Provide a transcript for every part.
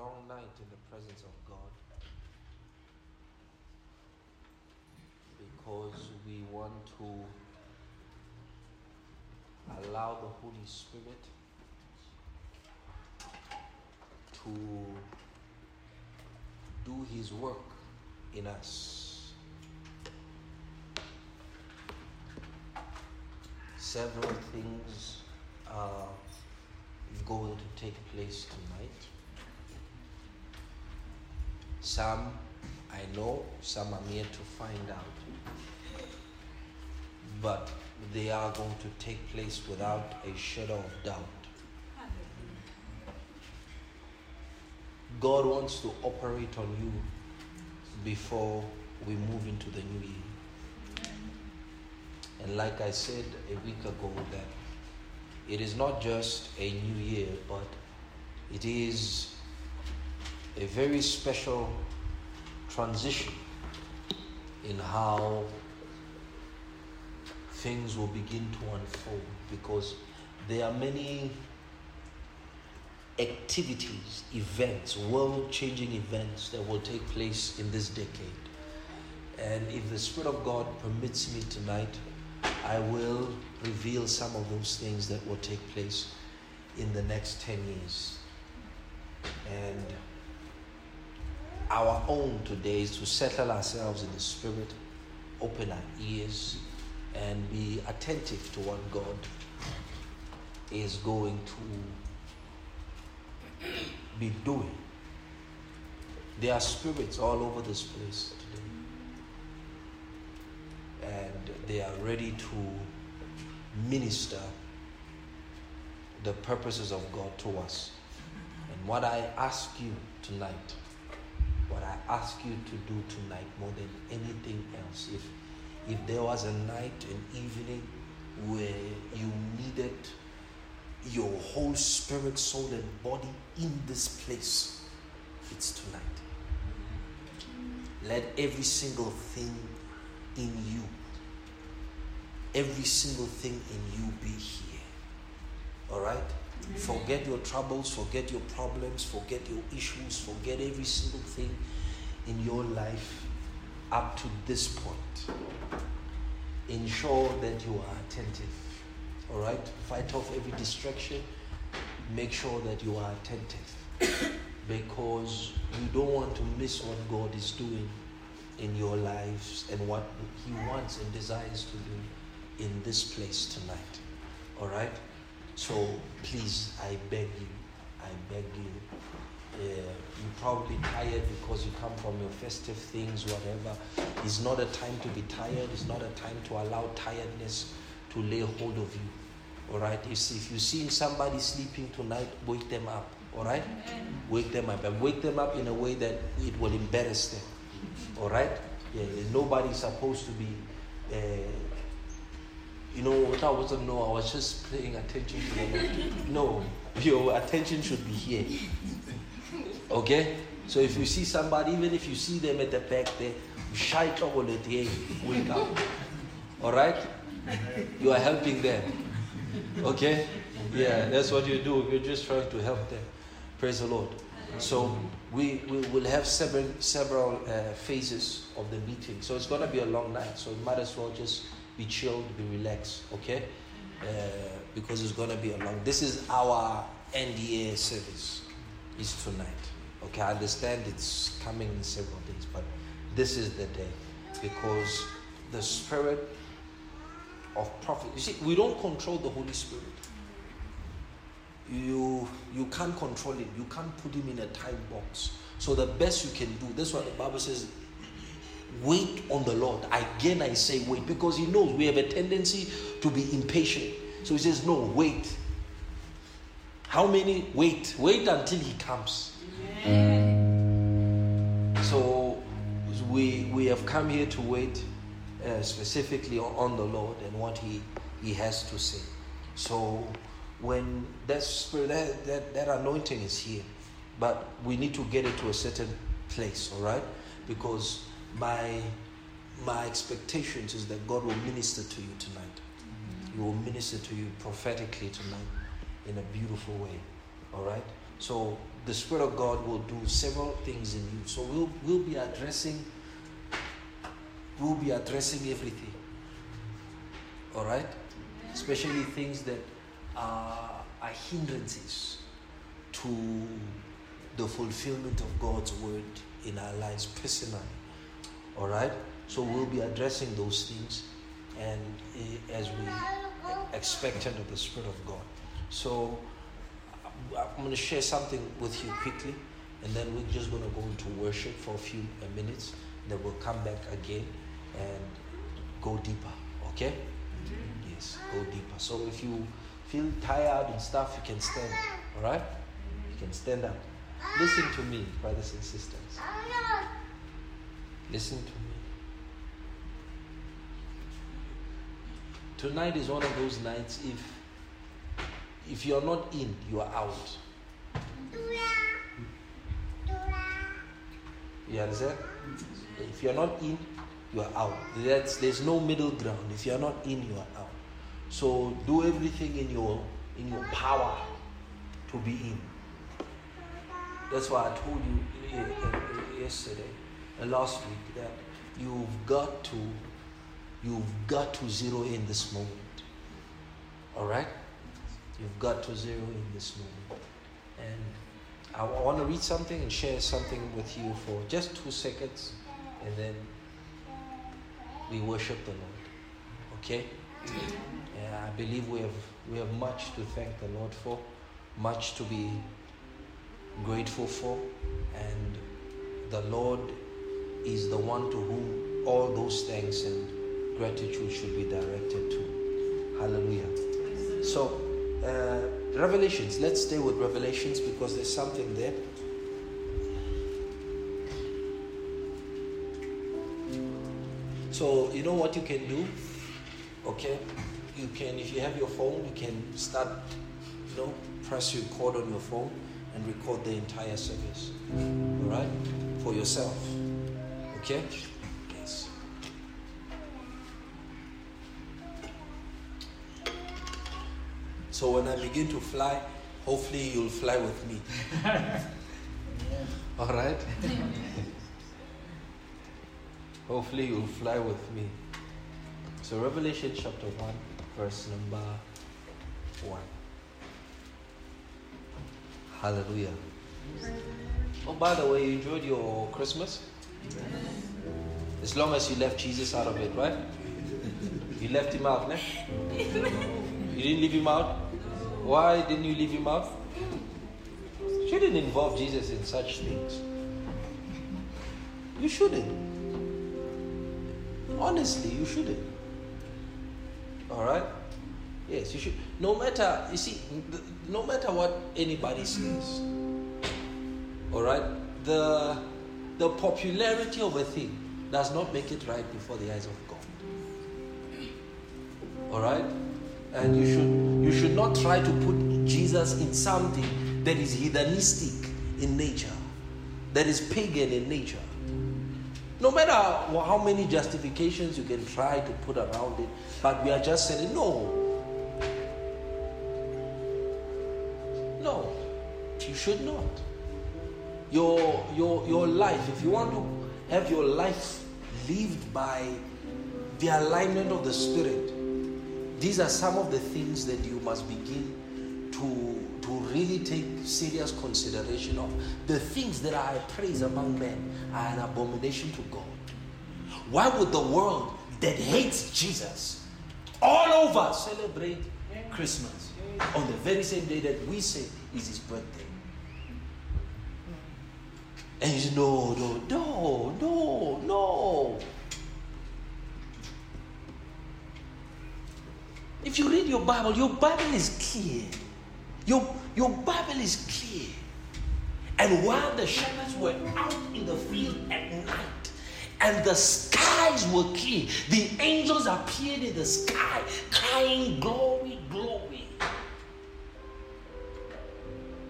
long night in the presence of God because we want to allow the Holy Spirit to do His work in us. Several things are going to take place tonight. Some I know, some I'm to find out. But they are going to take place without a shadow of doubt. God wants to operate on you before we move into the new year. And like I said a week ago, that it is not just a new year, but it is a very special transition in how things will begin to unfold because there are many activities, events, world changing events that will take place in this decade. And if the Spirit of God permits me tonight, I will reveal some of those things that will take place in the next 10 years. And our own today is to settle ourselves in the Spirit, open our ears, and be attentive to what God is going to be doing. There are spirits all over this place today. And they are ready to minister the purposes of God to us. And what I ask you tonight, what I ask you to do tonight more than anything else, if if there was a night, an evening where you needed your whole spirit, soul, and body in this place, it's tonight. Let every single thing in you, every single thing in you be here. All right? Forget your troubles, forget your problems, forget your issues, forget every single thing in your life up to this point. Ensure that you are attentive. All right? Fight off every distraction. Make sure that you are attentive. because you don't want to miss what God is doing in your lives and what He wants and desires to do in this place tonight. All right? So please, I beg you, I beg you. Uh, you're probably tired because you come from your festive things, whatever. It's not a time to be tired. It's not a time to allow tiredness to lay hold of you. All right. If, if you're seeing somebody sleeping tonight, wake them up. All right. Wake them up, and wake them up in a way that it will embarrass them. All right. Yeah. Nobody's supposed to be. Uh, you know what I wasn't know. I was just paying attention to them. No, your attention should be here. Okay? So if you see somebody, even if you see them at the back there, shy at the wake up. Alright? You are helping them. Okay? Yeah, that's what you do. You're just trying to help them. Praise the Lord. So we, we will have several several uh, phases of the meeting. So it's gonna be a long night. So you might as well just be chilled, be relaxed, okay? Uh, because it's gonna be a long. This is our NDA service. Is tonight. Okay, I understand it's coming in several days, but this is the day because the spirit of prophet. You see, we don't control the Holy Spirit. You you can't control him. You can't put him in a time box. So the best you can do. That's what the Bible says. Wait on the Lord. Again, I say wait because He knows we have a tendency to be impatient. So He says, No, wait. How many? Wait. Wait until He comes. So we we have come here to wait uh, specifically on the Lord and what He He has to say. So when that spirit that, that, that anointing is here, but we need to get it to a certain place, all right? Because my my expectations is that God will minister to you tonight. Mm. He will minister to you prophetically tonight in a beautiful way. All right? So the Spirit of God will do several things in you. So we'll we'll be addressing we'll be addressing everything. All right? Especially things that are, are hindrances to the fulfillment of God's word in our lives personally. All right? So we'll be addressing those things and uh, as we expectant of the Spirit of God. So I'm going to share something with you quickly and then we're just going to go into worship for a few minutes. Then we'll come back again and go deeper. Okay? Mm-hmm. Yes, go deeper. So if you feel tired and stuff, you can stand. All right? You can stand up. Listen to me, brothers and sisters. Listen to me. Tonight is one of those nights if if you're not in, you are out. You understand? If you're not in, you are out. That's, there's no middle ground. If you are not in, you are out. So do everything in your in your power to be in. That's why I told you yesterday, uh, Uh, last week, that you've got to you've got to zero in this moment. All right, you've got to zero in this moment, and I want to read something and share something with you for just two seconds, and then we worship the Lord. Okay? Yeah, I believe we have we have much to thank the Lord for, much to be grateful for, and the Lord is the one to whom all those thanks and gratitude should be directed to. Hallelujah. So, uh, Revelations, let's stay with Revelations because there's something there. So, you know what you can do? Okay? You can, if you have your phone, you can start, you know, press record on your phone and record the entire service. All right? For yourself. Okay? Yes. So when I begin to fly, hopefully you'll fly with me. All right? hopefully you'll fly with me. So Revelation chapter 1, verse number 1. Hallelujah. Oh, by the way, you enjoyed your Christmas? As long as you left Jesus out of it, right? You left him out, ne? You didn't leave him out? Why didn't you leave him out? You shouldn't involve Jesus in such things. You shouldn't. Honestly, you shouldn't. All right? Yes, you should. No matter, you see, no matter what anybody says, all right, the the popularity of a thing does not make it right before the eyes of God. All right, and you should you should not try to put Jesus in something that is heathenistic in nature, that is pagan in nature. No matter how many justifications you can try to put around it, but we are just saying no. No, you should not. Your, your, your life, if you want to have your life lived by the alignment of the Spirit, these are some of the things that you must begin to, to really take serious consideration of. The things that are praise among men are an abomination to God. Why would the world that hates Jesus all over celebrate Christmas? on the very same day that we say is his birthday. And he said, no, no, no, no, no. If you read your Bible, your Bible is clear. Your, your Bible is clear. And while the shepherds were out in the field at night, and the skies were clear, the angels appeared in the sky, crying, Glory, glory.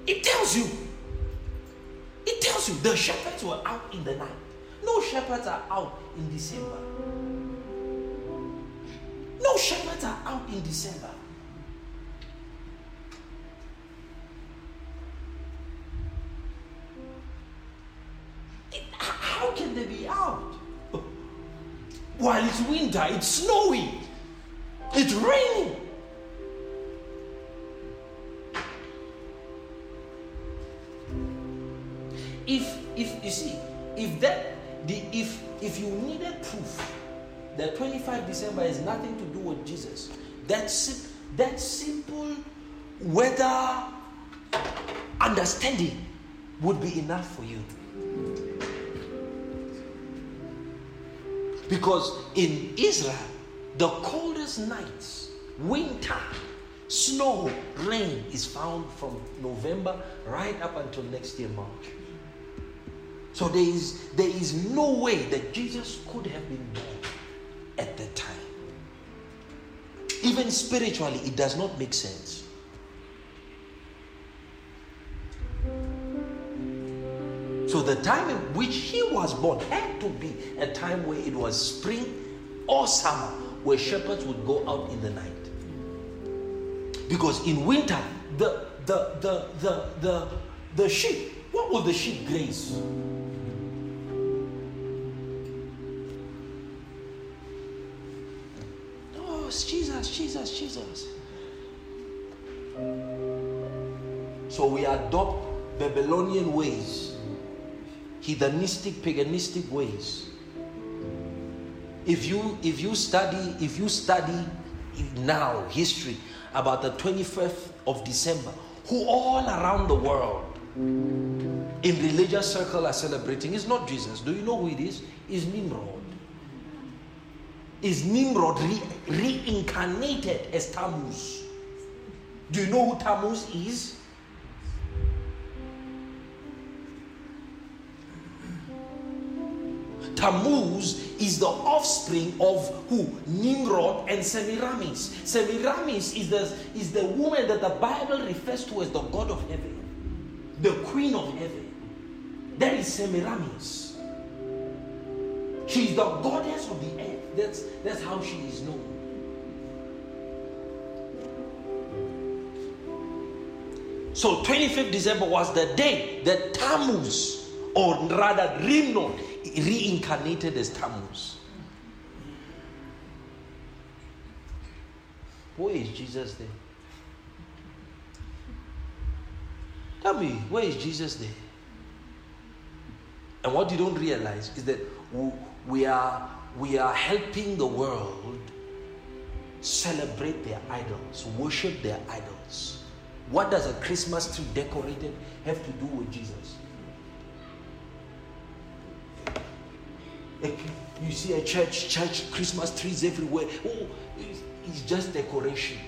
It tells you. It tells you the shepherds were out in the night. No shepherds are out in December. No shepherds are out in December. How can they be out? While it's winter, it's snowy, it's raining. If if you see, if that the if if you needed proof that 25 December has nothing to do with Jesus, that that simple weather understanding would be enough for you. Because in Israel, the coldest nights, winter, snow, rain is found from November right up until next year, March. So there is, there is no way that Jesus could have been born at that time. Even spiritually, it does not make sense. So the time in which he was born had to be a time where it was spring or summer, where shepherds would go out in the night. Because in winter, the the the the the, the sheep, what would the sheep graze? Jesus, Jesus. So we adopt Babylonian ways heathenistic, paganistic ways. If you if you study if you study now history about the 25th of December, who all around the world in religious circle are celebrating is not Jesus. Do you know who it is? Is Nimrod. Is Nimrod re- reincarnated as Tammuz? Do you know who Tammuz is? Tammuz is the offspring of who? Nimrod and Semiramis. Semiramis is the, is the woman that the Bible refers to as the God of heaven, the queen of heaven. That is Semiramis. She is the goddess of the earth. That's, that's how she is known. So 25th December was the day that Tammuz, or rather Nimrod, reincarnated as Tammuz. Where is Jesus there? Tell me, where is Jesus there? And what you don't realize is that we are, we are helping the world celebrate their idols, worship their idols. What does a Christmas tree decorated have to do with Jesus? you see a church, church, Christmas trees everywhere. Oh, it's just decoration.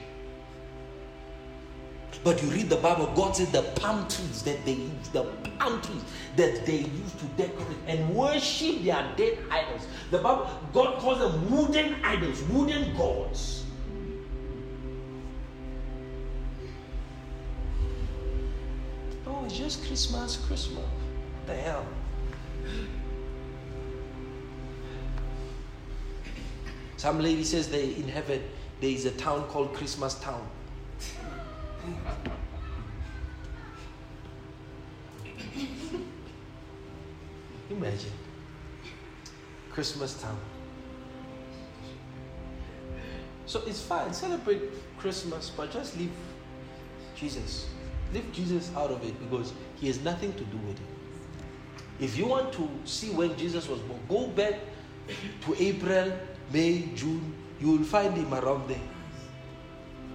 But you read the Bible, God said the palm trees that they use, the palm trees that they use to decorate and worship their dead idols. The Bible, God calls them wooden idols, wooden gods. Oh, it's just Christmas, Christmas. What the hell? Some lady says they in heaven there is a town called Christmas Town. Imagine. Christmas time. So it's fine, celebrate Christmas, but just leave Jesus. Leave Jesus out of it because he has nothing to do with it. If you want to see when Jesus was born, go back to April May, June, you will find him around there.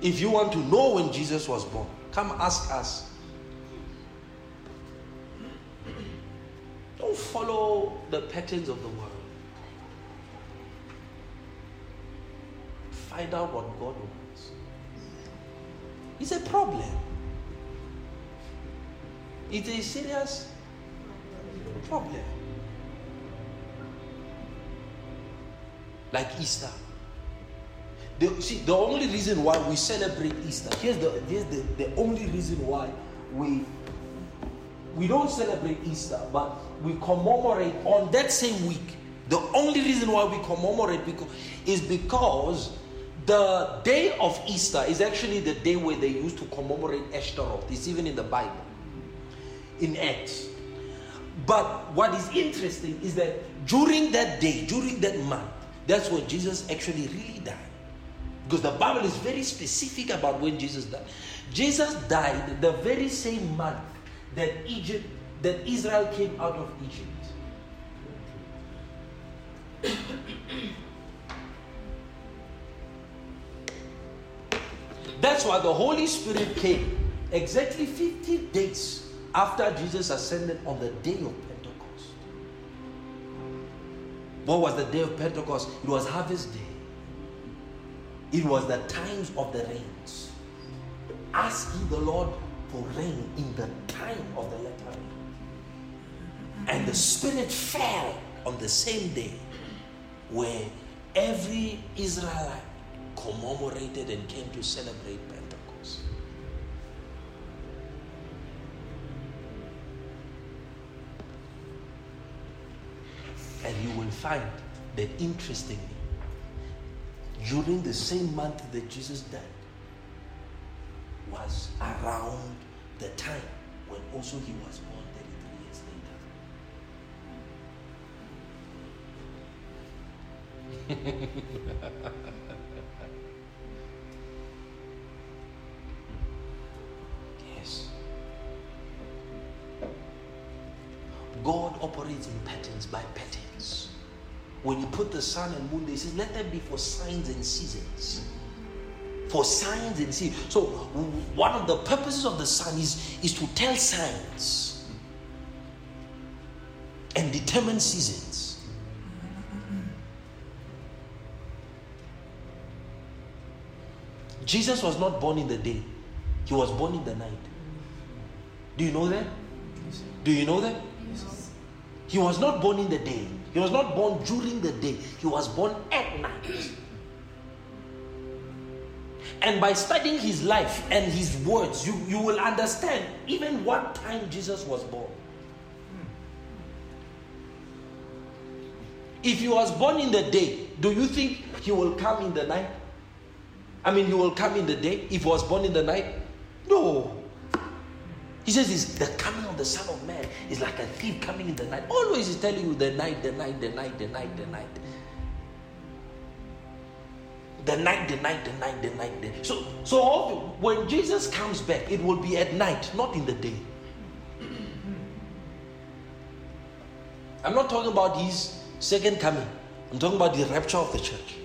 If you want to know when Jesus was born, come ask us. Don't follow the patterns of the world. Find out what God wants. It's a problem. It is a serious problem. like Easter. The, see, the only reason why we celebrate Easter, here's the, here's the, the only reason why we we don't celebrate Easter, but we commemorate on that same week. The only reason why we commemorate because, is because the day of Easter is actually the day where they used to commemorate Ashtaroth. It's even in the Bible, in Acts. But what is interesting is that during that day, during that month, that's when Jesus actually really died. Because the Bible is very specific about when Jesus died. Jesus died the very same month that Egypt, that Israel came out of Egypt. That's why the Holy Spirit came exactly 50 days after Jesus ascended on the day of Pentecost. What was the day of Pentecost? It was harvest day. It was the times of the rains. Ask ye the Lord for rain in the time of the latter. And the Spirit fell on the same day where every Israelite commemorated and came to celebrate Pentecost. And you will find that interestingly, during the same month that Jesus died, was around the time when also he was born 33 years later. yes. God operates in patterns by patterns. When you put the sun and moon, he says, let them be for signs and seasons for signs and see. So one of the purposes of the sun is, is to tell signs and determine seasons. Jesus was not born in the day, he was born in the night. Do you know that? Do you know that? He was not born in the day. He was not born during the day. He was born at night. And by studying his life and his words, you, you will understand even what time Jesus was born. If he was born in the day, do you think he will come in the night? I mean, he will come in the day if he was born in the night? No. He says it's the coming of the Son of Man is like a thief coming in the night. Always he's telling you the night, the night, the night, the night, the night. The night, the night, the night, the night. The... So, so when Jesus comes back, it will be at night, not in the day. I'm not talking about his second coming. I'm talking about the rapture of the church.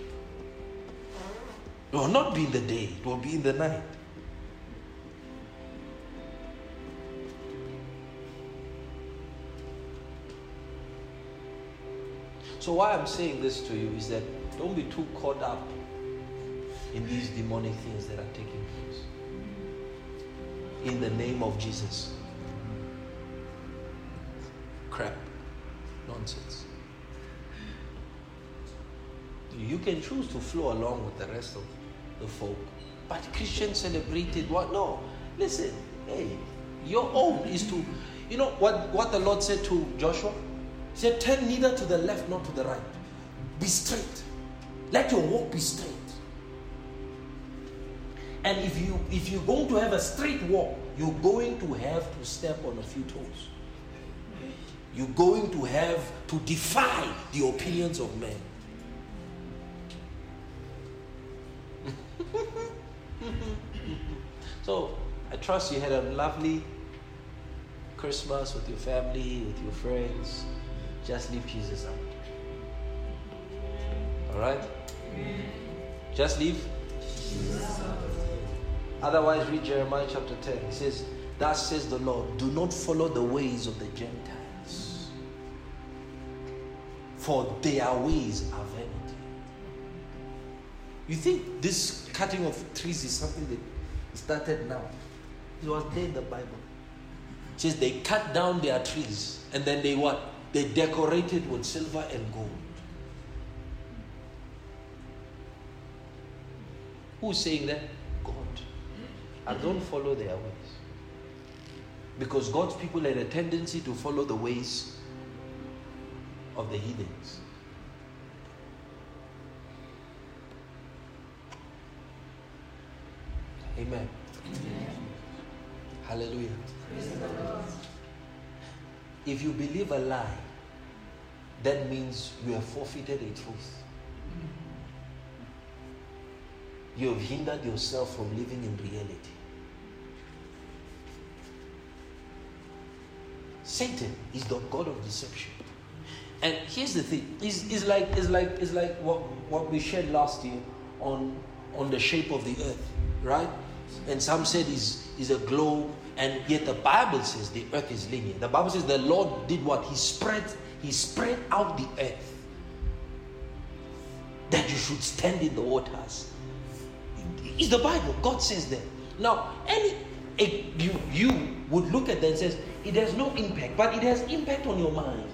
It will not be in the day, it will be in the night. So, why I'm saying this to you is that don't be too caught up in these demonic things that are taking place. In the name of Jesus. Crap. Nonsense. You can choose to flow along with the rest of the folk. But Christians celebrated what? No. Listen, hey, your own is to, you know what, what the Lord said to Joshua? He said, Turn neither to the left nor to the right. Be straight. Let your walk be straight. And if you if you're going to have a straight walk, you're going to have to step on a few toes. You're going to have to defy the opinions of men. so I trust you had a lovely Christmas with your family, with your friends. Just leave Jesus out. All right? Just leave Jesus out. Otherwise, read Jeremiah chapter 10. It says, Thus says the Lord, do not follow the ways of the Gentiles, for their ways are vanity. You think this cutting of trees is something that started now? It was there in the Bible. It says they cut down their trees and then they what? They decorated with silver and gold. Who's saying that? God. And don't follow their ways. Because God's people had a tendency to follow the ways of the heathens. Amen. Amen. Hallelujah. if you believe a lie, that means you have forfeited a truth. You have hindered yourself from living in reality. Satan is the God of deception. And here's the thing: it's, it's like it's like it's like what what we shared last year on on the shape of the earth, right? And some said is is a globe, and yet the Bible says the earth is linear. The Bible says the Lord did what? He spread He spread out the earth that you should stand in the waters. It's the Bible. God says that. Now, any you you would look at that and says it has no impact, but it has impact on your mind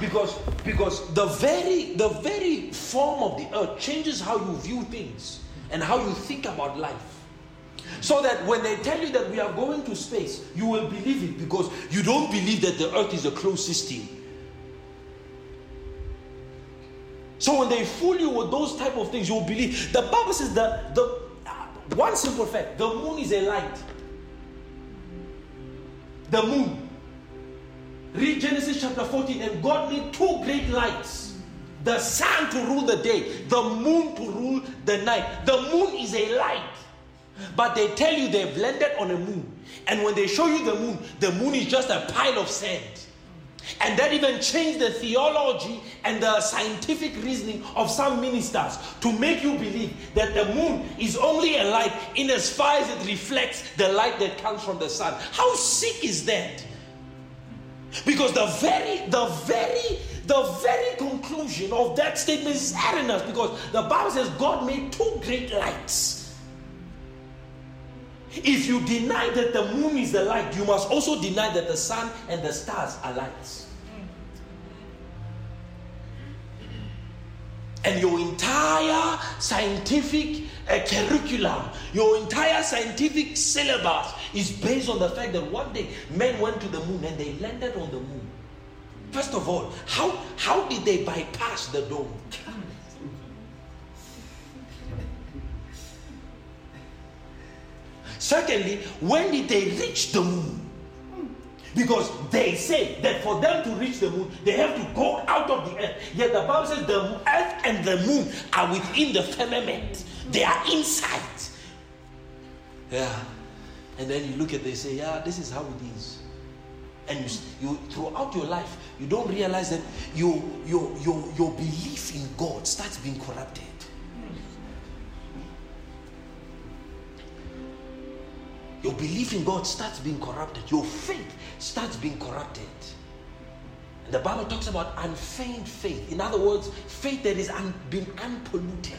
because because the very the very form of the earth changes how you view things and how you think about life so that when they tell you that we are going to space you will believe it because you don't believe that the earth is a closed system. So when they fool you with those type of things you'll believe. The bible says that the uh, one simple fact the moon is a light. The moon. Read Genesis chapter 14, and God made two great lights. The sun to rule the day, the moon to rule the night. The moon is a light. But they tell you they've landed on a moon. And when they show you the moon, the moon is just a pile of sand. And that even changed the theology and the scientific reasoning of some ministers to make you believe that the moon is only a light in as far as it reflects the light that comes from the sun. How sick is that? Because the very, the very, the very conclusion of that statement is erroneous because the Bible says God made two great lights. If you deny that the moon is the light, you must also deny that the sun and the stars are lights. And your entire scientific uh, curriculum, your entire scientific syllabus is based on the fact that one day men went to the moon and they landed on the moon. First of all, how, how did they bypass the dome? Secondly, when did they reach the moon? Because they say that for them to reach the moon, they have to go out of the earth. Yet the Bible says the earth and the moon are within the firmament, they are inside. Yeah. And then you look at they say, yeah, this is how it is. And you, you throughout your life, you don't realize that your, your, your, your belief in God starts being corrupted. Your belief in God starts being corrupted. Your faith starts being corrupted. And the Bible talks about unfeigned faith. In other words, faith that is un- been unpolluted.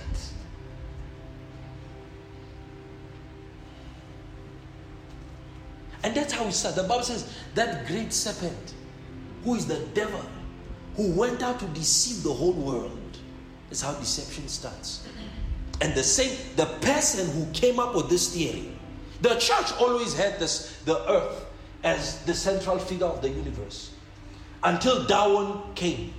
And that's how it starts. The Bible says that great serpent, who is the devil, who went out to deceive the whole world. is how deception starts. And the same, the person who came up with this theory, the church always had this, the earth as the central figure of the universe until Darwin came.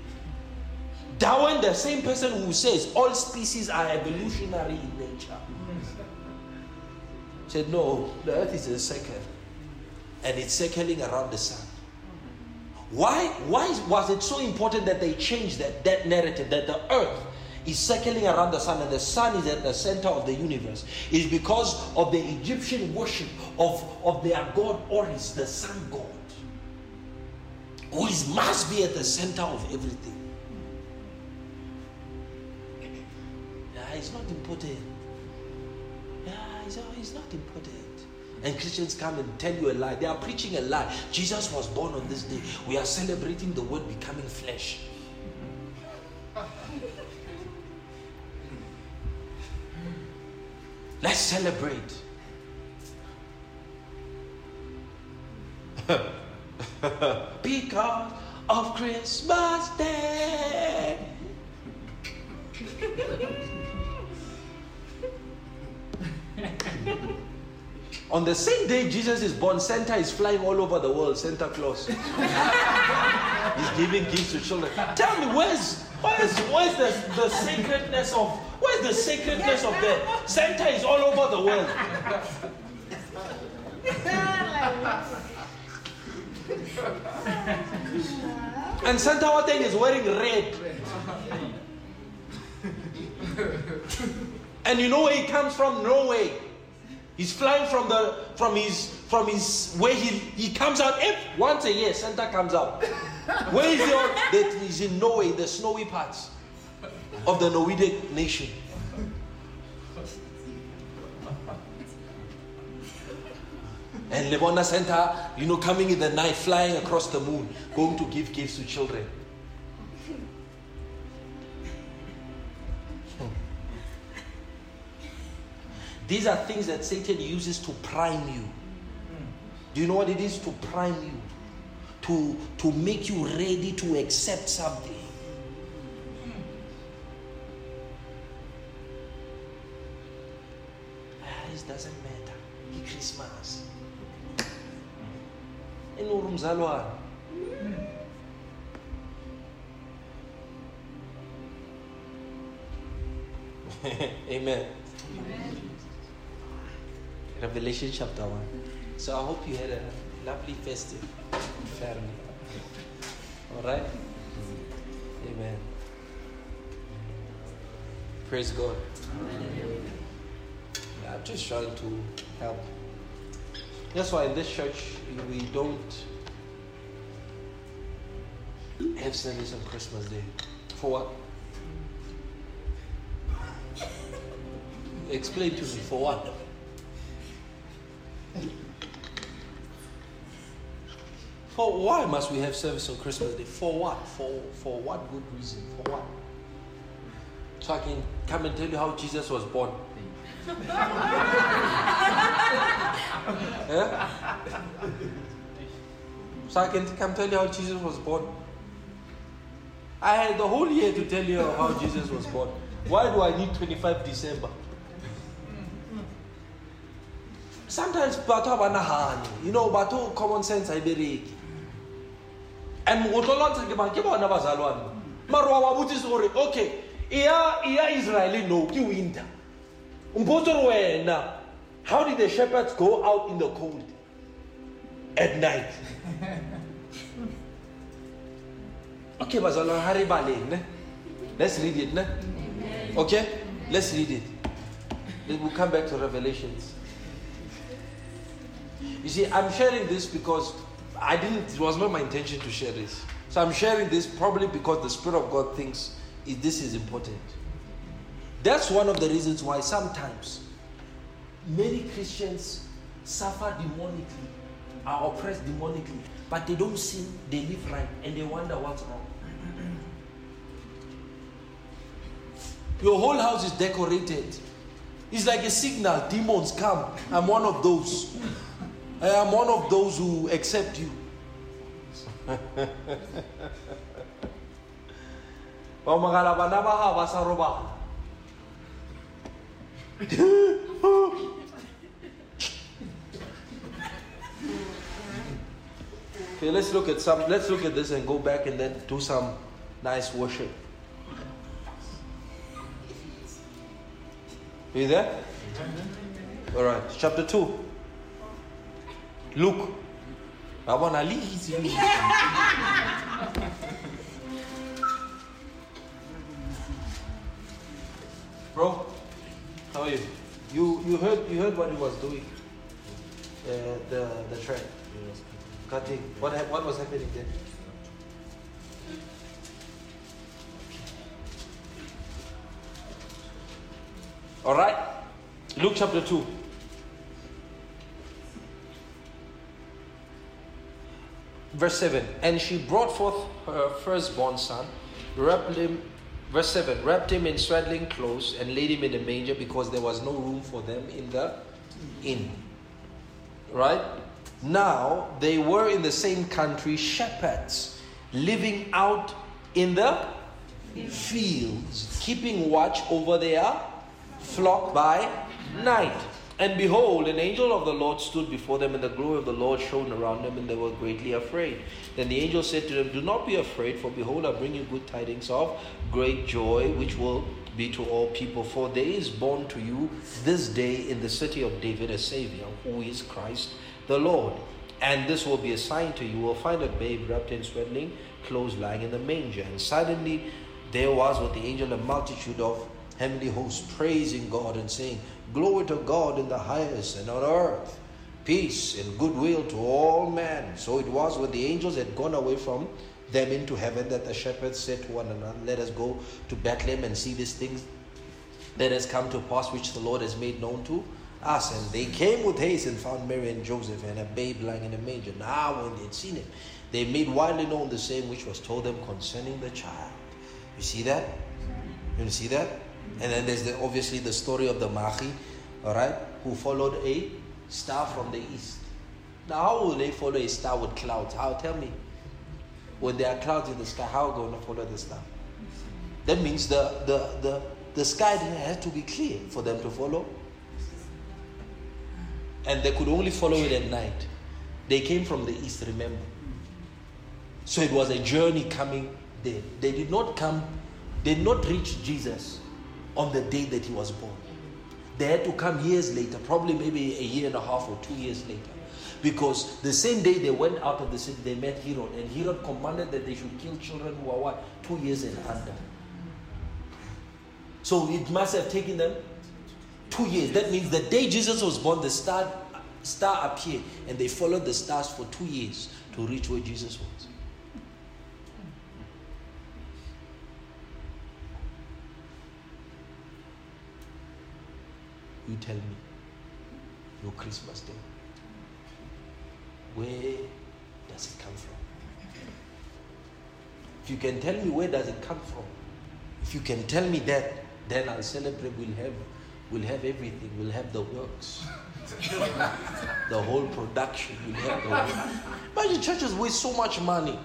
Darwin, the same person who says all species are evolutionary in nature, said, No, the earth is a circle and it's circling around the sun. Why, why was it so important that they changed that, that narrative that the earth is circling around the sun and the sun is at the center of the universe? Is because of the Egyptian worship of, of their god Horus, the sun god, who is, must be at the center of everything. Yeah, it's not important. Yeah, it's, it's not important. And Christians come and tell you a lie. They are preaching a lie. Jesus was born on this day. We are celebrating the word becoming flesh. Let's celebrate. because of Christmas Day. On the same day Jesus is born, Santa is flying all over the world, Santa Claus. He's giving gifts to children. Tell me, where's where's where's the, the sacredness of where's the sacredness of that? Santa is all over the world. and Santa Wateng is wearing red. and you know where he comes from? Norway. He's flying from the from his from his where he he comes out every, once a year. Santa comes out. Where is he? That is in Norway, the snowy parts of the Norwegian nation. And Lebona Santa, you know, coming in the night, flying across the moon, going to give gifts to children. These are things that Satan uses to prime you. Do you know what it is to prime you? To, to make you ready to accept something. It doesn't matter. It's Christmas. Mzalwane. Amen. Revelation chapter 1. So I hope you had a lovely festive family. All right? Amen. Praise God. Yeah, I'm just trying to help. That's why in this church we don't have service on Christmas Day. For what? Explain to me for what? For why must we have service on Christmas Day? For what? For for what good reason? For what? So I can come and tell you how Jesus was born. yeah? So I can come tell you how Jesus was born. I had the whole year to tell you how Jesus was born. Why do I need 25 December? Sometimes batho ha banahane you know batho common sense ha e bereke. And go tlo lwantsha ke mang? Ke bona bazalwane. Mare wa ba botsise gore okay e ya israeli no ke winter. Mpotse gore wena how did the shepherds go out in the cold at night? Okay bazalwane ha re baleng let's read it ne? Okay let's read it. We'll come back to revelations you see, I'm sharing this because I didn't, it was not my intention to share this. So I'm sharing this probably because the Spirit of God thinks this is important. That's one of the reasons why sometimes many Christians suffer demonically, are oppressed demonically, but they don't sin, they live right, and they wonder what's wrong. Your whole house is decorated. It's like a signal, demons come. I'm one of those. I am one of those who accept you. Okay, let's look at some let's look at this and go back and then do some nice worship. Are you there? All right, chapter 2. Look. I want to leave you. Bro, how are you? You you heard you heard what he was doing. Uh, the the track. Cutting. What what was happening there? All right. Luke chapter 2. Verse 7 And she brought forth her firstborn son, wrapped him, verse 7 wrapped him in swaddling clothes, and laid him in a manger because there was no room for them in the inn. Right? Now they were in the same country, shepherds, living out in the fields, keeping watch over their flock by night. And behold, an angel of the Lord stood before them, and the glory of the Lord shone around them, and they were greatly afraid. Then the angel said to them, Do not be afraid, for behold, I bring you good tidings of great joy, which will be to all people. For there is born to you this day in the city of David a Savior, who is Christ the Lord. And this will be a sign to you. You will find a babe wrapped in swaddling clothes lying in the manger. And suddenly there was with the angel a multitude of heavenly hosts praising God and saying, Glory to God in the highest and on earth, peace and goodwill to all men. So it was when the angels had gone away from them into heaven that the shepherds said to one another, Let us go to Bethlehem and see these things that has come to pass which the Lord has made known to us. And they came with haste and found Mary and Joseph and a babe lying in a manger. Now, when they had seen him, they made widely known the same which was told them concerning the child. You see that? You see that? And then there's the, obviously the story of the Magi, all right, who followed a star from the east. Now, how will they follow a star with clouds? How? Tell me. When there are clouds in the sky, how are they going to follow the star? That means the, the, the, the sky has to be clear for them to follow. And they could only follow it at night. They came from the east, remember. So it was a journey coming there. They did not come, they did not reach Jesus on the day that he was born. They had to come years later, probably maybe a year and a half or two years later. Because the same day they went out of the city, they met Herod, and Herod commanded that they should kill children who are what? Two years and under. So it must have taken them two years. That means the day Jesus was born, the star, star appeared, and they followed the stars for two years to reach where Jesus was. You tell me your Christmas day. Where does it come from? If you can tell me where does it come from, if you can tell me that, then I'll celebrate. We'll have, we'll have everything. We'll have the works, the whole production. We'll have the works. Imagine churches waste so much money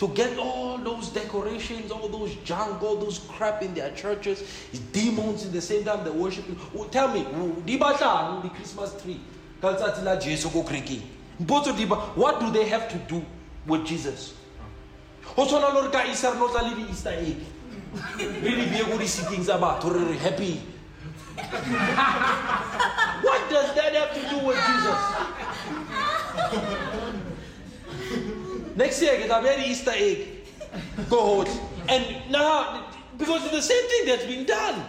to get all those decorations, all those junk, all those crap in their churches, demons in the same time they're worshiping. Tell me, the Christmas tree. What do they have to do with Jesus? Easter egg. Really be able to see things about happy. what does that have to do with Jesus? Next year, get a very Easter egg. Go out. And now, because it's the same thing that's been done.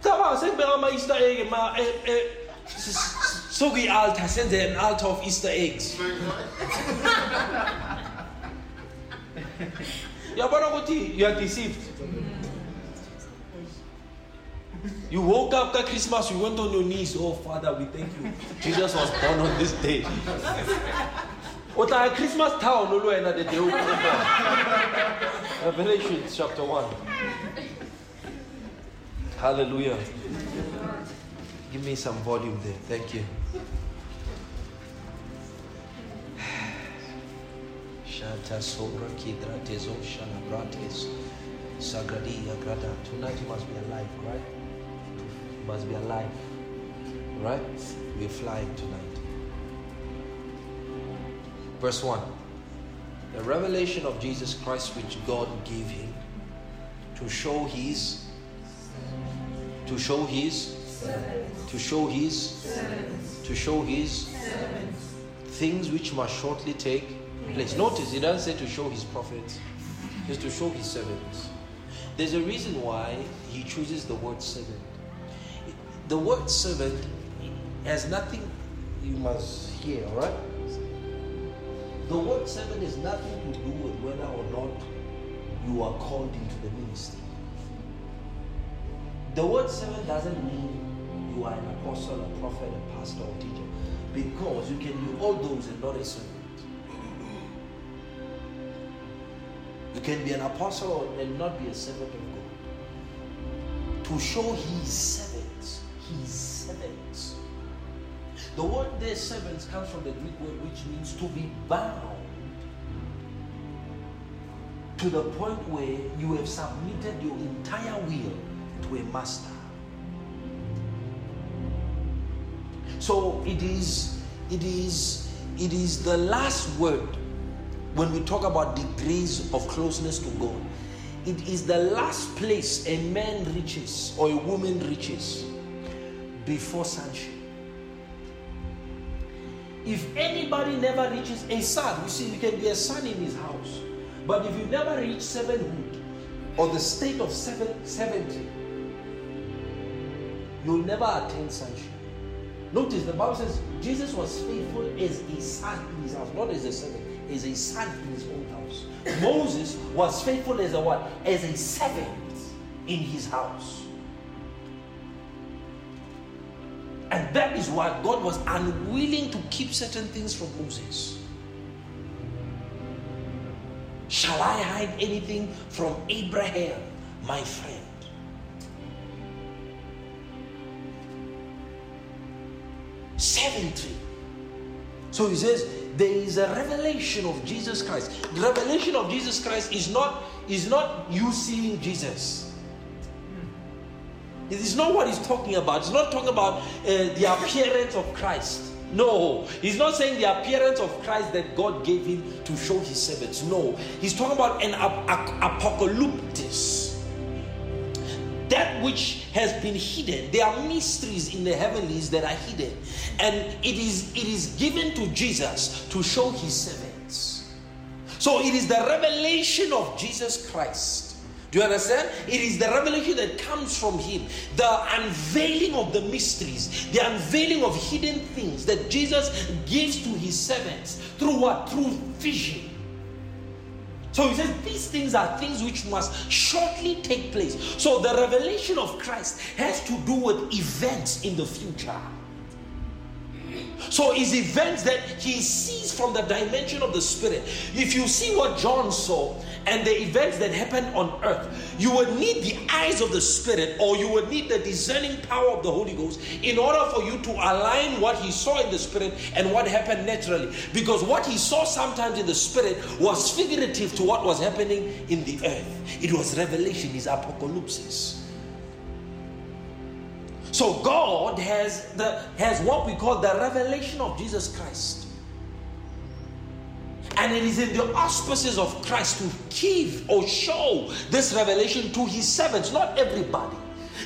Tama, zeg maar allemaal Easter egg, maar eh, eh, so we altar, send an altar of Easter eggs. you are deceived. You woke up at Christmas, you went on your knees. Oh, Father, we thank you. Jesus was born on this day. What a Christmas town, Lulu, and the Revelation chapter 1. Hallelujah. Give me some volume there. Thank you. Shanta sobra kidra tezo shalabrates. Sagradia grada. Tonight you must be alive, right? Must be alive. Right? We're flying tonight. Verse 1 The revelation of Jesus Christ, which God gave him to show his, to show his, to show his, to show his things which must shortly take place. Notice he doesn't say to show his prophets, it's to show his servants. There's a reason why he chooses the word servant. The word servant has nothing you must hear, all right? The word servant has nothing to do with whether or not you are called into the ministry. The word servant doesn't mean you are an apostle, a prophet, a pastor, or teacher, because you can be all those and not a servant. You can be an apostle and not be a servant of God. To show his The word there, servants, comes from the Greek word which means to be bound to the point where you have submitted your entire will to a master. So it is, it is, it is the last word when we talk about degrees of closeness to God. it is the last place a man reaches or a woman reaches before sonship. If anybody never reaches a son, you see, you can be a son in his house, but if you never reach sevenhood or the state of seven, 70, you'll never attain sonship. Notice the Bible says Jesus was faithful as a son in his house, not as a servant, as a son in his own house. Moses was faithful as a what? As a servant in his house. And that is why God was unwilling to keep certain things from Moses. Shall I hide anything from Abraham, my friend? Seventy. So he says, there is a revelation of Jesus Christ. The revelation of Jesus Christ is not, is not you seeing Jesus. It is not what he's talking about. He's not talking about uh, the appearance of Christ. No, he's not saying the appearance of Christ that God gave him to show his servants. No, he's talking about an ap- ap- that which has been hidden there are mysteries in the heavenlies that are hidden and it is it is given to jesus to show his servants so it is the revelation of jesus christ you understand? It is the revelation that comes from Him, the unveiling of the mysteries, the unveiling of hidden things that Jesus gives to His servants through what? Through vision. So he says these things are things which must shortly take place. So the revelation of Christ has to do with events in the future. So it's events that he sees from the dimension of the spirit. If you see what John saw and the events that happened on earth, you would need the eyes of the spirit or you would need the discerning power of the Holy Ghost in order for you to align what he saw in the spirit and what happened naturally. Because what he saw sometimes in the spirit was figurative to what was happening in the earth. It was revelation, his apocalypse. So God has the has what we call the revelation of Jesus Christ. And it is in the auspices of Christ to give or show this revelation to his servants, not everybody.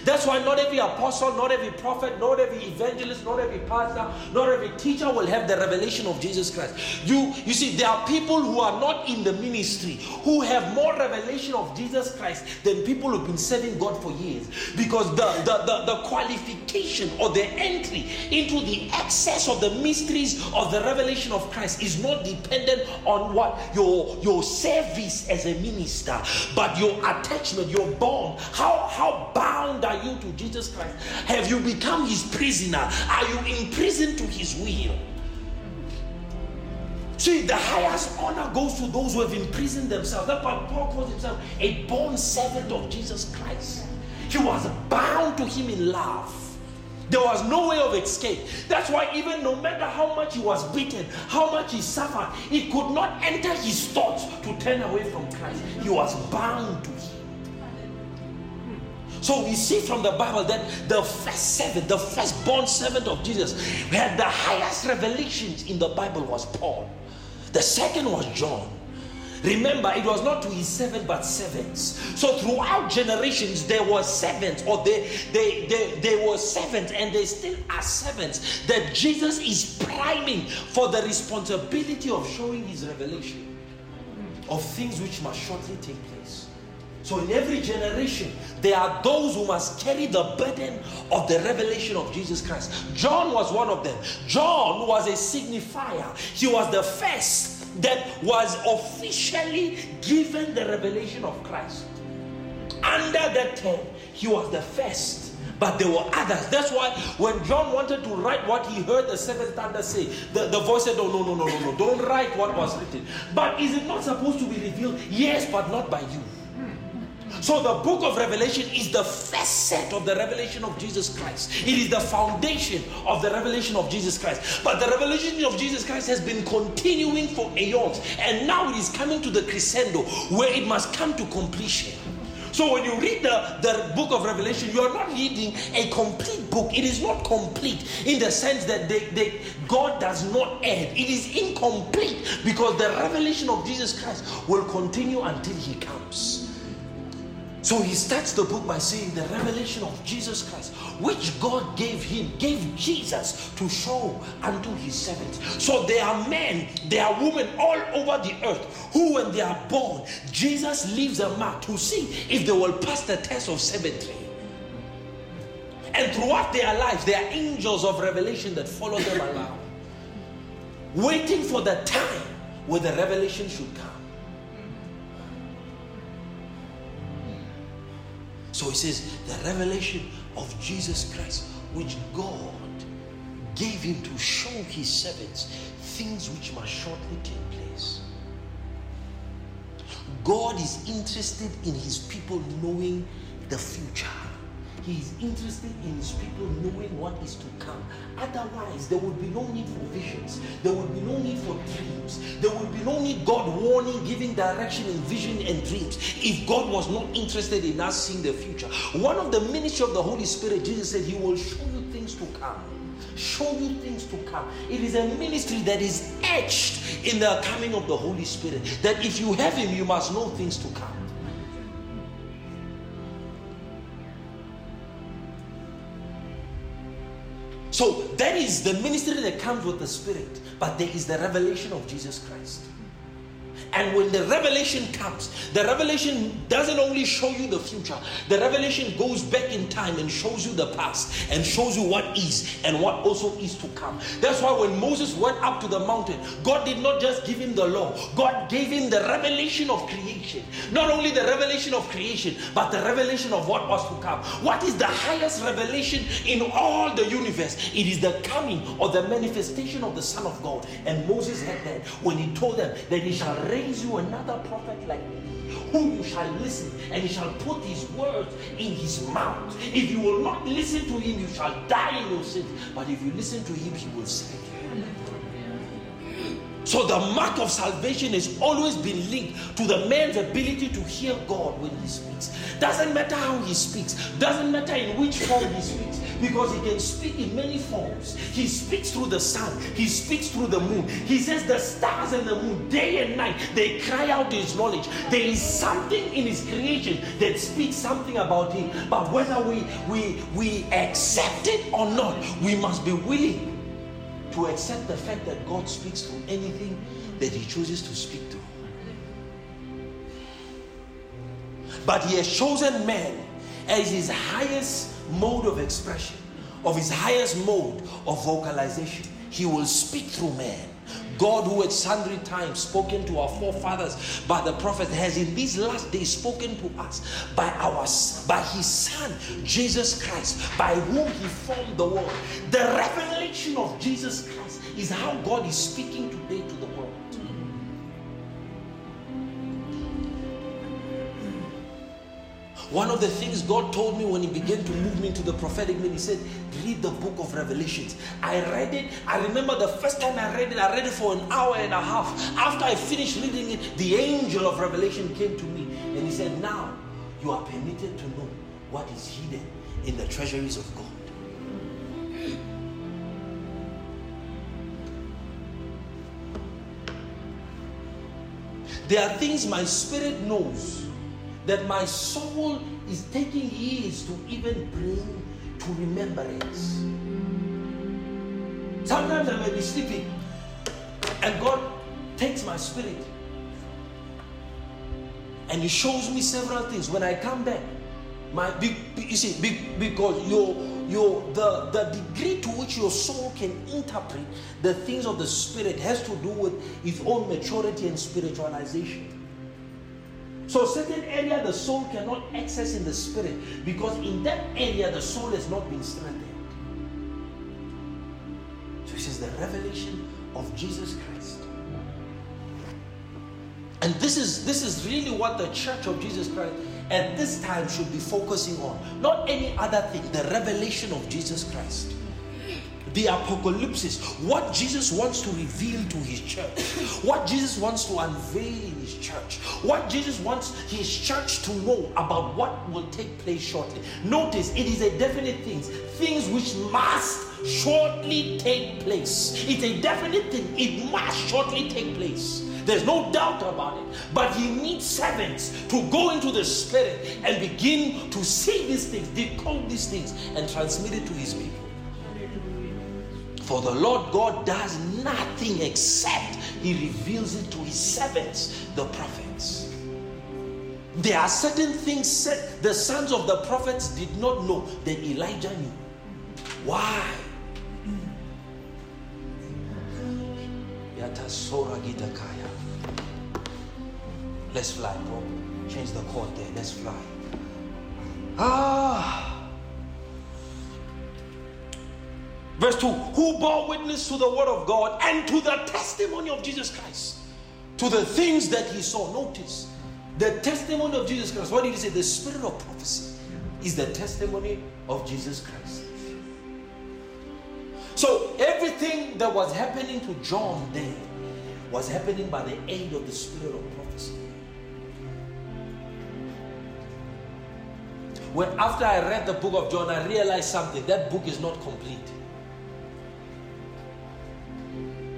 That's why not every apostle, not every prophet, not every evangelist, not every pastor, not every teacher will have the revelation of Jesus Christ. You, you see, there are people who are not in the ministry who have more revelation of Jesus Christ than people who've been serving God for years. Because the, the, the, the qualification or the entry into the access of the mysteries of the revelation of Christ is not dependent on what your, your service as a minister, but your attachment, your bond, how, how bound are you to Jesus Christ? Have you become his prisoner? Are you imprisoned to his will? See, the highest honor goes to those who have imprisoned themselves. That's why Paul calls himself a bond servant of Jesus Christ. He was bound to him in love. There was no way of escape. That's why, even no matter how much he was beaten, how much he suffered, it could not enter his thoughts to turn away from Christ. He was bound to him. So we see from the Bible that the first servant, the firstborn servant of Jesus, who had the highest revelations in the Bible was Paul. The second was John. Remember, it was not to his servant but servants. So throughout generations, there were servants, or they they they, they were servants, and they still are servants that Jesus is priming for the responsibility of showing his revelation of things which must shortly take place. So, in every generation, there are those who must carry the burden of the revelation of Jesus Christ. John was one of them. John was a signifier, he was the first that was officially given the revelation of Christ. Under that term, he was the first. But there were others. That's why when John wanted to write what he heard the seventh thunder say, the, the voice said, Oh, no, no, no, no, no, don't write what was written. But is it not supposed to be revealed? Yes, but not by you. So the book of Revelation is the facet of the revelation of Jesus Christ. It is the foundation of the revelation of Jesus Christ. But the revelation of Jesus Christ has been continuing for aeons. And now it is coming to the crescendo where it must come to completion. So when you read the, the book of Revelation, you are not reading a complete book. It is not complete in the sense that they, they, God does not add. It is incomplete because the revelation of Jesus Christ will continue until he comes. So he starts the book by saying the revelation of Jesus Christ, which God gave him, gave Jesus to show unto his servants. So there are men, there are women all over the earth who, when they are born, Jesus leaves a mark to see if they will pass the test of seventy. And throughout their lives, there are angels of revelation that follow them around, waiting for the time where the revelation should come. So he says, the revelation of Jesus Christ, which God gave him to show his servants things which must shortly take place. God is interested in his people knowing the future. He is interested in his people knowing what is to come. Otherwise, there would be no need for visions. There would be no need for dreams. There would be no need God warning, giving direction in vision and dreams if God was not interested in us seeing the future. One of the ministry of the Holy Spirit, Jesus said, He will show you things to come. Show you things to come. It is a ministry that is etched in the coming of the Holy Spirit. That if you have Him, you must know things to come. So that is the ministry that comes with the Spirit, but there is the revelation of Jesus Christ. And when the revelation comes, the revelation doesn't only show you the future, the revelation goes back in time and shows you the past and shows you what is and what also is to come. That's why when Moses went up to the mountain, God did not just give him the law, God gave him the revelation of creation. Not only the revelation of creation, but the revelation of what was to come. What is the highest revelation in all the universe? It is the coming or the manifestation of the Son of God. And Moses had that when he told them that he shall raise raise you another prophet like me, whom you shall listen, and he shall put his words in his mouth. If you will not listen to him, you shall die in your sins. But if you listen to him, he will save you. So the mark of salvation has always been linked to the man's ability to hear God when he speaks. Doesn't matter how he speaks, doesn't matter in which form he speaks because he can speak in many forms. He speaks through the sun, he speaks through the moon. He says, The stars and the moon, day and night, they cry out his knowledge. There is something in his creation that speaks something about him. But whether we, we, we accept it or not, we must be willing to accept the fact that God speaks to anything that he chooses to speak to. But he has chosen man as his highest mode of expression, of his highest mode of vocalization. He will speak through man. God, who at sundry times spoken to our forefathers by the prophet, has in these last days spoken to us by our by His Son Jesus Christ, by whom He formed the world. The revelation of Jesus Christ is how God is speaking today to the One of the things God told me when He began to move me into the prophetic ministry, He said, Read the book of Revelations. I read it. I remember the first time I read it, I read it for an hour and a half. After I finished reading it, the angel of Revelation came to me and he said, Now you are permitted to know what is hidden in the treasuries of God. There are things my spirit knows that my soul is taking years to even bring to remembrance. Sometimes I may be sleeping and God takes my spirit and He shows me several things. When I come back, my you see, because your your the the degree to which your soul can interpret the things of the spirit has to do with its own maturity and spiritualization. So, certain area the soul cannot access in the spirit because in that area the soul has not been strengthened. So, he says the revelation of Jesus Christ. And this is this is really what the church of Jesus Christ at this time should be focusing on. Not any other thing, the revelation of Jesus Christ. The apocalypse, what Jesus wants to reveal to his church, what Jesus wants to unveil in his church, what Jesus wants his church to know about what will take place shortly. Notice it is a definite thing, things which must shortly take place. It's a definite thing, it must shortly take place. There's no doubt about it. But he needs servants to go into the spirit and begin to see these things, decode these things, and transmit it to his people. For the Lord God does nothing except he reveals it to his servants, the prophets. There are certain things said the sons of the prophets did not know that Elijah knew. Why? Let's fly, bro. Change the chord there. Let's fly. Ah. Verse 2 Who bore witness to the word of God and to the testimony of Jesus Christ, to the things that he saw. Notice the testimony of Jesus Christ. What did he say? The spirit of prophecy is the testimony of Jesus Christ. So everything that was happening to John then was happening by the aid of the spirit of prophecy. When after I read the book of John, I realized something. That book is not complete.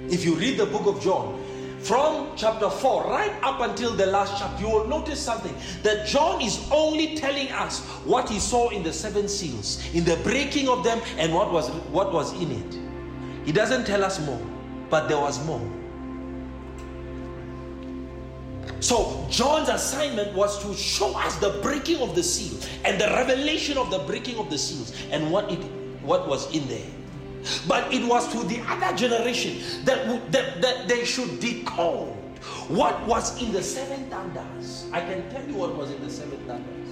If you read the book of John, from chapter 4 right up until the last chapter, you will notice something that John is only telling us what he saw in the seven seals, in the breaking of them, and what was what was in it. He doesn't tell us more, but there was more. So, John's assignment was to show us the breaking of the seal and the revelation of the breaking of the seals and what it what was in there. But it was to the other generation that, that, that they should decode what was in the seven thunders. I can tell you what was in the seven thunders.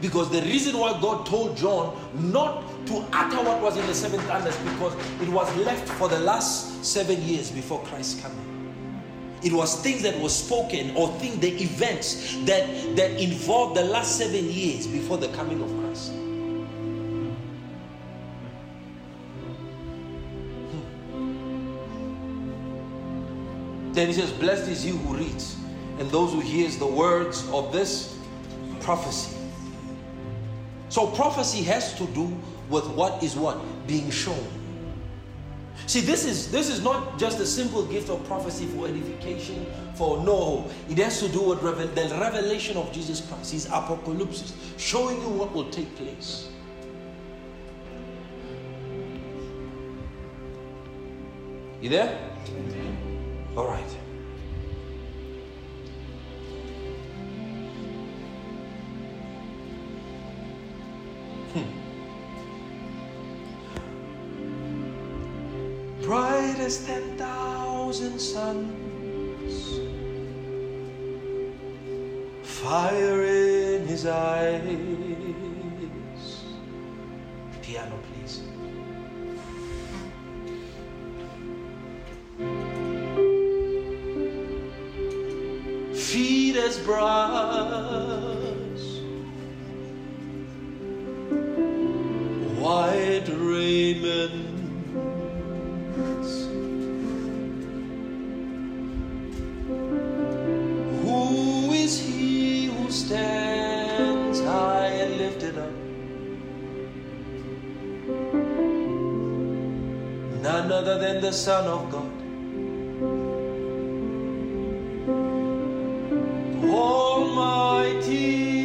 Because the reason why God told John not to utter what was in the seven thunders because it was left for the last seven years before Christ's coming. It was things that were spoken or things, the events that, that involved the last seven years before the coming of Christ. Hmm. Then he says, Blessed is he who reads and those who hears the words of this prophecy. So prophecy has to do with what is what being shown. See, this is this is not just a simple gift of prophecy for edification. For no, it has to do with revel- the revelation of Jesus Christ, His apocalypse, showing you what will take place. You there? All right. Ten thousand suns, fire in his eyes. Piano, please. Feet as brass, white raiment stands high and lifted up. None other than the Son of God. Almighty.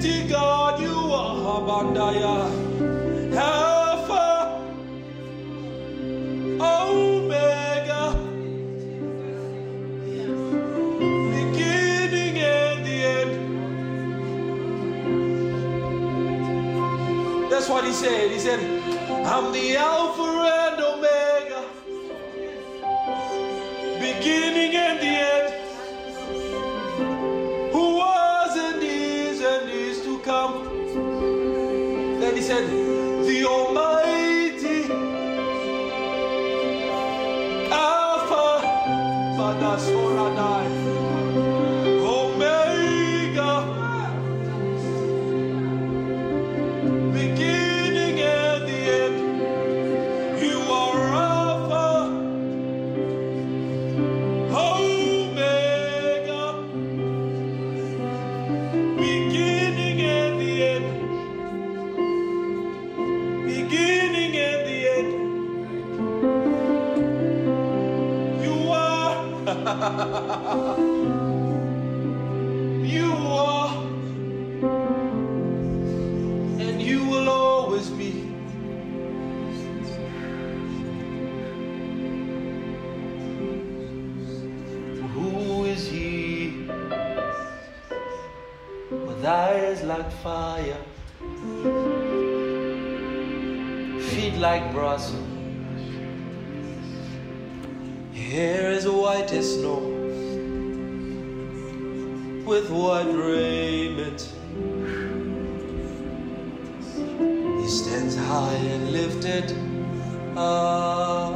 mighty God you are, Bandaya. Alpha, Omega, beginning and the end. That's what he said. He said, I'm the Alpha like fire, feet like blossom, hair as white as snow, with white raiment. He stands high and lifted up.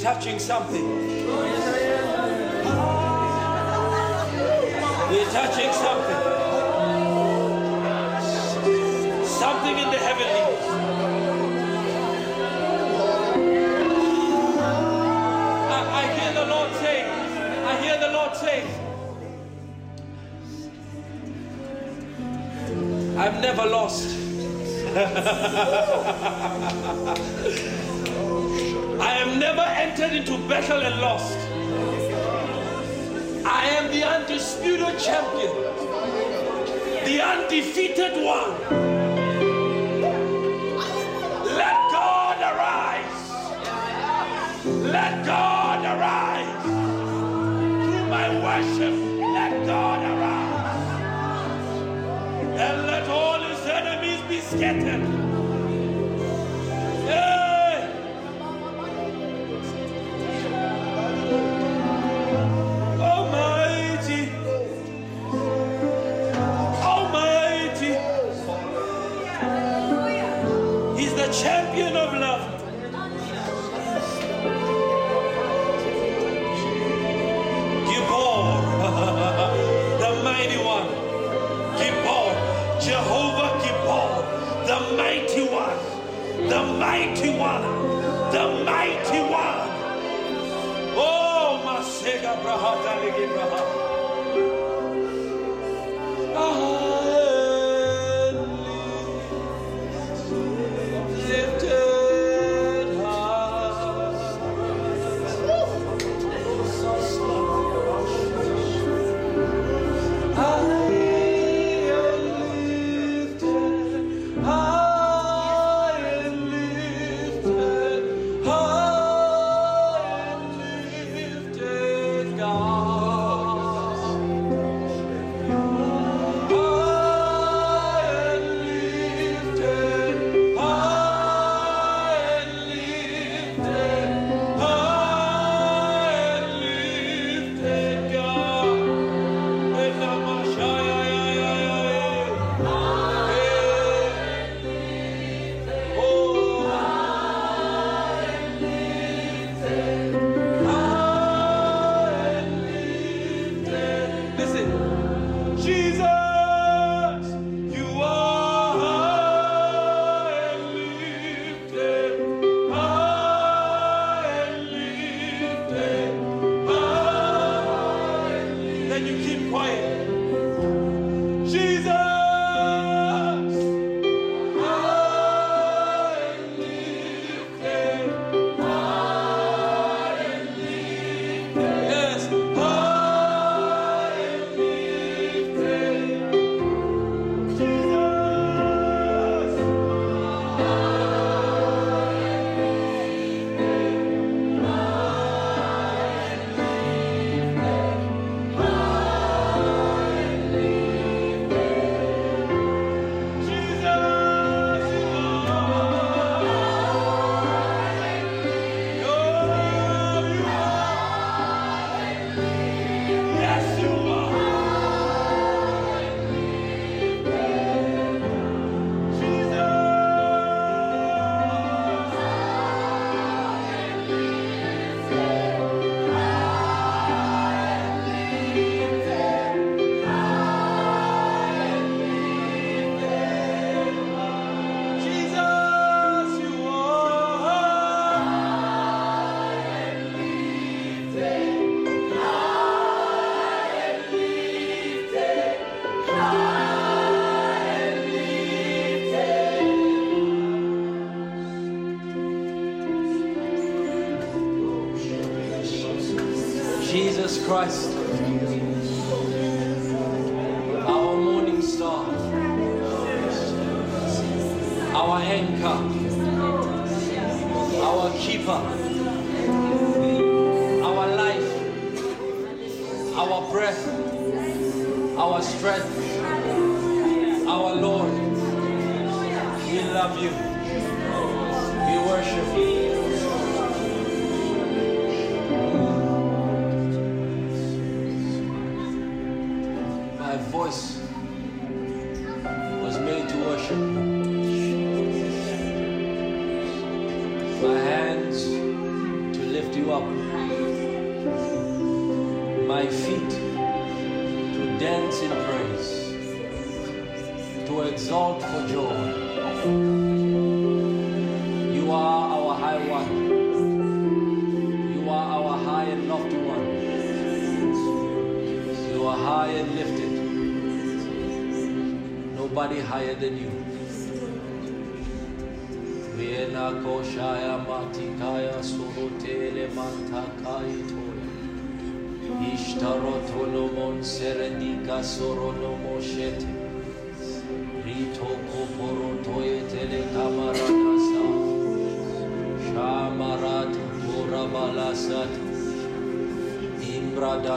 Touching something. We're touching something. Something in the heavenlies. I, I hear the Lord say, I hear the Lord say, I've never lost. I have never entered into battle and lost. I am the undisputed champion, the undefeated one. Let God arise. Let God arise. Through my worship, let God arise. And let all his enemies be scattered.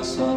Imbradasata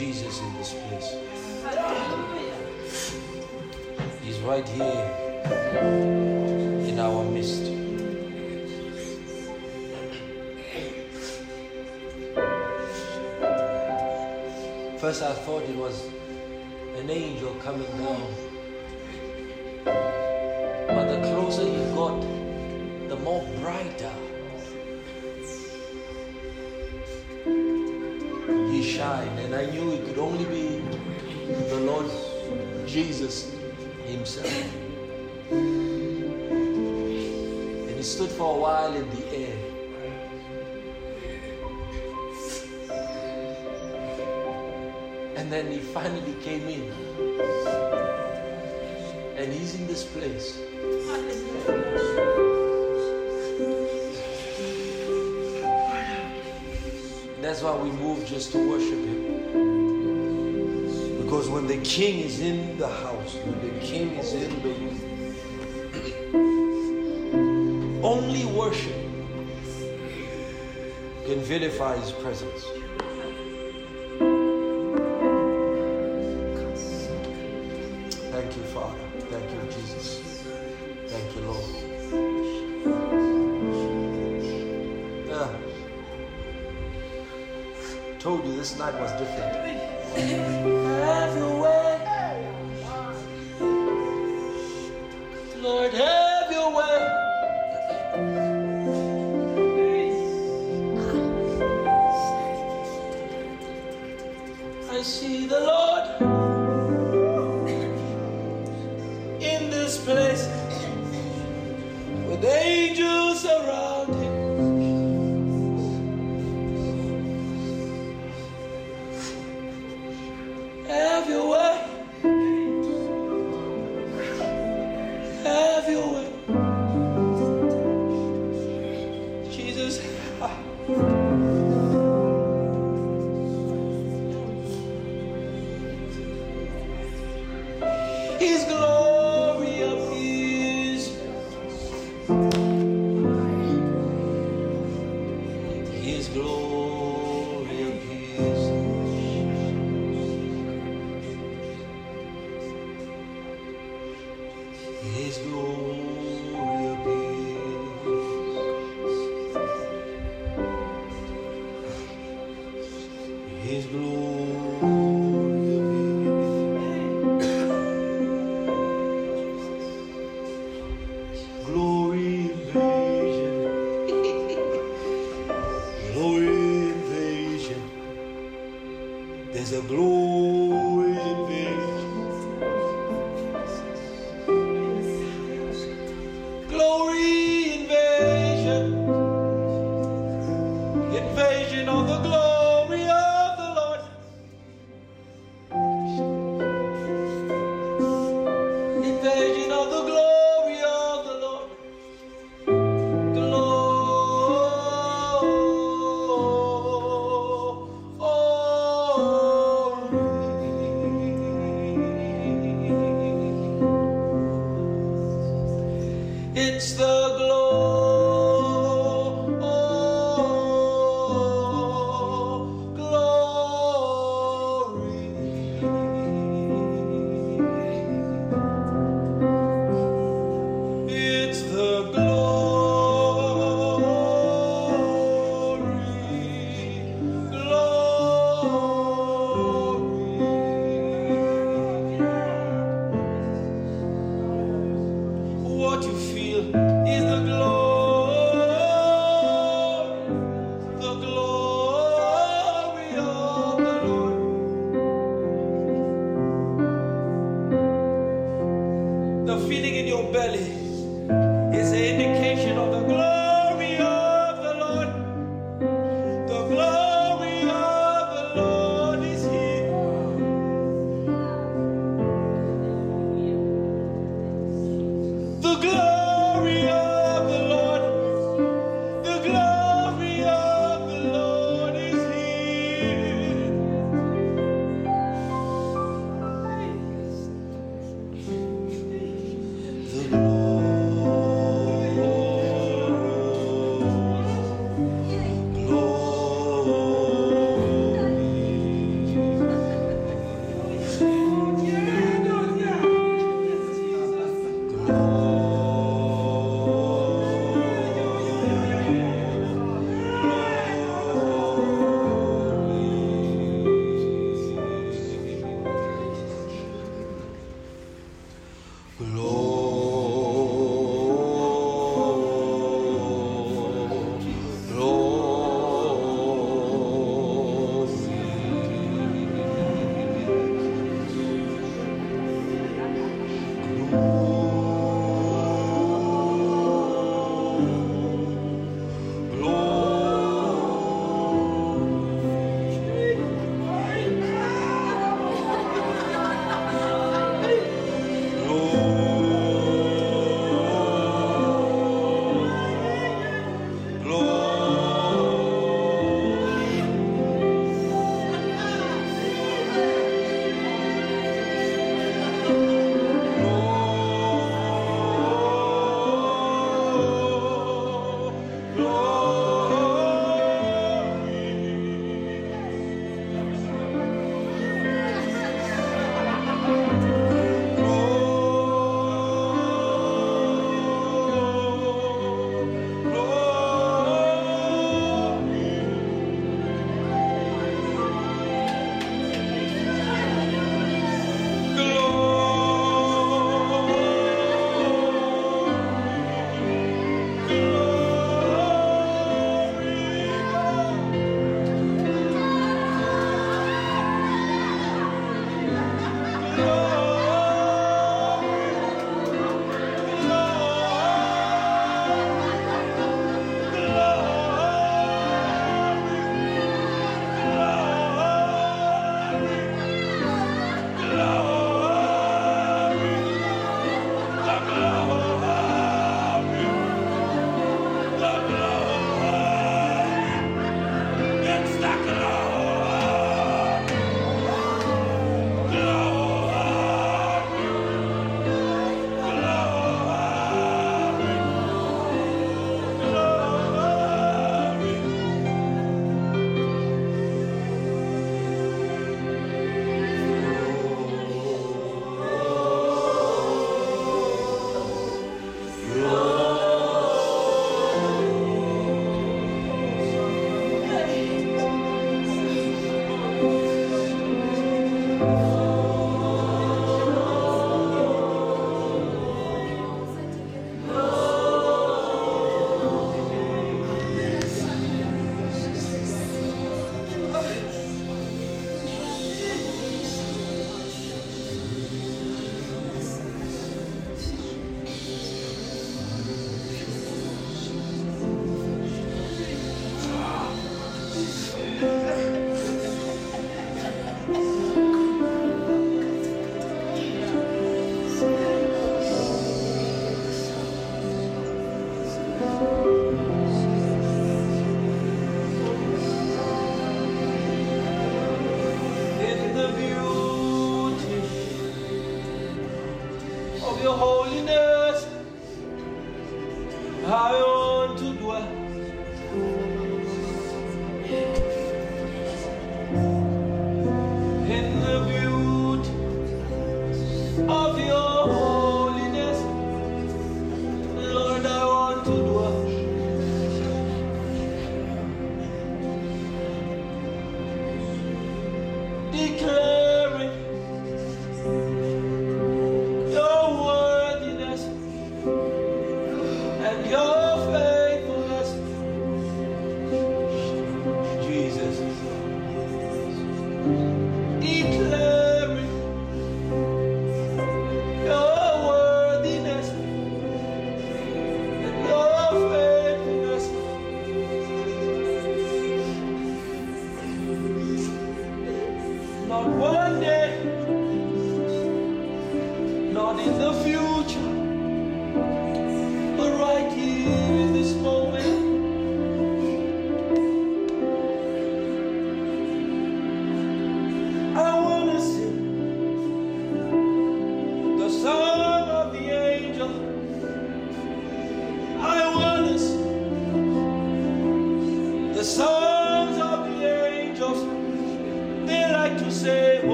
Jesus in this place. He's right here in our midst. First, I thought it was an angel coming down. Shine. And I knew it could only be the Lord Jesus Himself. And He stood for a while in the air. And then He finally came in. And He's in this place. That's why we move just to worship Him. Because when the King is in the house, when the King is in the room, only worship can vilify His presence.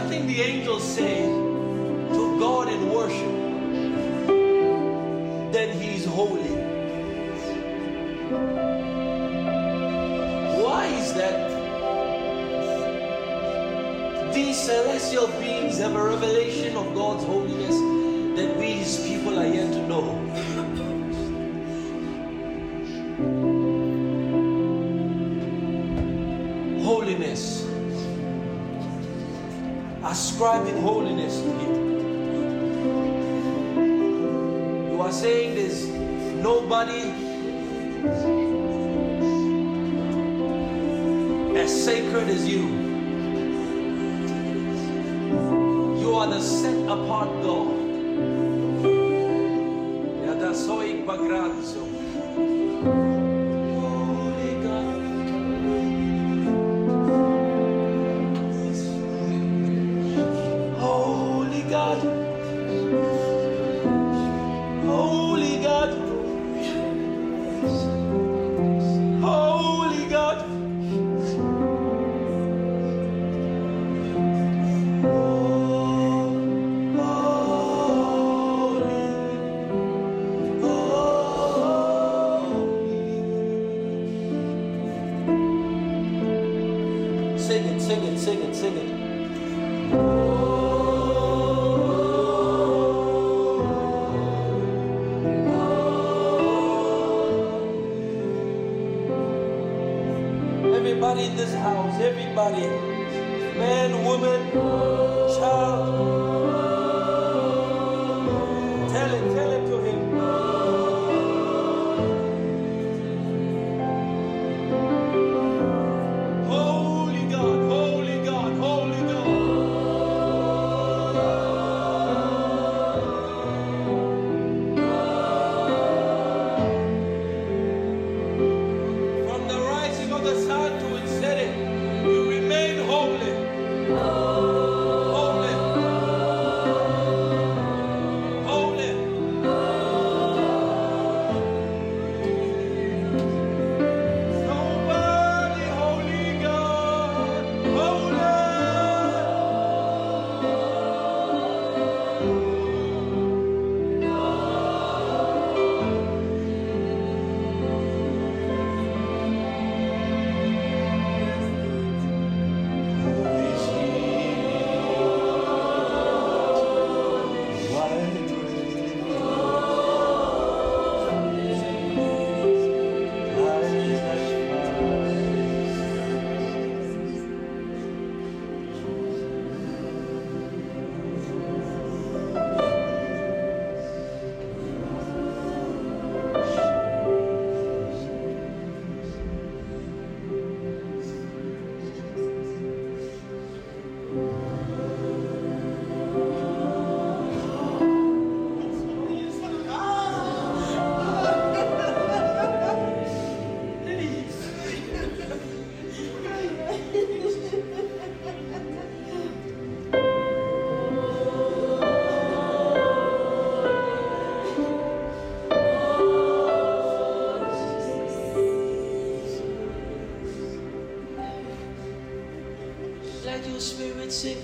another the angels say to God in worship that He is holy. Why is that? These celestial beings have a revelation of God's holiness that we, His people, are yet to know. ascribing holiness to Him. You are saying there's nobody as sacred as you. You are the set apart God.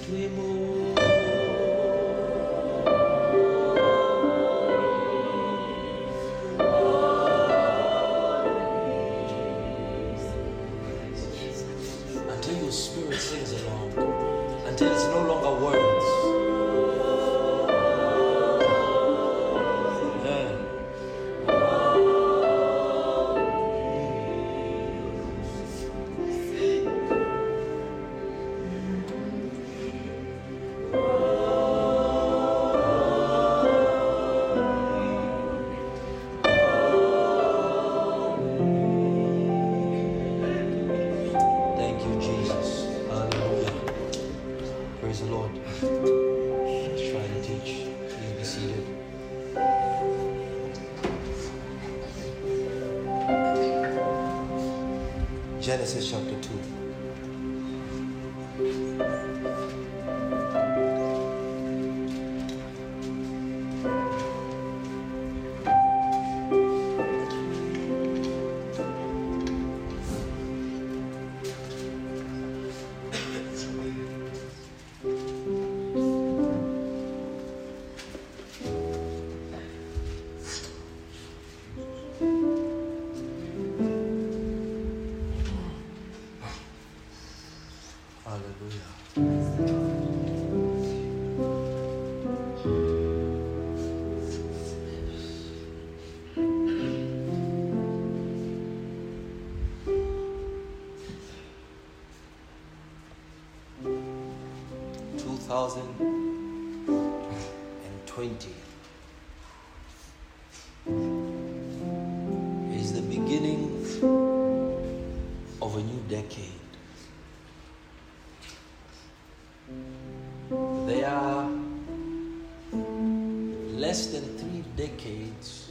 Spirit sing 2020 is the beginning of a new decade. There are less than three decades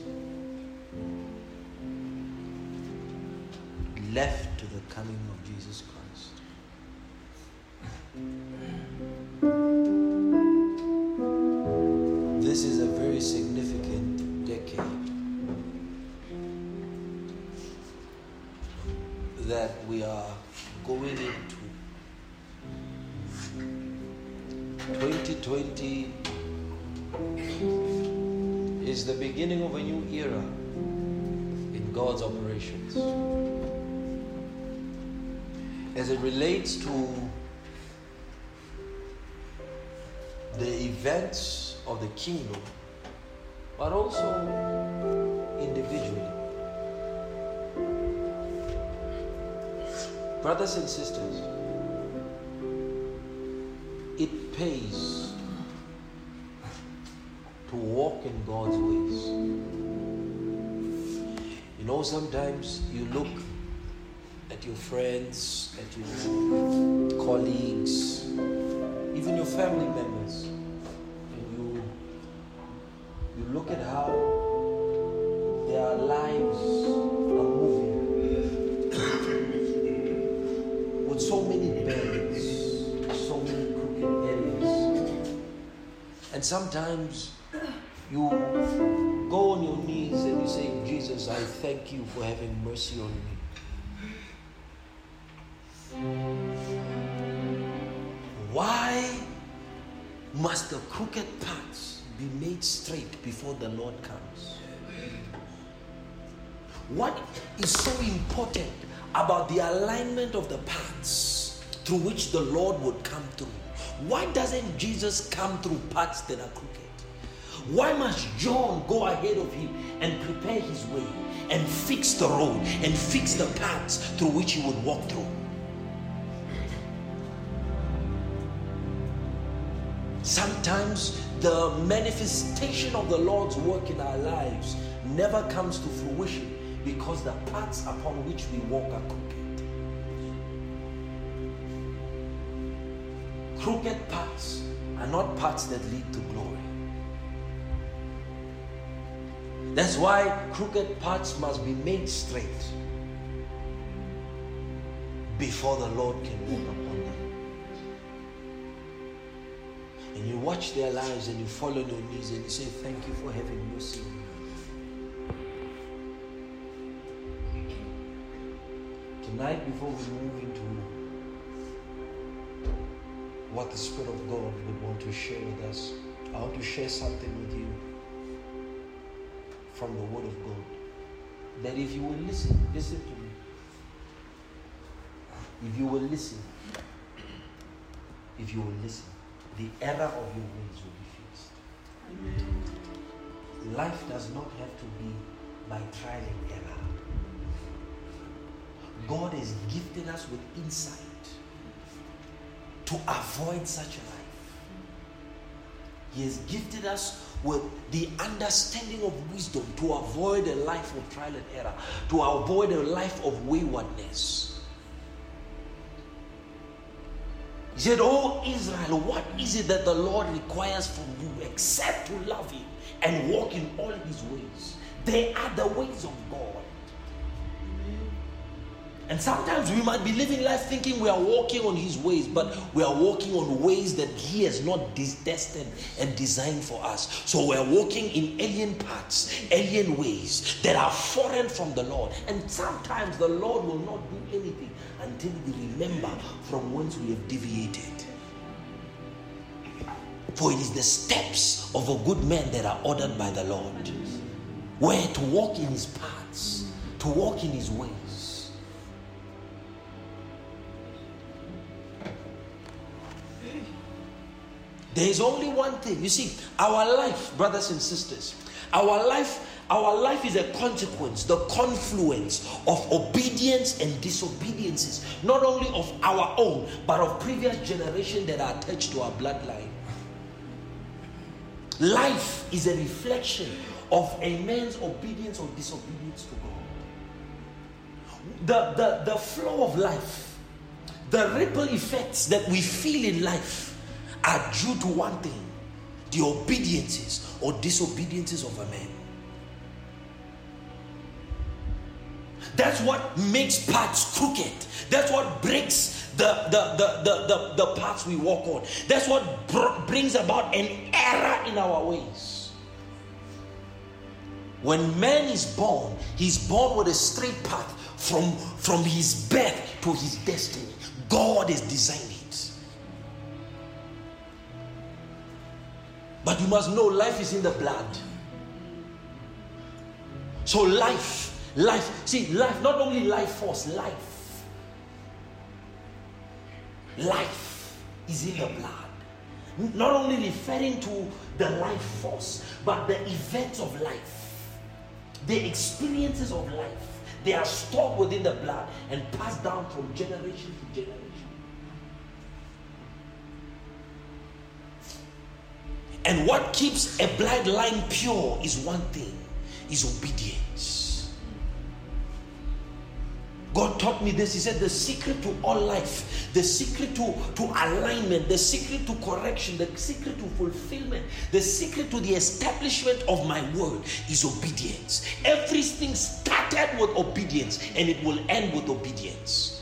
left to the coming of Jesus Christ. This is a very significant decade that we are going into. 2020 is the beginning of a new era in God's operations. As it relates to the events of the kingdom, but also individually. Brothers and sisters, it pays to walk in God's ways. You know, sometimes you look at your friends, at your colleagues, even your family members, sometimes you go on your knees and you say, Jesus, I thank you for having mercy on me. Why must the crooked paths be made straight before the Lord comes? What is so important about the alignment of the paths through which the Lord would come through? Why doesn't Jesus come through paths that are crooked? Why must John go ahead of him and prepare his way and fix the road and fix the paths through which he would walk through? Sometimes the manifestation of the Lord's work in our lives never comes to fruition because the paths upon which we walk are crooked. Crooked paths are not paths that lead to glory. That's why crooked paths must be made straight before the Lord can walk upon them. And you watch their lives and you fall on your knees and you say, Thank you for having mercy on. Tonight, before we move what the Spirit of God would want to share with us. I want to share something with you from the Word of God. That if you will listen, listen to me. If you will listen, if you will listen, the error of your ways will be fixed. Amen. Life does not have to be by trial and error. God has gifted us with insight to avoid such a life. He has gifted us with the understanding of wisdom to avoid a life of trial and error, to avoid a life of waywardness. He said, Oh Israel, what is it that the Lord requires from you except to love Him and walk in all His ways? They are the ways of God. And sometimes we might be living life thinking we are walking on His ways, but we are walking on ways that He has not destined and designed for us. So we are walking in alien paths, alien ways that are foreign from the Lord. And sometimes the Lord will not do anything until we remember from whence we have deviated. For it is the steps of a good man that are ordered by the Lord. Where to walk in His paths, to walk in His ways. There is only one thing. You see, our life, brothers and sisters, our life, our life is a consequence, the confluence of obedience and disobediences, not only of our own, but of previous generation that are attached to our bloodline. Life is a reflection of a man's obedience or disobedience to God. The, the, the flow of life, the ripple effects that we feel in life are due to one thing the obediences or disobediences of a man. That's what makes paths crooked. That's what breaks the, the, the, the, the, the paths we walk on. That's what br- brings about an error in our ways. When man is born, he's born with a straight path from, from his birth to his destiny. God is designing But you must know life is in the blood. So, life, life, see, life, not only life force, life. Life is in the blood. Not only referring to the life force, but the events of life, the experiences of life. They are stored within the blood and passed down from generation to generation. And what keeps a bloodline pure is one thing is obedience. God taught me this. He said, The secret to all life, the secret to, to alignment, the secret to correction, the secret to fulfillment, the secret to the establishment of my word is obedience. Everything started with obedience and it will end with obedience.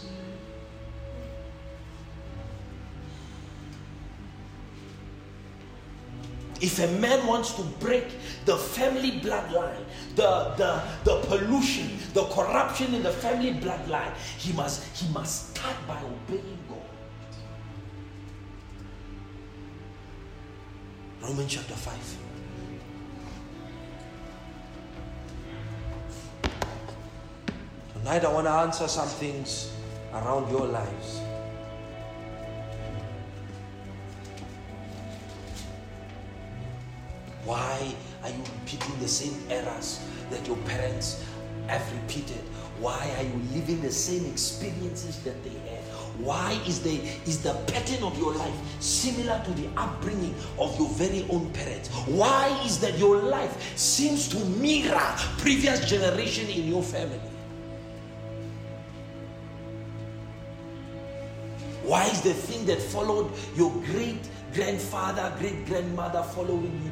If a man wants to break the family bloodline, the, the, the pollution, the corruption in the family bloodline, he must, he must start by obeying God. Romans chapter 5. Tonight I want to answer some things around your lives. Why are you repeating the same errors that your parents have repeated? Why are you living the same experiences that they had? Why is the is the pattern of your life similar to the upbringing of your very own parents? Why is that your life seems to mirror previous generation in your family? Why is the thing that followed your great grandfather, great grandmother following you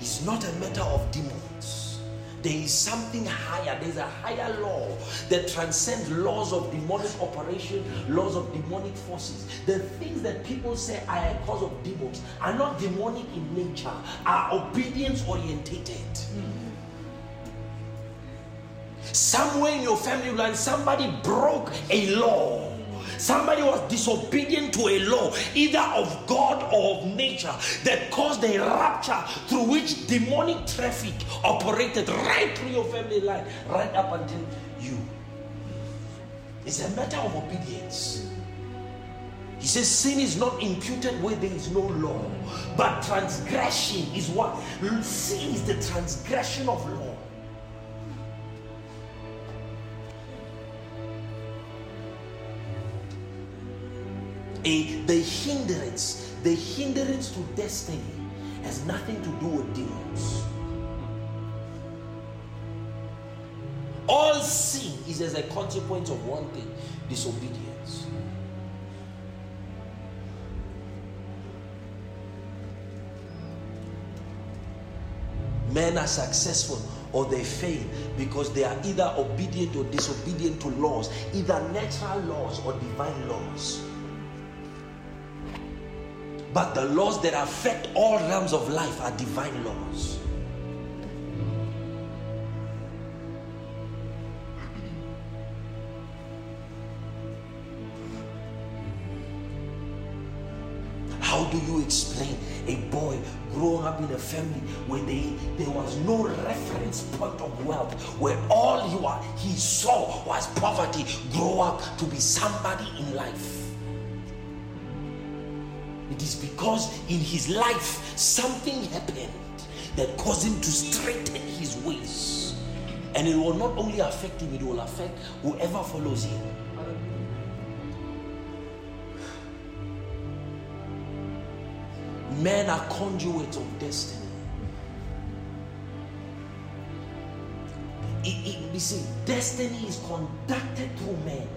it's not a matter of demons. There is something higher. There's a higher law that transcends laws of demonic operation, laws of demonic forces. The things that people say are a cause of demons are not demonic in nature, are obedience orientated. Mm-hmm. Somewhere in your family line, somebody broke a law Somebody was disobedient to a law, either of God or of nature, that caused a rupture through which demonic traffic operated right through your family line, right up until you. It's a matter of obedience. He says sin is not imputed where there is no law, but transgression is what? Sin is the transgression of law. A, the hindrance, the hindrance to destiny has nothing to do with demons. All sin is as a consequence of one thing disobedience. Men are successful or they fail because they are either obedient or disobedient to laws, either natural laws or divine laws. But the laws that affect all realms of life are divine laws. How do you explain a boy growing up in a family where they, there was no reference point of wealth, where all he, he saw was poverty, grow up to be somebody in life? It is because in his life something happened that caused him to straighten his ways. And it will not only affect him, it will affect whoever follows him. Men are conduits of destiny. It, it, you see, destiny is conducted through men.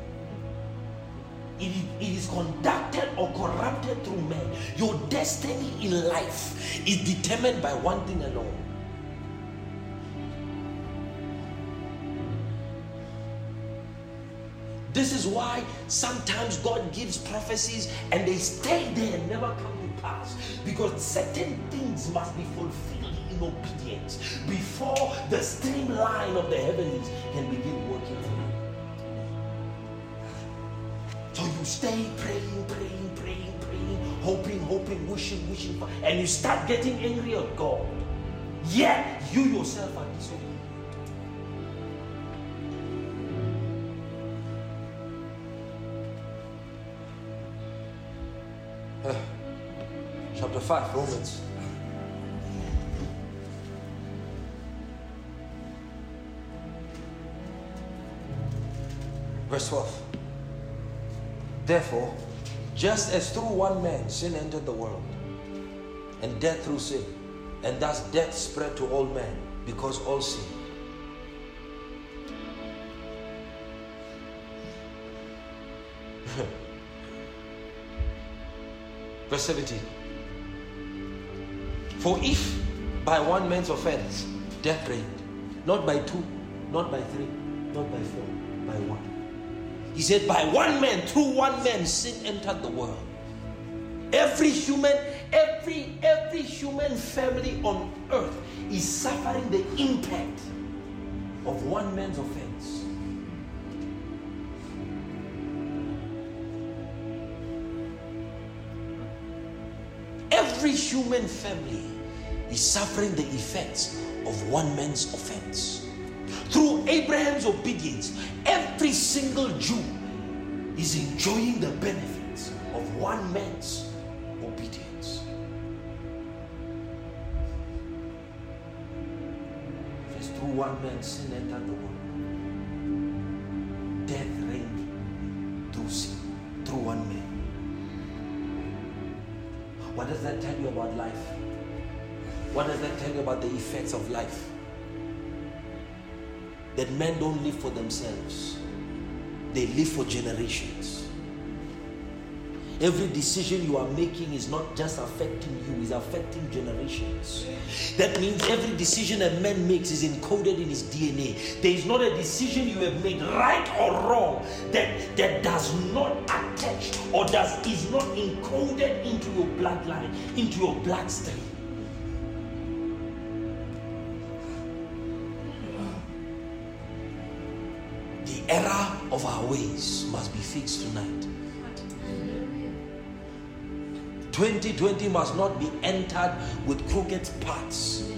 It, it is conducted or corrupted through men. Your destiny in life is determined by one thing alone. This is why sometimes God gives prophecies and they stay there and never come to pass because certain things must be fulfilled in obedience before the streamline of the heavens can begin working So you stay praying, praying, praying, praying, hoping, hoping, wishing, wishing, and you start getting angry at God. Yet you yourself are disobedient. Chapter 5, Romans. Verse 12. Therefore, just as through one man sin entered the world, and death through sin, and thus death spread to all men because all sin. Verse 17. For if by one man's offense death reigned, not by two, not by three, not by four, by one. He said, by one man, through one man, sin entered the world. Every human, every every human family on earth is suffering the impact of one man's offense. Every human family is suffering the effects of one man's offense. Through Abraham's obedience, every single Jew is enjoying the benefits of one man's obedience. Just through one man sin entered the world. Death reigned through sin, through one man. What does that tell you about life? What does that tell you about the effects of life? That men don't live for themselves, they live for generations. Every decision you are making is not just affecting you, it's affecting generations. That means every decision a man makes is encoded in his DNA. There is not a decision you have made, right or wrong, that, that does not attach or does is not encoded into your bloodline, into your bloodstream. our ways must be fixed tonight. 2020 must not be entered with crooked paths.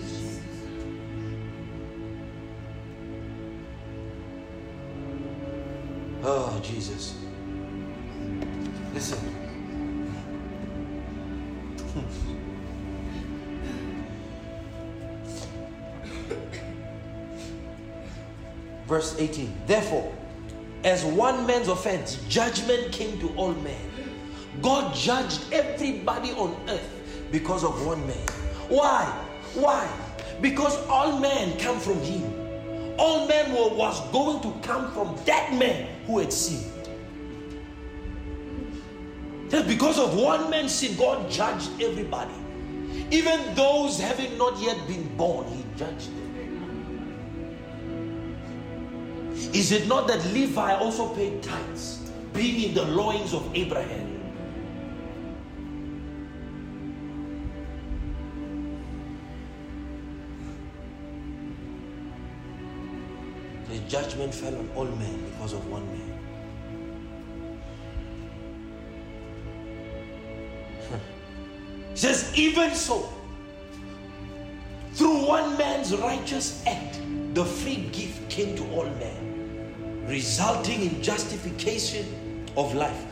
Oh, Jesus. Listen. Verse 18. Therefore, as one man's offense, judgment came to all men. God judged everybody on earth because of one man. Why? Why? Because all men come from him. All men were, was going to come from that man who had sinned. Just because of one man's sin, God judged everybody. Even those having not yet been born, He judged them. Is it not that Levi also paid tithes, being in the loins of Abraham? The judgment fell on all men because of one man. Says, even so, through one man's righteous act, the free gift came to all men, resulting in justification of life.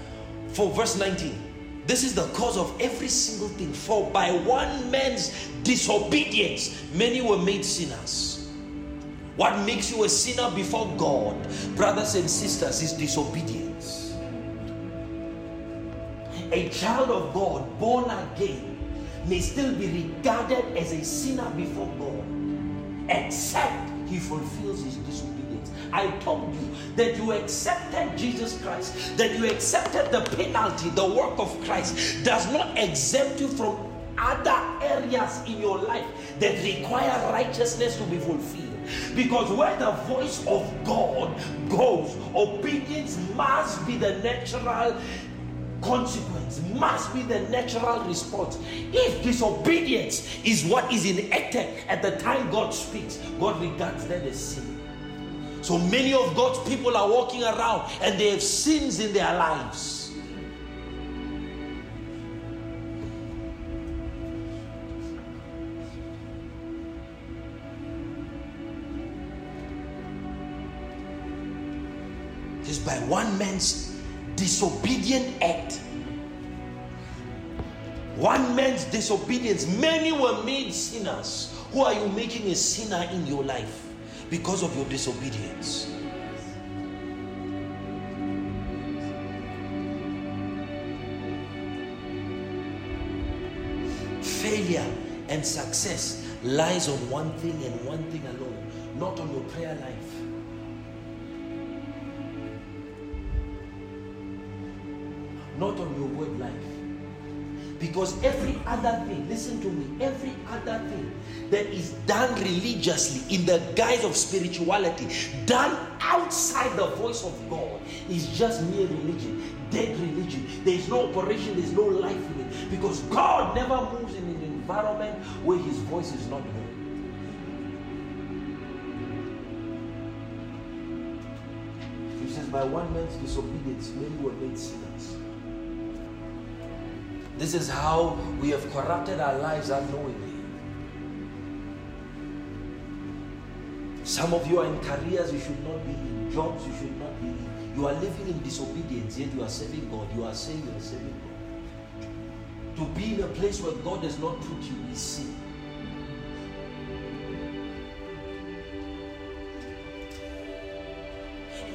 For verse 19, this is the cause of every single thing. For by one man's disobedience, many were made sinners. What makes you a sinner before God, brothers and sisters, is disobedience. A child of God, born again, may still be regarded as a sinner before God, except he fulfills his disobedience. I told you that you accepted Jesus Christ, that you accepted the penalty, the work of Christ, does not exempt you from other areas in your life that require righteousness to be fulfilled. Because where the voice of God goes, obedience must be the natural consequence, must be the natural response. If disobedience is what is enacted at the time God speaks, God regards that as sin. So many of God's people are walking around and they have sins in their lives. Just by one man's disobedient act. One man's disobedience, many were made sinners. Who are you making a sinner in your life because of your disobedience? Failure and success lies on one thing and one thing alone, not on your prayer life. not on your word life. Because every other thing, listen to me, every other thing that is done religiously in the guise of spirituality, done outside the voice of God, is just mere religion, dead religion. There is no operation, there is no life in it. Because God never moves in an environment where his voice is not heard. He says, By one man's disobedience, many were made sinners. This is how we have corrupted our lives unknowingly. Some of you are in careers you should not be in, jobs you should not be in. You are living in disobedience, yet you are serving God. You are saying you are serving God. To be in a place where God does not put you is sin.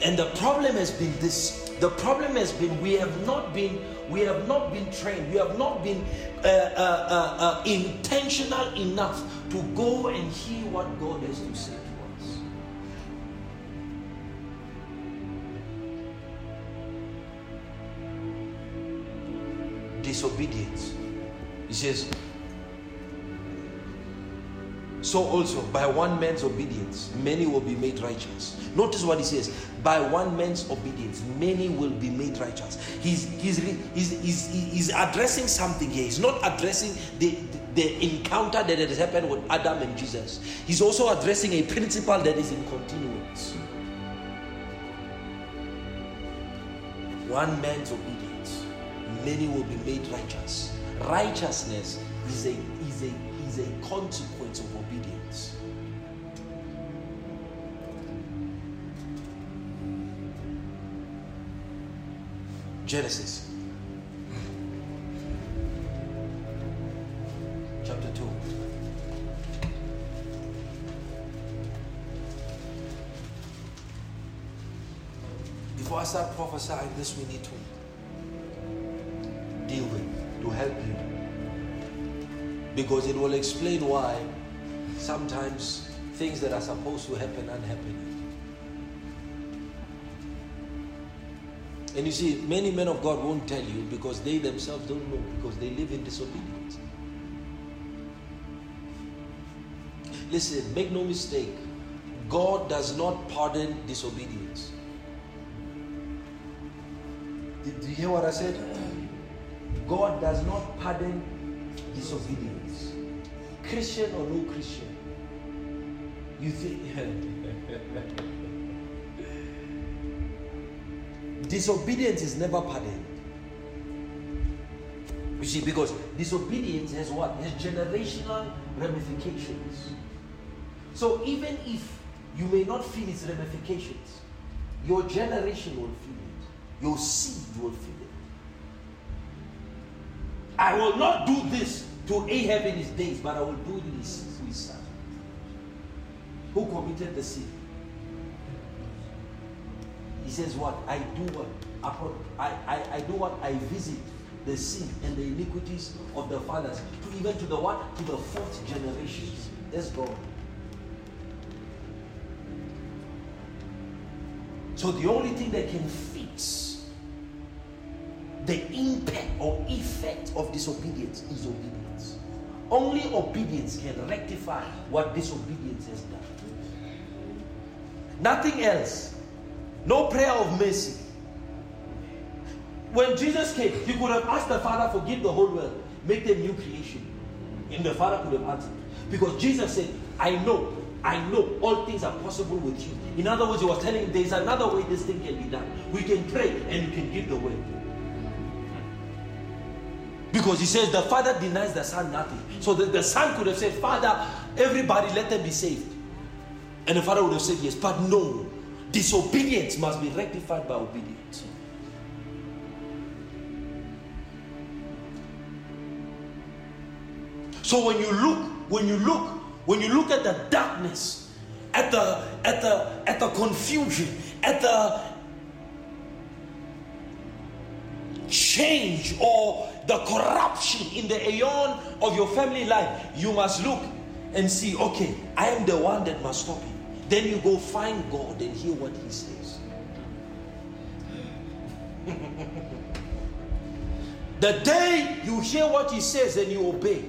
And the problem has been this. The problem has been we have not been we have not been trained. We have not been uh, uh, uh, uh intentional enough to go and hear what God has to say to us. Disobedience. He says, so also by one man's obedience, many will be made righteous. Notice what he says by one man's obedience, many will be made righteous. He's, he's, he's, he's, he's addressing something here. He's not addressing the, the encounter that has happened with Adam and Jesus. He's also addressing a principle that is in continuance. One man's obedience, many will be made righteous. righteousness is a is a is a consequence of obedience. Genesis chapter 2. Before I start prophesying this, we need to deal with to help you. Because it will explain why sometimes things that are supposed to happen aren't happening. And you see, many men of God won't tell you because they themselves don't know because they live in disobedience. Listen, make no mistake. God does not pardon disobedience. Did, you hear what I said? God does not pardon disobedience. Christian or no Christian. You think disobedience is never pardoned. You see, because disobedience has what? Has generational ramifications. So even if you may not feel its ramifications, your generation will feel it. Your seed will feel it. I will not do this to Ahab in his days, but I will do it in his. Who committed the sin? He says, What? I do what? I, I, I do what? I visit the sin and the iniquities of the fathers to even to the what? To the fourth generation. That's God. So the only thing that can fix the impact or effect of disobedience is obedience. Only obedience can rectify what disobedience has done. Nothing else. No prayer of mercy. When Jesus came, he could have asked the Father, forgive the whole world, make them new creation. And the Father could have answered. Because Jesus said, I know I know all things are possible with you. In other words, he was telling there's another way this thing can be done. We can pray and you can give the word. Because he says the father denies the son nothing. So the, the son could have said, Father, everybody let them be saved. And the father would have said yes. But no, disobedience must be rectified by obedience. So when you look, when you look when you look at the darkness, at the at the at the confusion, at the change or the corruption in the aeon of your family life, you must look and see, okay, I am the one that must stop it. Then you go find God and hear what He says. the day you hear what He says and you obey,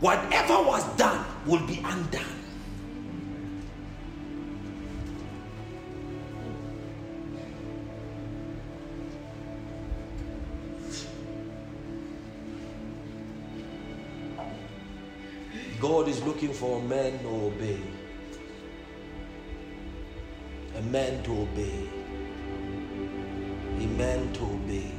whatever was done will be undone. God is looking for a man to obey. A man to obey. A man to obey.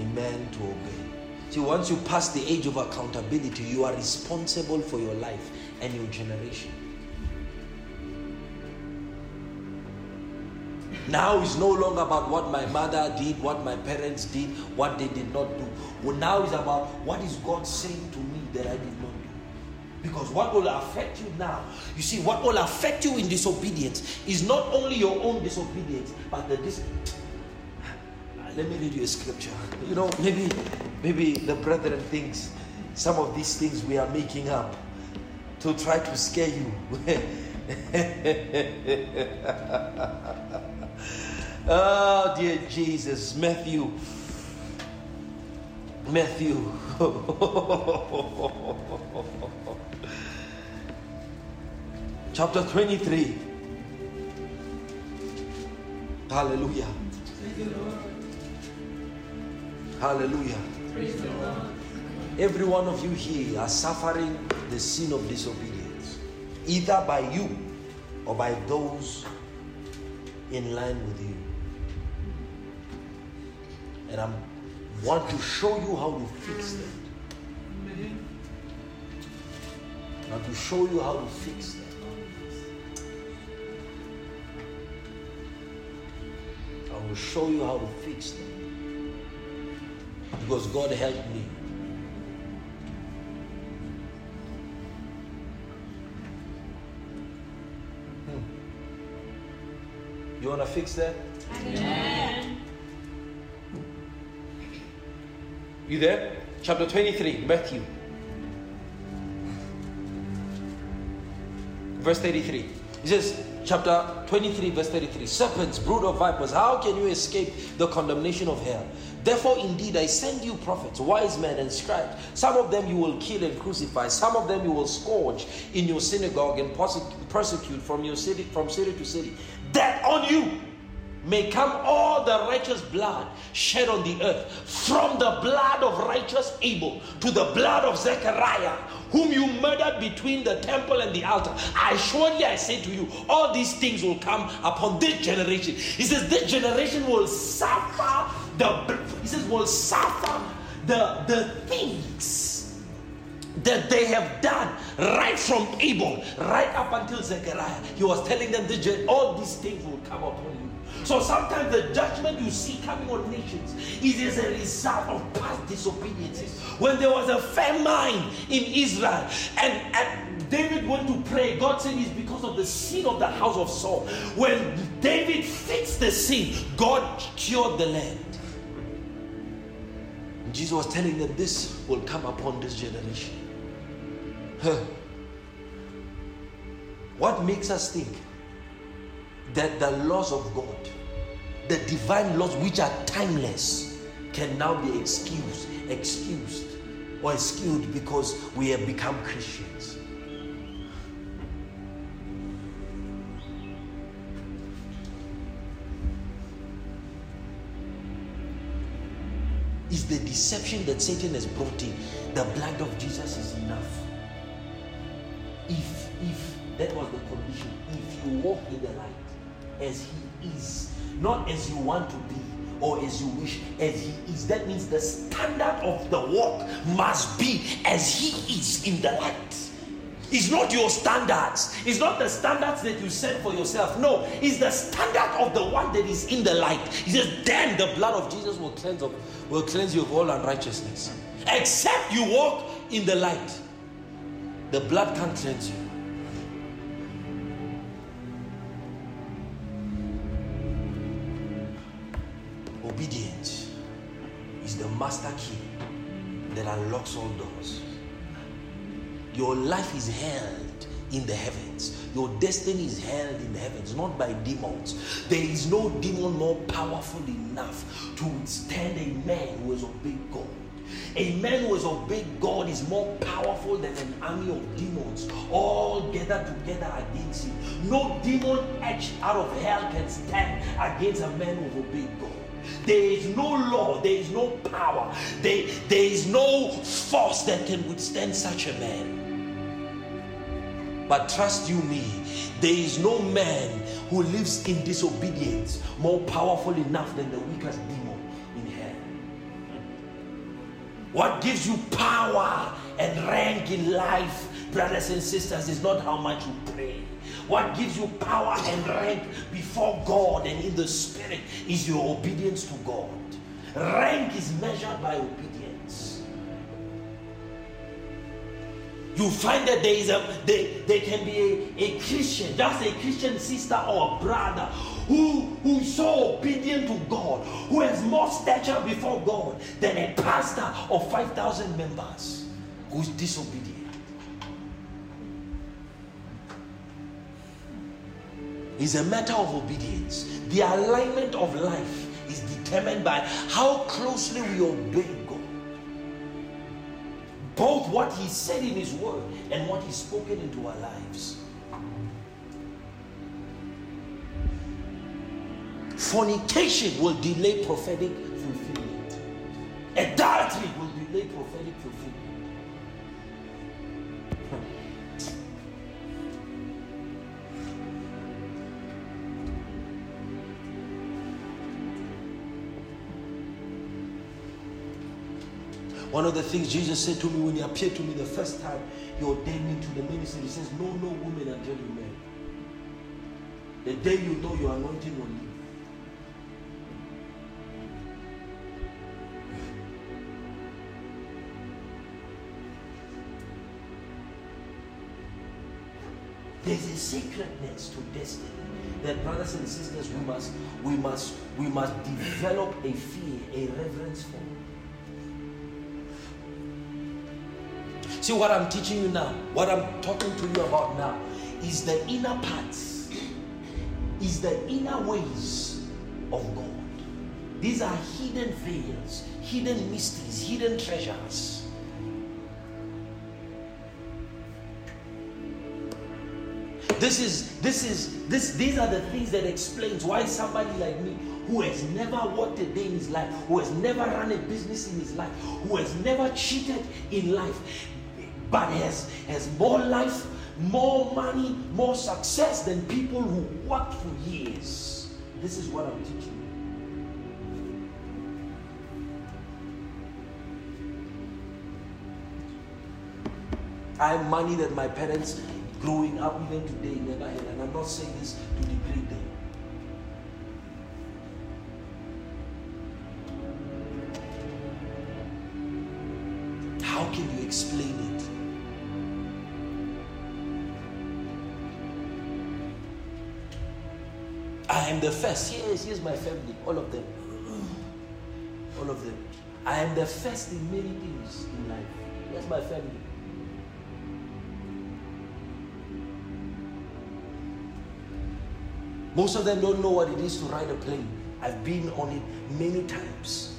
A man to obey. See, once you pass the age of accountability, you are responsible for your life and your generation. Now it's no longer about what my mother did, what my parents did, what they did not do. Well, now it's about what is God saying to that I did not do. Because what will affect you now, you see, what will affect you in disobedience is not only your own disobedience, but the dis- ah, let me read you a scripture. You know, maybe maybe the brethren thinks some of these things we are making up to try to scare you. oh dear Jesus, Matthew. Matthew. Chapter 23. Hallelujah. Hallelujah. Every one of you here are suffering the sin of disobedience, either by you or by those in line with you. And I want to show you how to fix them. I want to show you how to fix that. I will show you how to fix them. Because God helped me. Hmm. You want to fix that? Amen. You there? Chapter 23, Matthew. Verse 33. He says, chapter 23, verse 33 Serpents, brood of vipers, how can you escape the condemnation of hell? Therefore, indeed, I send you prophets, wise men, and scribes. Some of them you will kill and crucify, some of them you will scourge in your synagogue and persecute from your city from city to city. That on you may come all the righteous blood shed on the earth, from the blood of righteous Abel to the blood of Zechariah, whom you murdered between the temple and the altar. I surely I say to you, all these things will come upon this generation. He says, This generation will suffer the he says will suffer the, the things that they have done right from Abel, right up until Zechariah. He was telling them this, all these things will come upon you. So sometimes the judgment you see coming on nations is as a result of past disobediences. When there was a famine in Israel and, and David went to pray, God said it's because of the sin of the house of Saul. When David fixed the sin, God cured the land. Jesus was telling them this will come upon this generation. Huh. What makes us think that the laws of God, the divine laws which are timeless, can now be excused, excused, or excused because we have become Christians. Is the deception that Satan has brought in. The blood of Jesus is enough. If if that was the condition, if you walk in the light, as He is, not as you want to be or as you wish, as He is. That means the standard of the walk must be as He is in the light. It's not your standards. It's not the standards that you set for yourself. No, it's the standard of the one that is in the light. He says, then the blood of Jesus will cleanse of, will cleanse you of all unrighteousness. Except you walk in the light. The blood can't cleanse you. Obedience is the master key that unlocks all doors. Your life is held in the heavens. Your destiny is held in the heavens, not by demons. There is no demon more powerful enough to withstand a man who has obeyed God. A man who has obeyed God is more powerful than an army of demons, all gathered together against him. No demon etched out of hell can stand against a man who has obeyed God. There is no law, there is no power, there, there is no force that can withstand such a man. But trust you me, there is no man who lives in disobedience more powerful enough than the weakest demon in hell. What gives you power and rank in life, brothers and sisters, is not how much you pray. What gives you power and rank before God and in the spirit is your obedience to God. Rank is measured by obedience. You find that there is a there, there can be a, a Christian, just a Christian sister or brother who, who is so obedient to God, who has more stature before God than a pastor of 5,000 members who is disobedient. Is a matter of obedience. The alignment of life is determined by how closely we obey God. Both what He said in His Word and what He's spoken into our lives. Fornication will delay prophetic fulfillment. Adultery will delay prophetic fulfillment. One of the things Jesus said to me when he appeared to me the first time he ordained me to the ministry, he says, No, no woman until you marry. The day you know your anointing will leave. There's a sacredness to destiny that brothers and sisters we must we must we must develop a fear, a reverence for. See what I'm teaching you now, what I'm talking to you about now is the inner parts, is the inner ways of God. These are hidden veils, hidden mysteries, hidden treasures. This is this is this these are the things that explains why somebody like me who has never worked a day in his life, who has never run a business in his life, who has never cheated in life, but has has more life, more money, more success than people who worked for years. This is what I'm teaching you. I have money that my parents growing up even today never had. And I'm not saying this to degrade first. Yes, here's my family, all of them. Mm. All of them. I am the first in many things in life. Here's my family. Most of them don't know what it is to ride a plane. I've been on it many times.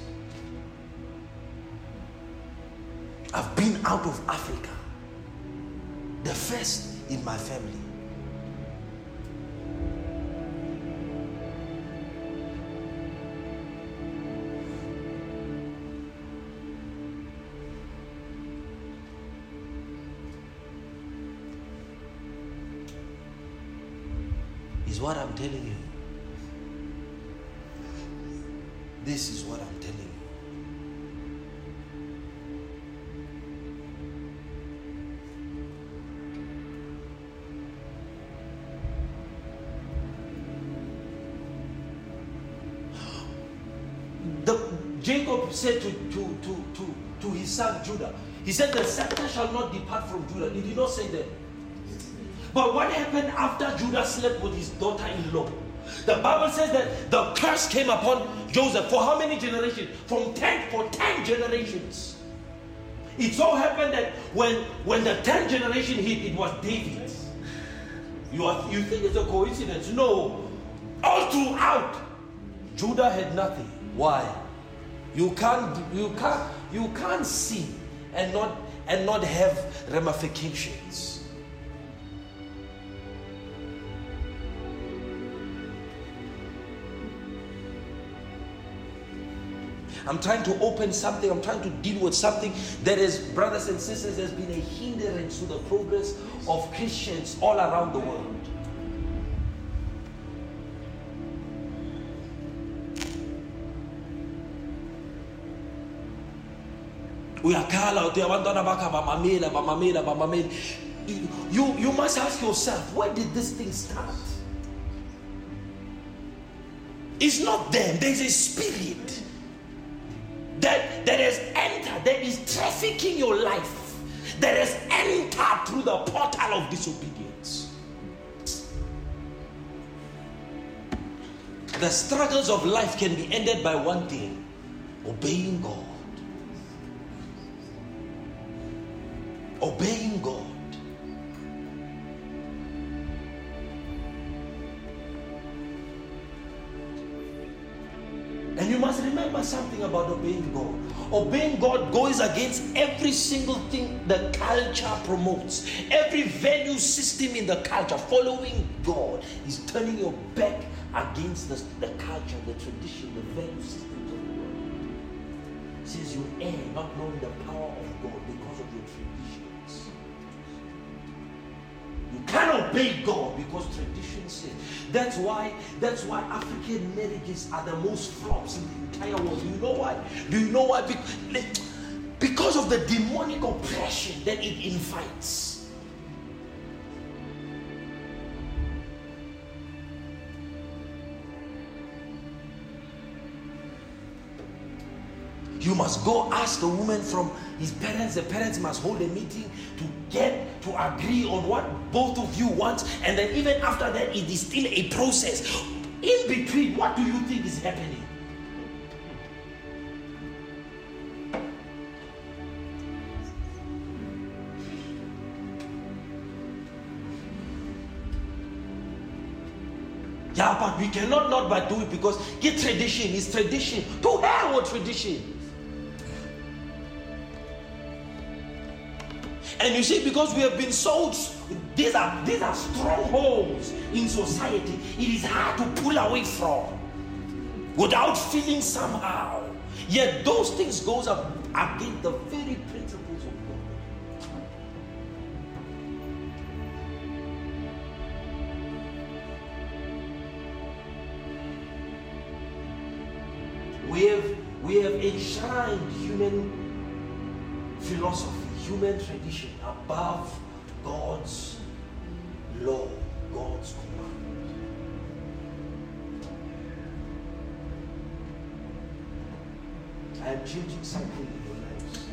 I've been out of Africa, the first in my family. He said, The scepter shall not depart from Judah. He Did not say that? But what happened after Judah slept with his daughter in law? The Bible says that the curse came upon Joseph for how many generations? From 10 for 10 generations. It so happened that when, when the 10th generation hit, it was David. You, are, you think it's a coincidence? No. All throughout, Judah had nothing. Why? You can't you can't you can't see and not and not have ramifications. I'm trying to open something, I'm trying to deal with something that is, brothers and sisters, has been a hindrance to the progress of Christians all around the world. Uyakhala uthi abantwana bakha bamamela bamamela bamamela you, you must ask yourself where did this thing start it's not them there's a spirit that, that has entered, that is trafficking your life, that has entered through the portal of disobedience. The struggles of life can be ended by one thing obeying God. Obeying God. And you must remember something about obeying God. Obeying God goes against every single thing the culture promotes, every value system in the culture. Following God is turning your back against the, the culture, the tradition, the value systems of the world. Says you err not knowing the power of You can't obey God because tradition says. That's why, that's why African marriages are the most flops in the entire world. Do you know why? Do you know why? Because, because of the demonic oppression that it invites. You must go ask the woman from his parents. The parents must hold a meeting to get to agree on what both of you want. And then, even after that, it is still a process. In between, what do you think is happening? Yeah, but we cannot not but do it because get tradition is tradition. To hell with tradition. And you see, because we have been sold, these are these are strongholds in society. It is hard to pull away from without feeling somehow. Yet those things goes up against the very principles of God. We have we have enshrined human philosophy human tradition above God's law, God's command. I am changing something in your lives.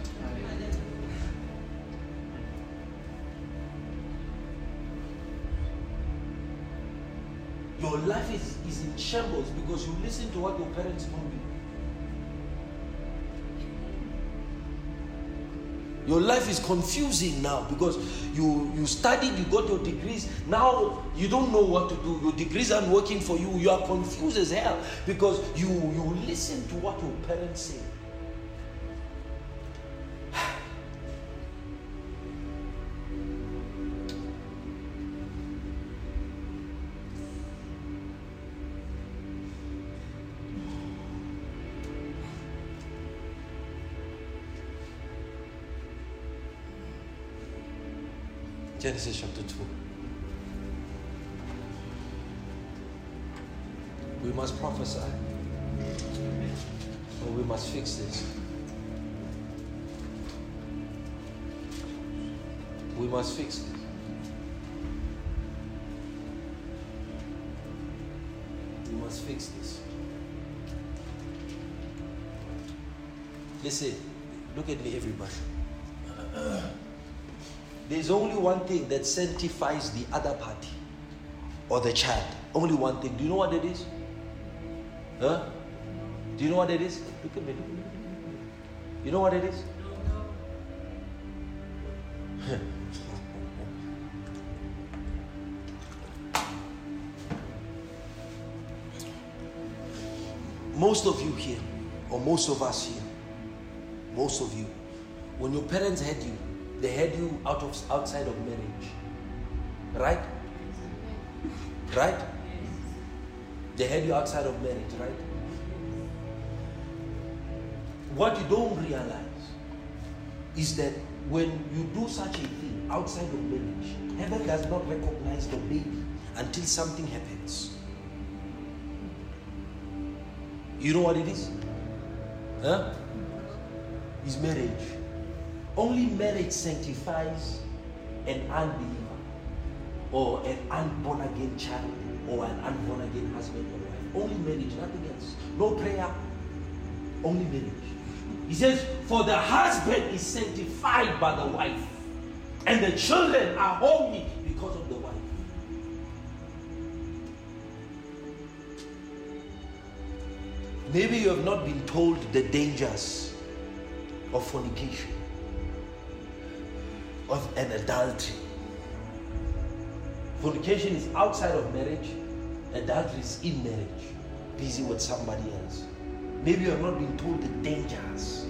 Your life is, is in shambles because you listen to what your parents told you. Your life is confusing now because you, you studied, you got your degrees. Now you don't know what to do. Your degrees aren't working for you. You are confused as hell because you, you listen to what your parents say. Genesis chapter 2. We must prophesy. Or we must fix this. We must fix this. We must fix this. Listen, look at me, everybody. There's only one thing that sanctifies the other party or the child. Only one thing. Do you know what it is? Huh? Do you know what it is? Look at me. You know what it is? most of you here, or most of us here, most of you, when your parents had you, they had you out of outside of marriage. Right? Right? They had you outside of marriage, right? What you don't realize is that when you do such a thing outside of marriage, heaven does not recognize the baby until something happens. You know what it is? Huh? Is marriage. Only marriage sanctifies an unbeliever or an unborn again child or an unborn again husband or wife. Only marriage, nothing else. No prayer, only marriage. He says, For the husband is sanctified by the wife, and the children are holy because of the wife. Maybe you have not been told the dangers of fornication of an adultery. Fornication is outside of marriage, adultery is in marriage, busy with somebody else. Maybe you have not been told the dangers.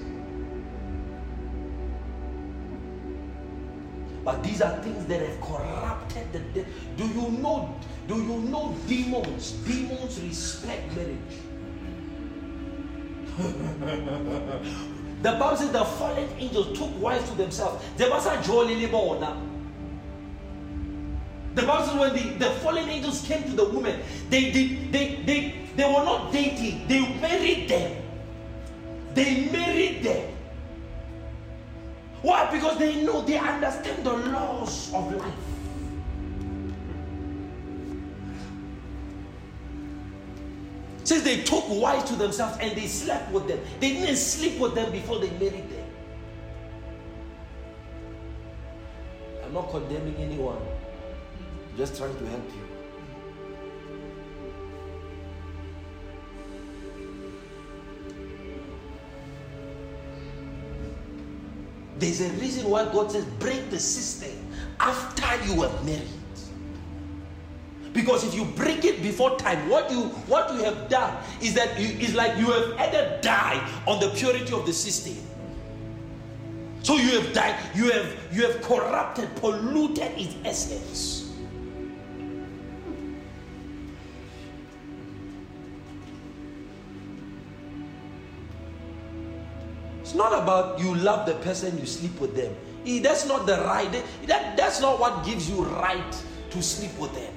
But these are things that have corrupted the de- Do you know? Do you know demons? Demons respect marriage. The Bible says the fallen angels took wives to themselves. The Bible says the Bible says when the, the fallen angels came to the woman, they, they, they, they, they were not dating, they married them. They married them. Why? Because they know, they understand the laws of life. Says they took wives to themselves and they slept with them. They didn't sleep with them before they married them. I'm not condemning anyone, I'm just trying to help you. There's a reason why God says break the system after you are married. Because if you break it before time, what you what you have done is that you, it's like you have either died on the purity of the system. So you have died, you have you have corrupted, polluted its essence. It's not about you love the person, you sleep with them. That's not the right. That, that's not what gives you right to sleep with them.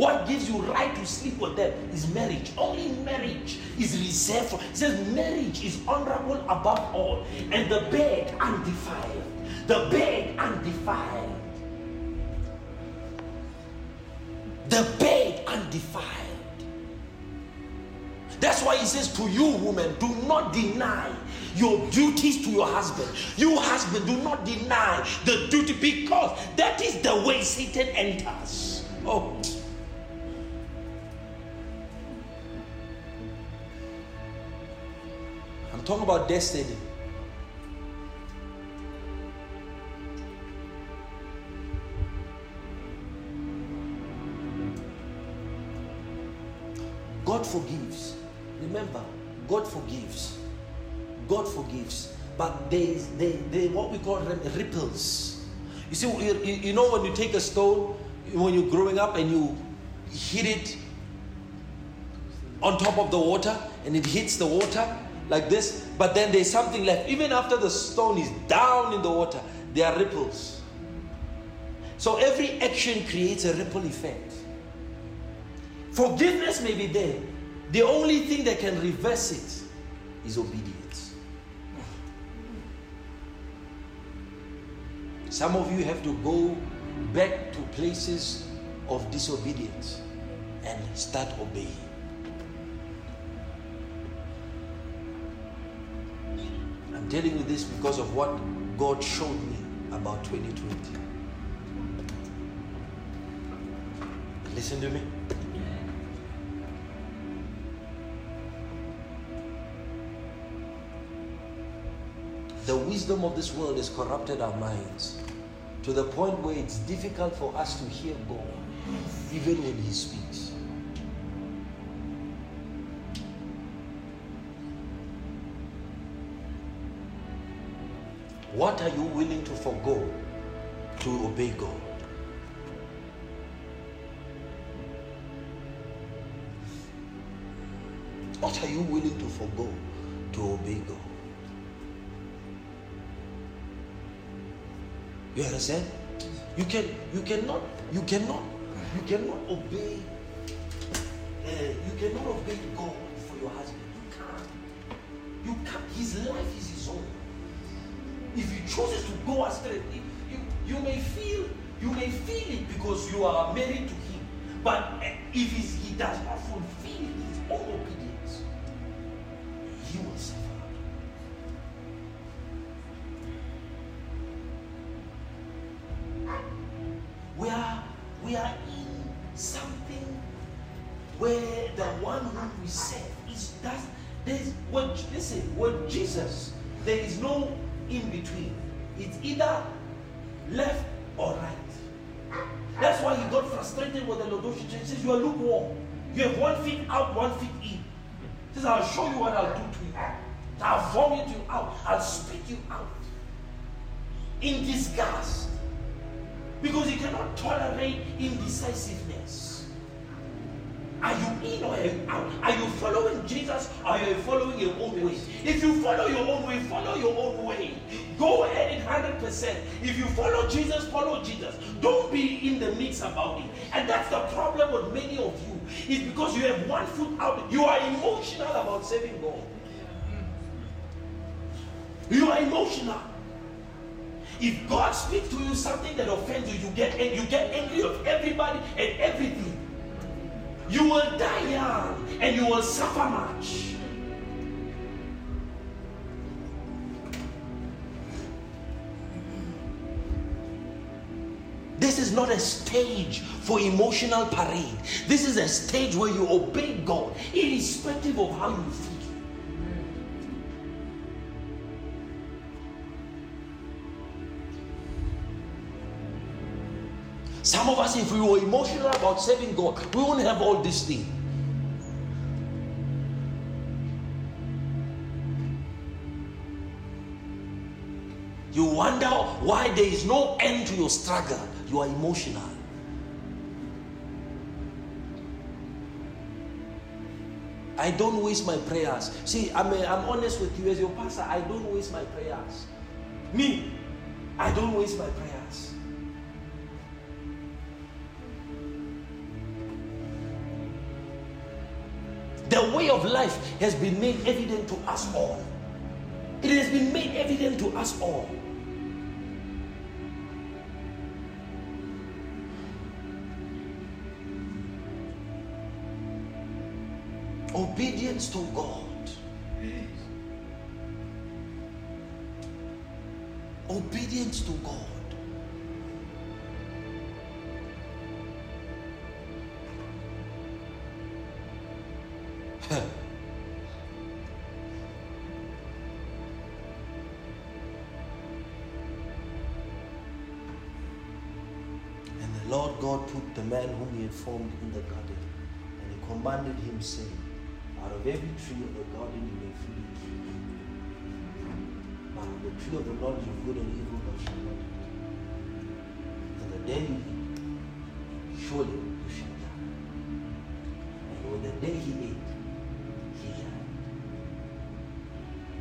What gives you right to sleep with them is marriage. Only marriage is reserved for. Says marriage is honorable above all, and the bed undefiled. The bed undefiled. The bed undefiled. That's why he says to you, woman, do not deny your duties to your husband. You, husband, do not deny the duty because that is the way Satan enters. Oh. Talking about destiny. God forgives. Remember, God forgives. God forgives. But they, they what we call ripples. You see, you know when you take a stone, when you're growing up and you hit it on top of the water and it hits the water like this, but then there's something left. Even after the stone is down in the water, there are ripples. So every action creates a ripple effect. Forgiveness may be there. The only thing that can reverse it is obedience. Some of you have to go back to places of disobedience and start obeying. Telling you this because of what God showed me about 2020. Listen to me. The wisdom of this world has corrupted our minds to the point where it's difficult for us to hear God, even when He speaks. What are you willing to forego to obey God? What are you willing to forego to obey God? You understand? You can you cannot you cannot you cannot obey uh, you cannot obey God for your husband. You can't. You can't. His life is his own. If he chooses to go astray, you, you may feel you may feel it because you are married to him. But uh, if he does not fulfill his own obedience, he will suffer. We are we are in something where the one whom we serve is that there's when listen what Jesus there is no in between. It's either left or right. That's why he got frustrated with the Laodicean church. He says, You are lukewarm. You have one feet out, one feet in. He says, I'll show you what I'll do to you. I'll vomit you out. I'll spit you out. In disgust. Because he cannot tolerate indecisiveness. Are you in or out? Are you following Jesus or are you following your own way? If you follow your own way, follow your own way. Go ahead it 100%. If you follow Jesus, follow Jesus. Don't be in the mix about it. And that's the problem with many of you. Is because you have one foot out. You are emotional about saving God. You are emotional. If God speaks to you something that offends you, you get you get angry of everybody and everything. You will die young and you will suffer much. This is not a stage for emotional parade. This is a stage where you obey God, irrespective of how you feel. Some of us, if we were emotional about serving God, we won't have all these things. You wonder why there is no end to your struggle you are emotional. I don't waste my prayers. See, I'm, a, I'm honest with you as your pastor. I don't waste my prayers. Me, I don't waste my prayers. The way of life has been made evident to us all. It has been made evident to us all. Obedience to God. Obedience to God. and the Lord God put the man whom he had formed in the garden, and he commanded him, saying, out of every tree of the garden you may freely eat. But the tree of the knowledge of good and evil thou shalt not eat. And the day you eat, surely you shall die. And the day he ate,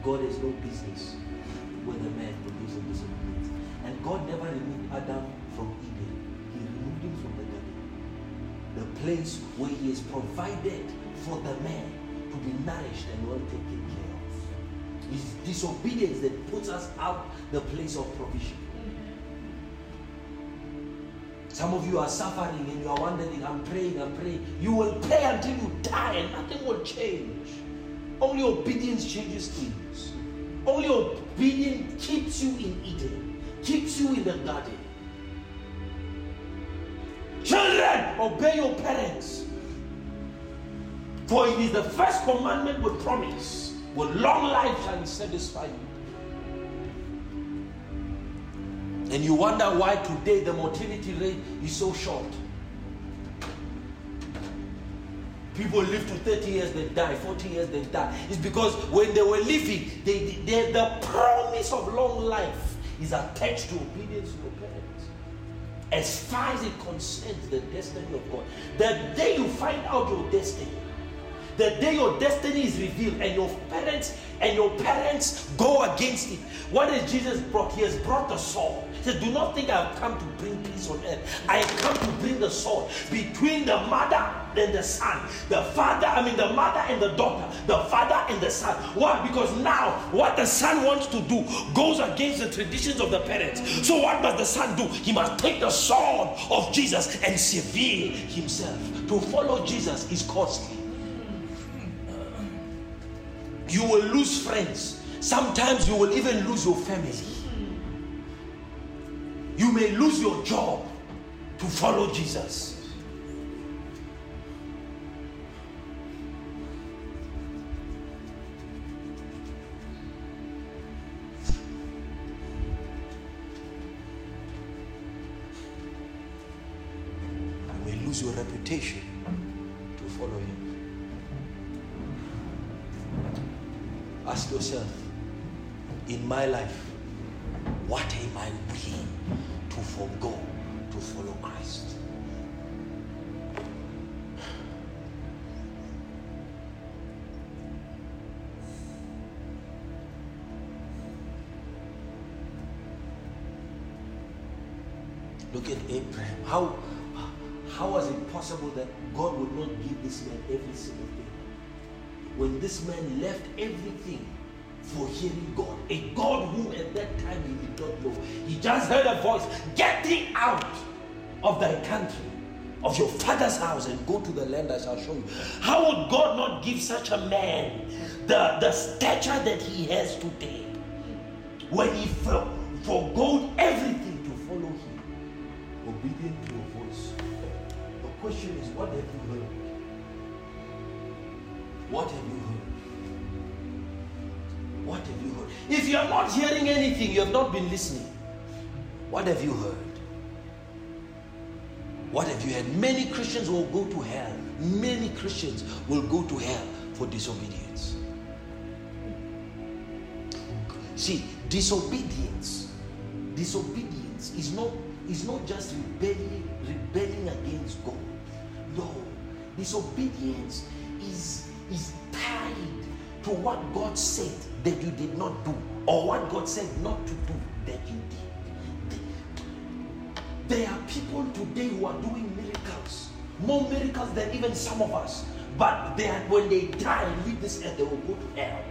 God has no business with the man will lose in disobedience. And God never removed Adam from Eden. He removed him from the garden. The place where he has provided for the man to be nourished and well taken care of. It's disobedience that puts us out the place of provision. Some of you are suffering and you are wondering, I'm praying, I'm praying. You will pray until you die and nothing will change. Only obedience changes things. Only obedience keeps you in Eden, keeps you in the garden. Children, obey your parents. For it is the first commandment with promise. With long life shall he satisfy you. And you wonder why today the mortality rate is so short. People live to 30 years, they die, 40 years, they die. It's because when they were living, they, they, the promise of long life is attached to obedience to your parents. As far as it concerns the destiny of God. The day you find out your destiny, the day your destiny is revealed and your parents and your parents go against it. What has Jesus brought? He has brought the sword. He said, Do not think I have come to bring peace on earth. I have come to bring the sword between the mother and the son, the father, I mean, the mother and the daughter, the father and the son. Why? Because now what the son wants to do goes against the traditions of the parents. So, what must the son do? He must take the sword of Jesus and severe himself. To follow Jesus is costly you will lose friends. Sometimes you will even lose your family. You may lose your job to follow Jesus. You may lose your reputation A God who at that time he did not know. He just heard a voice, Get thee out of thy country, of your father's house, and go to the land I shall show you. How would God not give such a man the, the stature that he has today when he for, forgot everything to follow him? Obedient to a voice. The question is, what have you heard? What have you heard? What have you heard? If you are not hearing anything, you have not been listening. What have you heard? What have you heard? Many Christians will go to hell. Many Christians will go to hell for disobedience. See, disobedience, disobedience is not is not just rebelling, rebelling against God. No, disobedience is is tied to what God said that you did not do, or what God said not to do that you did. There are people today who are doing miracles, more miracles than even some of us. But they are, when they die and leave this earth, they will go to hell.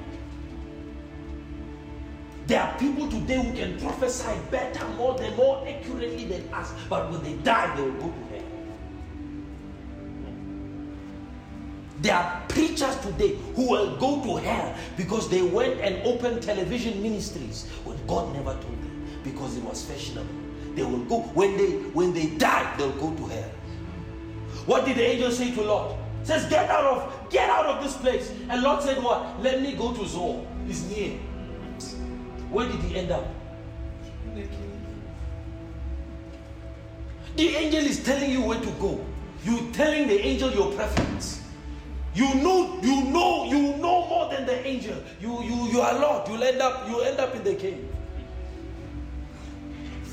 There are people today who can prophesy better, more than more accurately than us, but when they die, they will go to There are preachers today who will go to hell because they went and opened television ministries when God never told them because it was fashionable. They will go when they when they die, they'll go to hell. What did the angel say to Lot? Says, get out of get out of this place. And Lot said, What? Let me go to Zoar. It's near. Where did he end up? The angel is telling you where to go. You telling the angel your preference. You know, you know, you know more than the angel. You you you are Lord. You'll end up, you end up in the cave.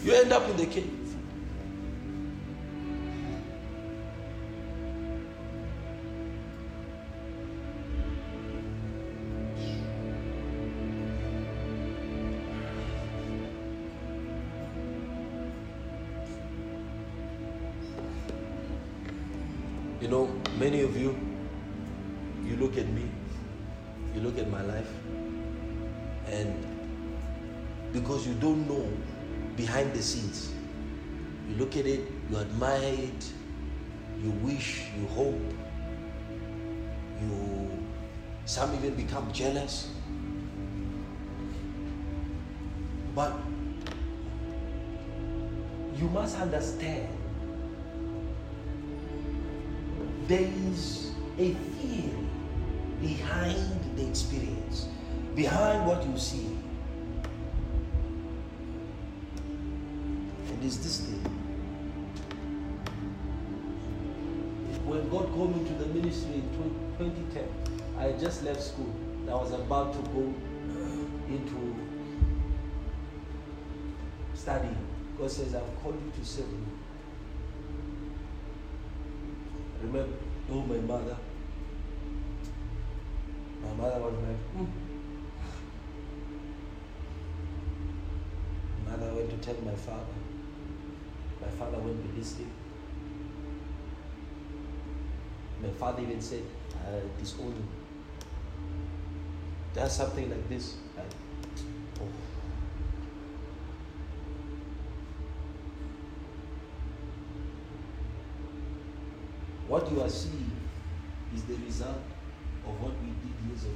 You end up in the cave. You know, many of you you look at my life, and because you don't know behind the scenes, you look at it, you admire it, you wish, you hope, you some even become jealous. But you must understand there is a theory behind the experience, behind what you see. And it's this thing. When God called me to the ministry in 2010, I just left school. I was about to go into studying. God says, I've called you to serve me. Remember, oh, my mother, mother was like, hmm. Mother went to tell my father. My father went to him. My father even said, uh, disown him. Does something like this. Oh. What you are seeing is the result of what we did years ago.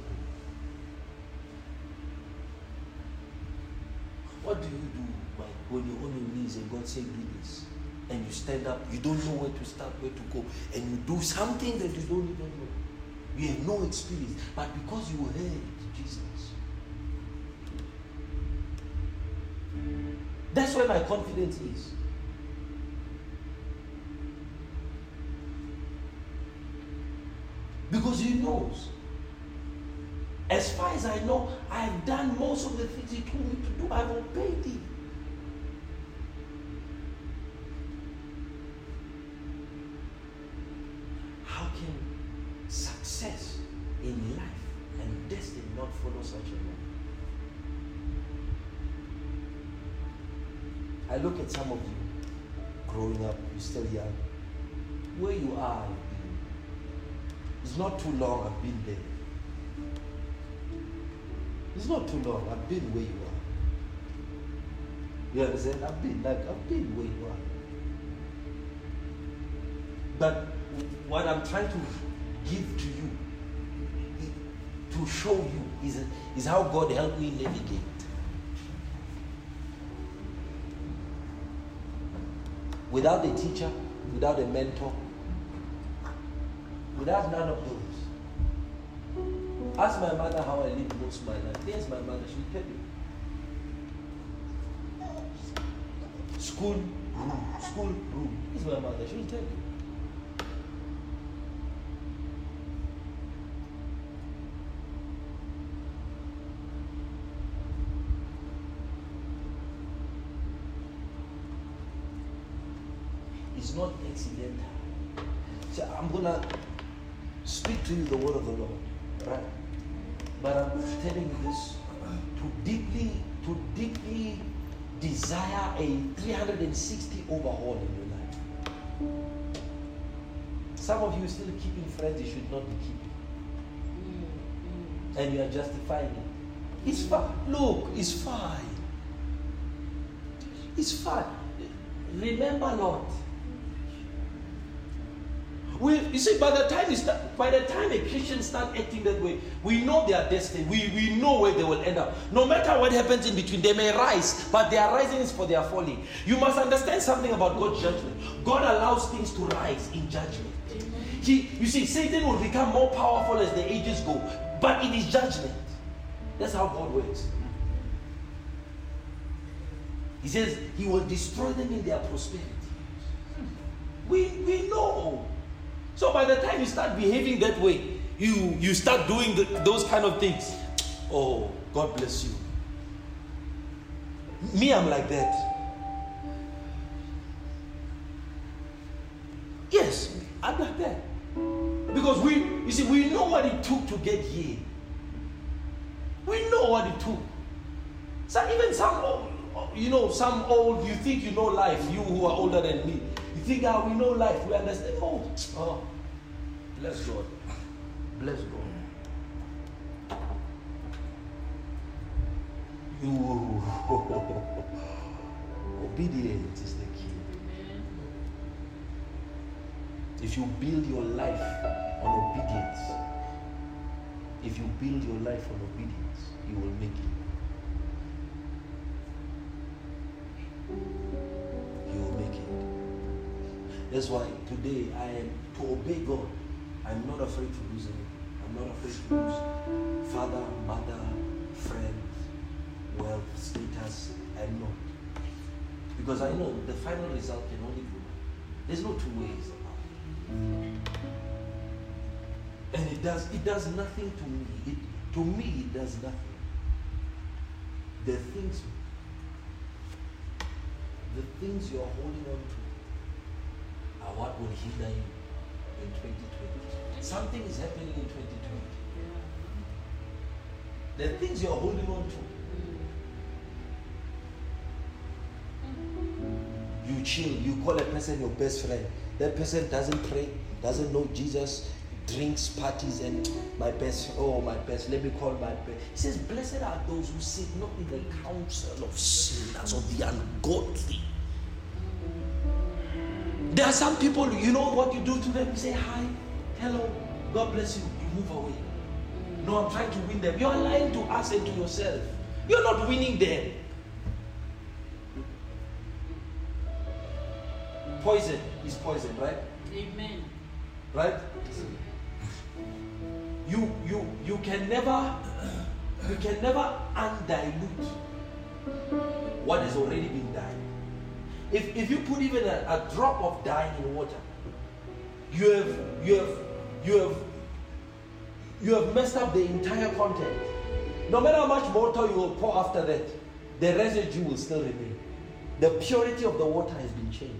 What do you do like, when you're on your knees and God says, do this? And you stand up, you don't know where to start, where to go, and you do something that you don't even know. You have no experience, but because you heard Jesus. That's where my confidence is. Because he knows. As far as I know, I've done most of the things he told me to do. I've obeyed him. I look at some of you growing up, you're still young. Where you are, I've been. it's not too long I've been there. It's not too long. I've been where you are. You understand? I've been like I've been where you are. But what I'm trying to give to you, to show you, is, is how God helped me navigate. Without a teacher, without a mentor, without none of those. Ask my mother how I live most of my life. There's my mother, she'll tell you. School, room, school, room. Here's my mother, she'll tell you. Accidental. So I'm gonna speak to you the word of the Lord, right? But I'm telling you this to deeply, to deeply desire a 360 overhaul in your life. Some of you still keeping friends you should not be keeping. And you are justifying it. It's fine. Look, it's fine. It's fine. Remember, Lord. We, you see, by the time start, by the time a Christian start acting that way, we know their destiny. We, we know where they will end up. No matter what happens in between, they may rise, but their rising is for their falling. You must understand something about God's judgment. God allows things to rise in judgment. He, you see, Satan will become more powerful as the ages go, but it is judgment. That's how God works. He says he will destroy them in their prosperity. We, we know so by the time you start behaving that way, you, you start doing the, those kind of things. Oh, God bless you. Me, I'm like that. Yes, I'm like that. Because we, you see, we know what it took to get here. We know what it took. So even some, you know, some old, you think you know life, you who are older than me. You think, ah, we know life, we understand. Oh, oh Bless God. Bless God. You obedience is the key. If you build your life on obedience, if you build your life on obedience, you will make it. You will make it. That's why today I am to obey God. I'm not afraid to lose anything. I'm not afraid to lose father, mother, friends, wealth, status. I'm not. Because I know the final result can only go. There's no two ways about it. And it does it does nothing to me. It, to me it does nothing. The things the things you're holding on to are what will hinder you in 2020. Something is happening in 2020. The things you're holding on to. You chill, you call a person your best friend. That person doesn't pray, doesn't know Jesus, drinks, parties, and my best, oh, my best, let me call my best. He says, Blessed are those who sit not in the counsel of sinners, of the ungodly there are some people, you know what you do to them? You say, Hi, hello, God bless you. You move away. No, I'm trying to win them. You're lying to us and to yourself. You're not winning them. Poison is poison, right? Amen. Right? You you you can never you can never undilute what has already been done. If, if you put even a, a drop of dye in water, you have you have you have you have messed up the entire content. No matter how much water you will pour after that, the residue will still remain. The purity of the water has been changed.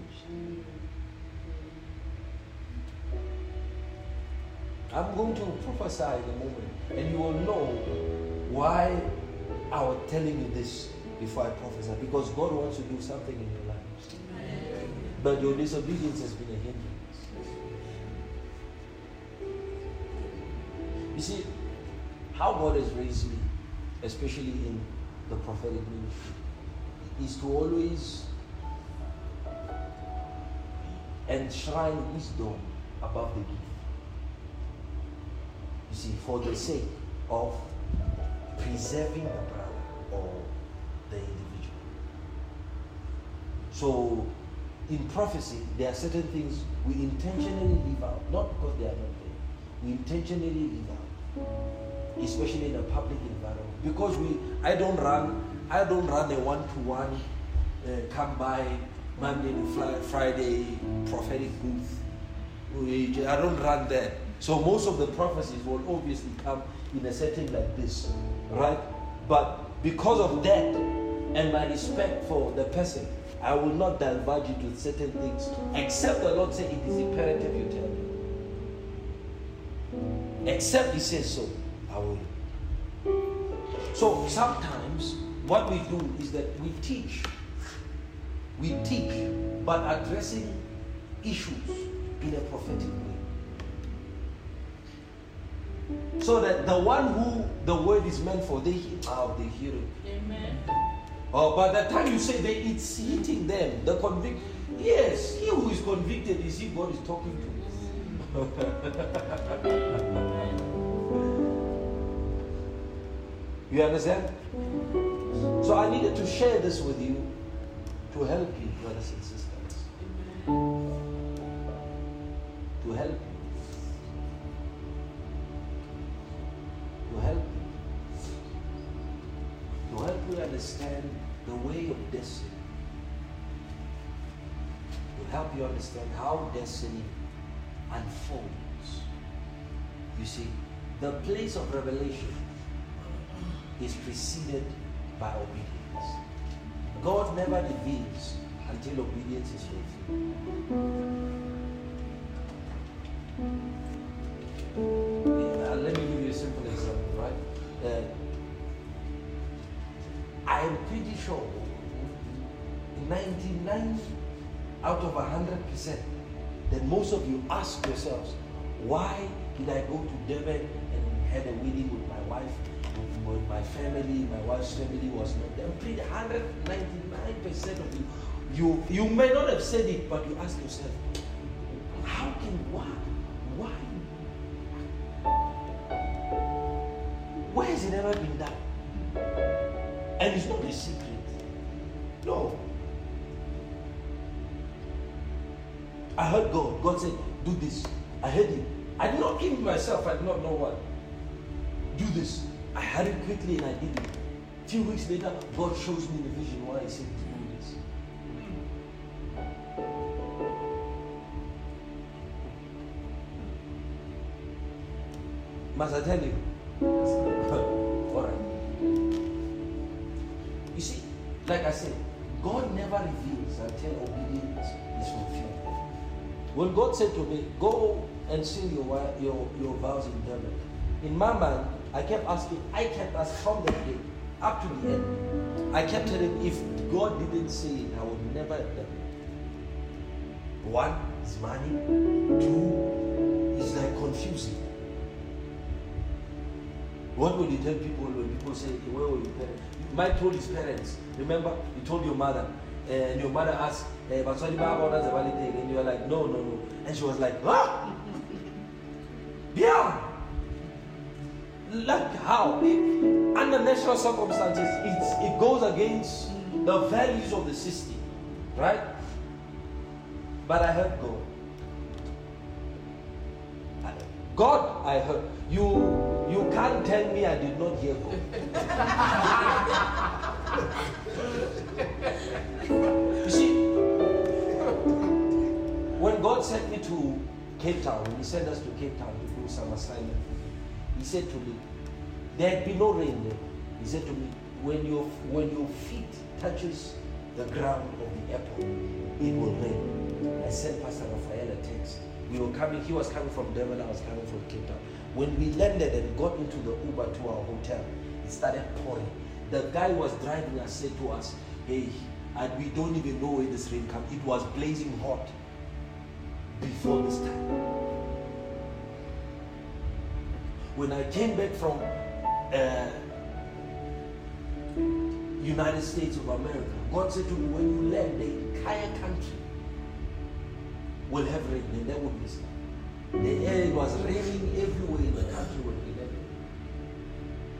I'm going to prophesy in a moment, and you will know why I was telling you this before I prophesy. Because God wants to do something in your life. But your disobedience has been a hindrance. You see, how God has raised me especially in the prophetic ministry, is to always enshrine wisdom above the gift. You see, for the sake of preserving the brother or the individual. So, in prophecy, there are certain things we intentionally leave out, not because they are not there. We intentionally leave out, especially in a public environment, because we. I don't run. I don't run a one-to-one. Uh, come by Monday to Friday prophetic booth. I don't run that. So most of the prophecies will obviously come in a setting like this, right? But because of that and my respect for the person, I will not divulge into certain things, except the Lord say it is imperative you tell me. Except He says so, I will. So sometimes what we do is that we teach. We teach, but addressing issues in a prophetic way. So that the one who the word is meant for, they are ah, the hero. Amen. Oh, by the time you say that it's hitting them, the convict. Yes, he who is convicted is he God is talking to. you understand? So I needed to share this with you to help you, brothers and sisters. To help you. to help you, to help you understand the way of destiny, to help you understand how destiny unfolds. You see, the place of revelation is preceded by obedience. God never reveals until obedience is fulfilled. Yeah, let me give you a simple example, right? Uh, I am pretty sure 99 out of 100% that most of you ask yourselves, why did I go to Durban and had a wedding with my wife, with my family, my wife's family was not there? Pretty 199% of you, you, you may not have said it, but you ask yourself, how can, why, why Where has it ever been done? And it's not a secret. No. I heard God. God said, Do this. I heard Him. I did not give myself, I did not know what. Do this. I heard it quickly and I did it. A few weeks later, God shows me the vision why I said to do this. Must I tell you? All right. You see, like I said, God never reveals until obedience is fulfilled. When God said to me, Go and seal your, your, your vows in Durban, in my mind, I kept asking, I kept asking from the day up to the end. I kept telling if God didn't say it, I would never have done it. One is money, two is like confusing. What would you tell people when people say, Where were your parents? Told his parents, remember, you told your mother, and your mother asked, eh, and you were like, No, no, no. And she was like, Ah! Yeah! Like how? under natural circumstances, it goes against the values of the system, right? But I heard God. God, I heard. You you can't tell me I did not hear God. you see, when God sent me to Cape Town, when He sent us to Cape Town to do some assignment, He said to me, there had been no rain there. He said to me, when your when your feet touches the ground of the airport, it will rain. I sent Pastor Raphael a text. We were coming, he was coming from Durban, I was coming from Cape Town. When we landed and got into the Uber to our hotel, it started pouring. The guy was driving us said to us, Hey, and we don't even know where this rain comes. It was blazing hot before this time. When I came back from uh, United States of America. God said to me, when you land, the entire country will have rain, and that would be the air was raining everywhere in the country when we left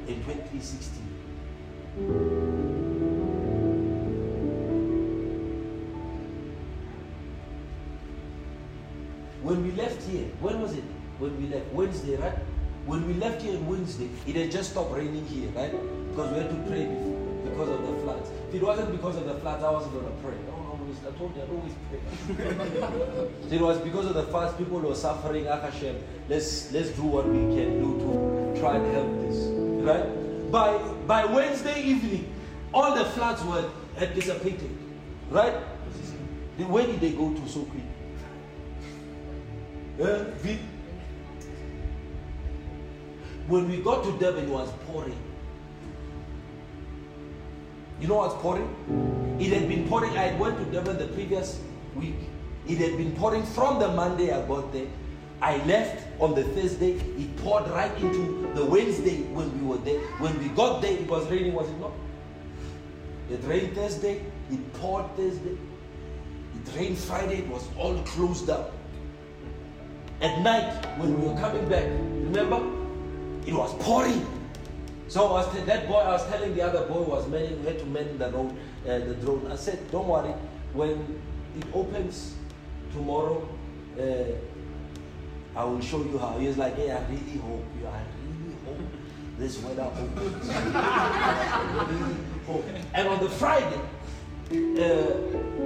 in 2016. When we left here, when was it? When we left Wednesday, right? When we left here on Wednesday, it had just stopped raining here, right? Because we had to pray before, because of the floods. If it wasn't because of the floods, I wasn't going to pray. Oh, I told you, I always pray. so it was because of the floods, people were suffering. Akashem, let's let's do what we can do to try and help this, right? By by Wednesday evening, all the floods were had dissipated, right? Where did they go to so quick? Uh, when we got to Durban, it was pouring. You know what's pouring? It had been pouring. I had went to Durban the previous week. It had been pouring from the Monday I got there. I left on the Thursday. It poured right into the Wednesday when we were there. When we got there, it was raining, was it not? It rained Thursday. It poured Thursday. It rained Friday. It was all closed up. At night, when we were coming back, remember? It was pouring. So I was that boy, I was telling the other boy was manning, had to mend the, road, uh, the drone. I said, don't worry, when it opens tomorrow, uh, I will show you how. He was like, hey, I really hope, you, I really hope this weather opens. really hope. And on the Friday, uh,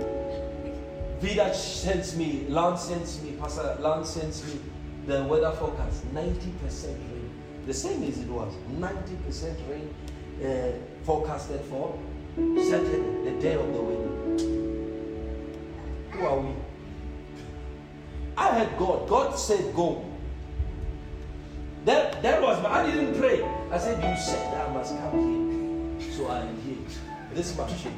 Vida sends me, Lance sends me, Pastor Lance sends me the weather forecast, 90% rain. The same as it was, 90% rain uh, forecasted for Saturday, the day of the wedding. Who are we? I had God. God said go. That, that was, I didn't pray. I said, you said I must come here. So I am here. This much shape.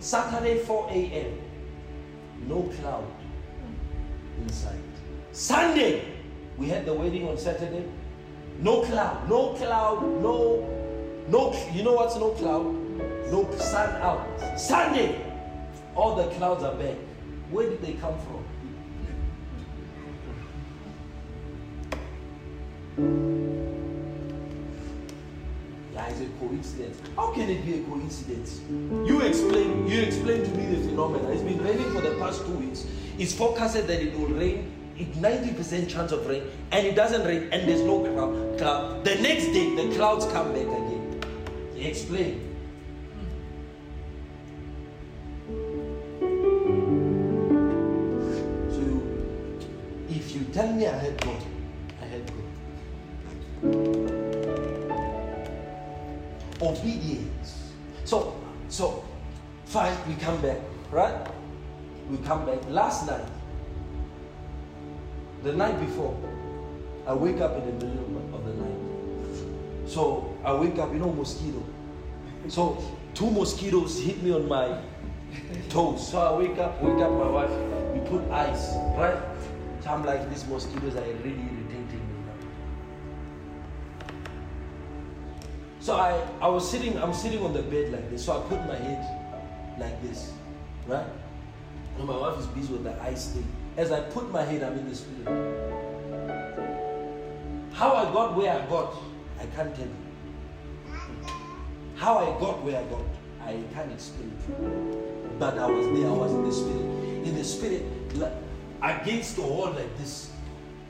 Saturday, 4 a.m. No cloud inside. Sunday, we had the wedding on Saturday. No cloud, no cloud, no, no, you know what's no cloud? No sun out. Sunday, all the clouds are back. Where did they come from? Yeah, it's a coincidence. How can it be a coincidence? You explain, you explain to me the phenomena. It's been raining for the past two weeks. It's forecasted that it will rain. It's 90% chance of rain, and it doesn't rain, and there's no cloud. cloud. The next day, the clouds come back again. Explain. So, if you tell me I had God, I had God. Obedience. So, so, fine, we come back, right? We come back. Last night, the night before, I wake up in the middle of the night. So I wake up, you know, mosquito. So two mosquitoes hit me on my toes. So I wake up, wake up my wife. We put ice, right? So I'm like, these mosquitoes are really irritating me now. So I, I was sitting, I'm sitting on the bed like this. So I put my head like this, right? And my wife is busy with the ice thing. As I put my head, I'm in the spirit. How I got where I got, I can't tell you. How I got where I got, I can't explain you. But I was there, I was in the spirit. In the spirit, against the wall like this.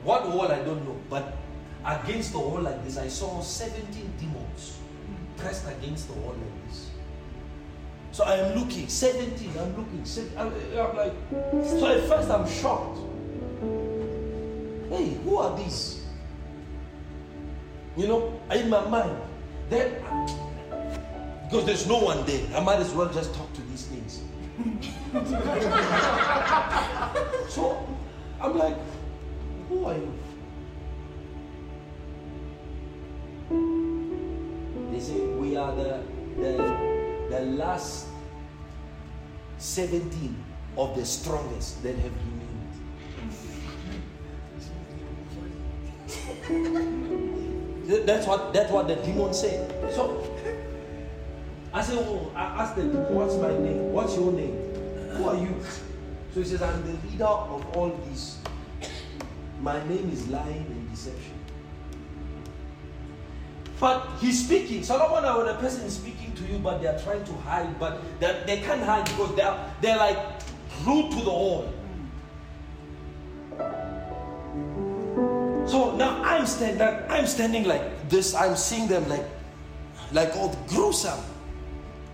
What wall I don't know, but against the wall like this, I saw 17 demons pressed against the wall like. So I am looking, 17, I'm looking, I'm, I'm like, so at first I'm shocked. Hey, who are these? You know, in my mind, then, because there's no one there, I might as well just talk to these things. so I'm like, who are you? They say, we are the, the the last 17 of the strongest that have remained. That's what that's what the demon said. So I said, Oh, I asked the demon, what's my name? What's your name? Who are you? So he says, I'm the leader of all these. My name is lying and deception. But he's speaking. Solomon, when a person is speaking to you, but they are trying to hide, but they can't hide because they're, they're like glued to the wall. So now I'm standing, I'm standing like this. I'm seeing them like, like all gruesome,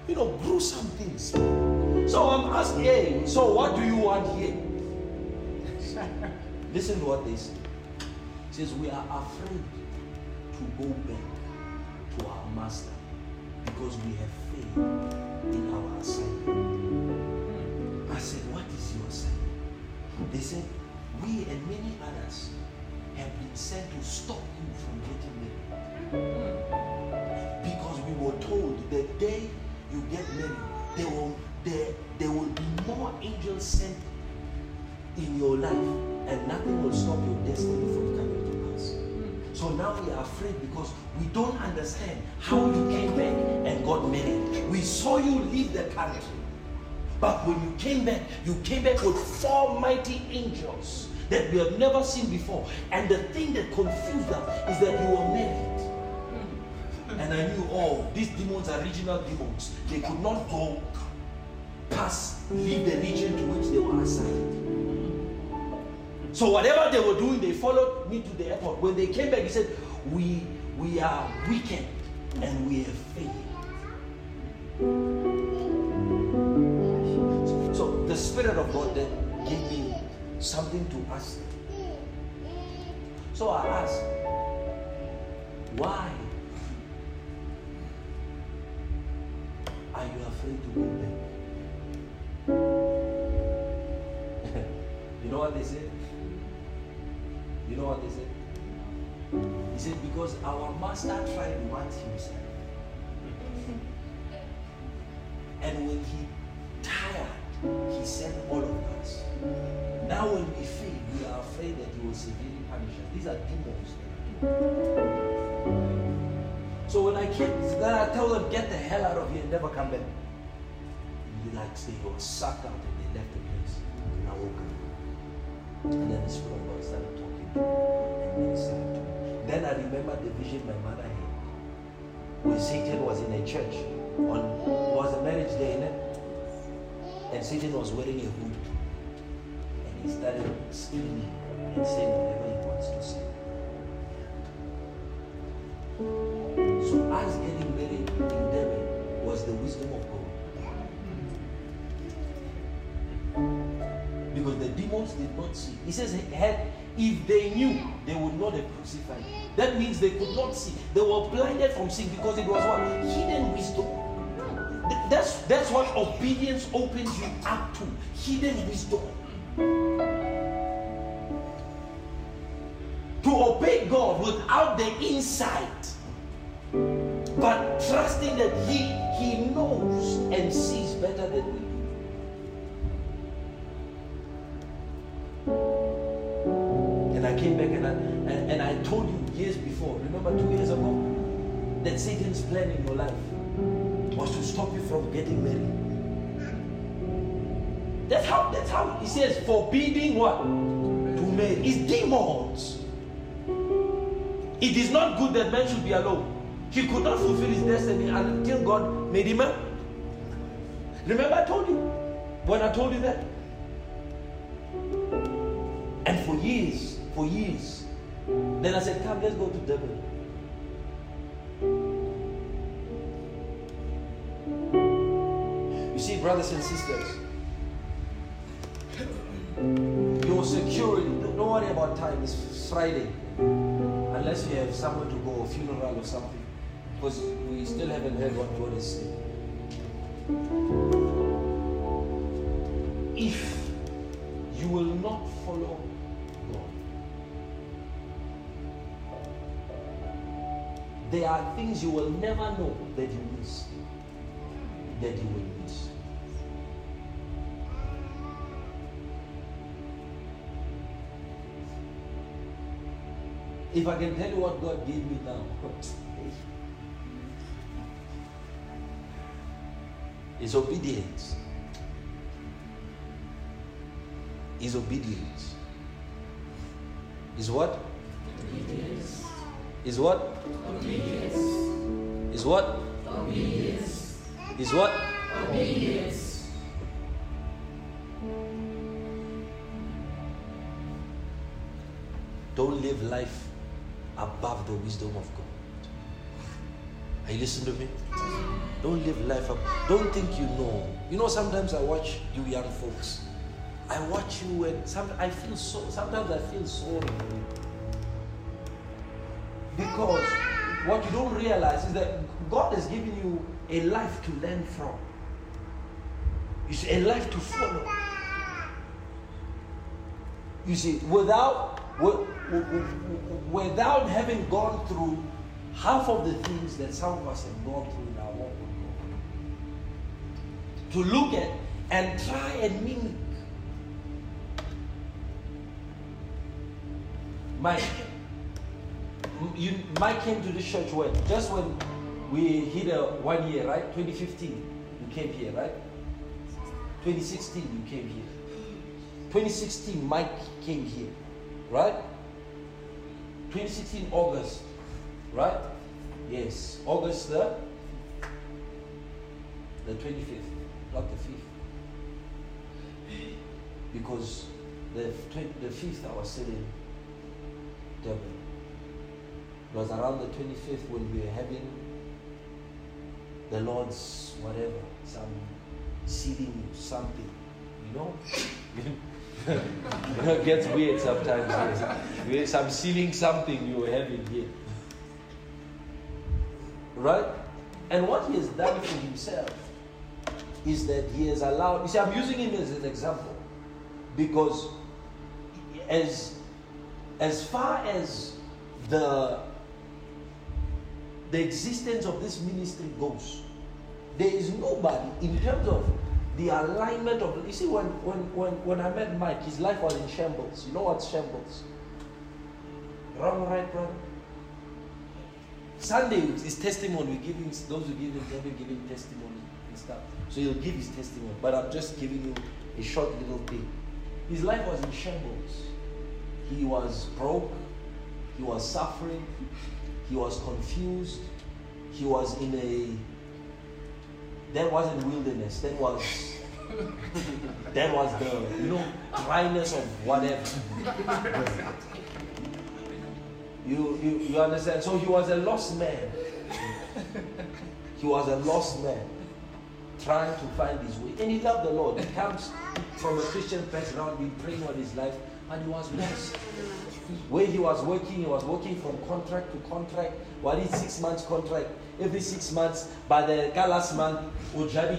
you know, gruesome things. So I'm asking, hey, so what do you want here? Listen to what they say. It says we are afraid to go back to our master because we have failed in our assignment. I said, what is your assignment? They said, we and many others have been sent to stop you from getting married. Because we were told the day you get married, there will, there, there will be more angels sent in your life, and nothing will stop your destiny from coming to. So now we are afraid because we don't understand how you came back and got married. We saw you leave the country. But when you came back, you came back with four mighty angels that we have never seen before. And the thing that confused us is that you were married. And I knew, oh, these demons are regional demons. They could not go past, leave the region to which they were assigned. So whatever they were doing, they followed me to the airport. When they came back, he said, We we are wicked and we have failed. So the Spirit of God then gave me something to ask. So I asked, why are you afraid to go back? you know what they said? You know what they said? He said, because our master tried once himself. And when he tired, he sent all of us. Now when we fail, we are afraid that he will severely punish us. These are demons. So when I came, then I tell them, get the hell out of here and never come back. And like they were sucked out and they left the place. And I woke up. And then the Spirit of God started ministered. Then I remember the vision my mother had. When Satan was in a church, on was a marriage day, and Satan was wearing a hood And he started screaming and saying whatever he wants to say. So us getting married in Durban was the wisdom of God. Because the demons did not see. He says, he had if they knew, they would not have crucified. That means they could not see. They were blinded from seeing because it was what? Hidden wisdom. That's that's what obedience opens you up to. Hidden wisdom. To obey God without the insight, but trusting that He He knows and sees better than we do. And I came back and I, and, and I told you years before, remember two years ago, that Satan's plan in your life was to stop you from getting married. That's how that's how he says forbidding what? To marry. It's demons. It is not good that man should be alone. He could not fulfill his destiny until God made him up. Remember, I told you when I told you that. And for years, for years, then I said, Come, let's go to Durban. You see, brothers and sisters, your security, don't worry about time, it's Friday. Unless you have somewhere to go, a funeral or something. Because we still haven't heard what God is saying. If you will not follow there are things you will never know that you miss. That you will miss. if I can tell you what God gave me now, is obedience. Is obedience. Is what? Obedience. Is what? Obedience. Is what? Obedience. Is what? Obedience. Don't live life above the wisdom of God. Are you listening to me? Don't live life up. Don't think you know. You know, sometimes I watch you young folks. I watch you and some, I feel so. Sometimes I feel sorry because what you don't realize is that God has given you a life to learn from. See, a life to follow. You see, without without having gone through half of the things that some of us have gone through in our walk with God, to look at and try and mimic. Mike, you, Mike came to this church when? Just when we hit a one year, right? 2015, you came here, right? 2016, you came here. 2016, Mike came here, right? 2016 August, right? Yes, August the the 25th, not the 5th. Because the, the 5th I was in Durban. It was around the 25th when we were having the Lord's whatever, some sealing something, you know? you know, it gets weird sometimes. Yes. Some sealing something you were having here. Right? And what he has done for himself is that he has allowed, you see, I'm using him as an example because as, as far as the the existence of this ministry goes, there is nobody in terms of the alignment of you see when when when, when I met Mike, his life was in shambles. You know what shambles? Wrong, right, brother? Sunday is testimony. We give him those who give him give him testimony and stuff. So he'll give his testimony. But I'm just giving you a short little thing. His life was in shambles. He was broke. He was suffering. He was confused. He was in a. That wasn't wilderness. That was. that was the you know dryness of whatever. you, you you understand? So he was a lost man. He was a lost man trying to find his way. And he loved the Lord. He comes from a Christian background, been praying all his life, and he was lost. Where he was working, he was working from contract to contract. One is six months contract. Every six months, by the last month, will they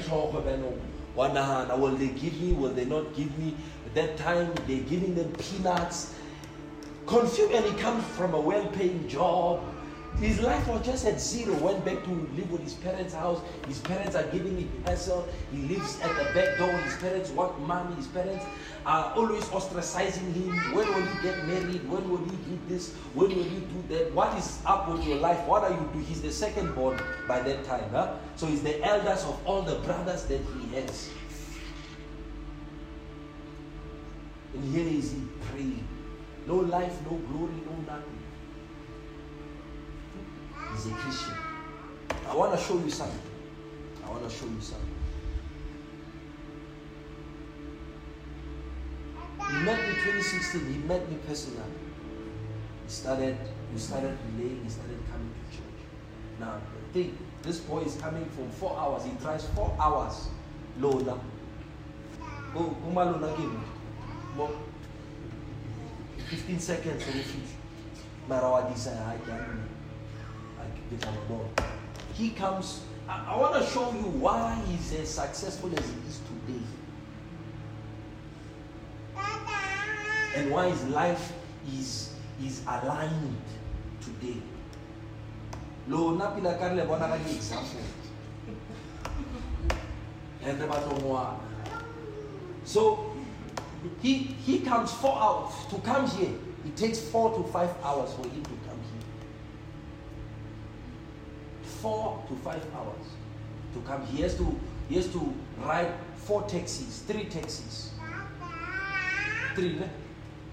give me? Will they not give me? At that time, they're giving them peanuts. Confused, and he comes from a well-paying job his life was just at zero. Went back to live with his parents' house. His parents are giving him hassle. He lives at the back door. His parents want money. His parents are always ostracizing him. When will he get married? When will he do this? When will he do that? What is up with your life? What are you doing? He's the second born by that time. Huh? So he's the eldest of all the brothers that he has. And here is he praying. No life, no glory, no nothing. He's a Christian. I want to show you something. I want to show you something. He met me 2016. He met me personally. He started, we started relaying, he started coming to church. Now, think, this boy is coming from four hours. He drives four hours. Lola. Oh, Uma Lola give me. 15 seconds for the fish. Marawa desire, I can't become a Lord. He comes, I, I want to show you why he's as successful as he is and why his life is, is aligned today. Lo example. So he he comes four hours to come here. It takes four to five hours for him to come here. Four to five hours to come. He has to he has to ride four taxis, three taxis, three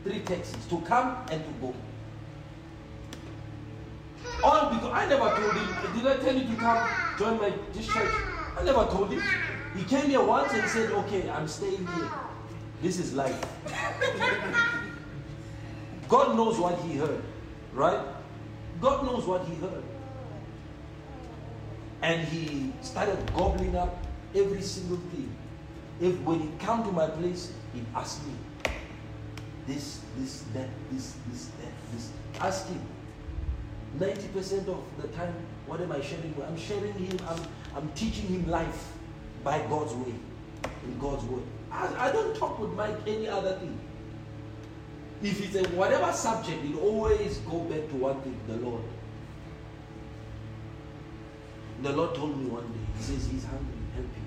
three taxis to come and to go. All because I never told him. Did I tell you to come join my this church? I never told him. He came here once and said, "Okay, I'm staying here. This is life." God knows what he heard, right? God knows what he heard. And he started gobbling up every single thing. If when he come to my place, he asked me this, this, that, this, this, that, this. Ask him. 90% of the time, what am I sharing? With I'm sharing him, I'm, I'm teaching him life by God's way, in God's word. I, I don't talk with Mike any other thing. If it's a whatever subject, it always go back to one thing, the Lord. The Lord told me one day, He says He's hungry, help him.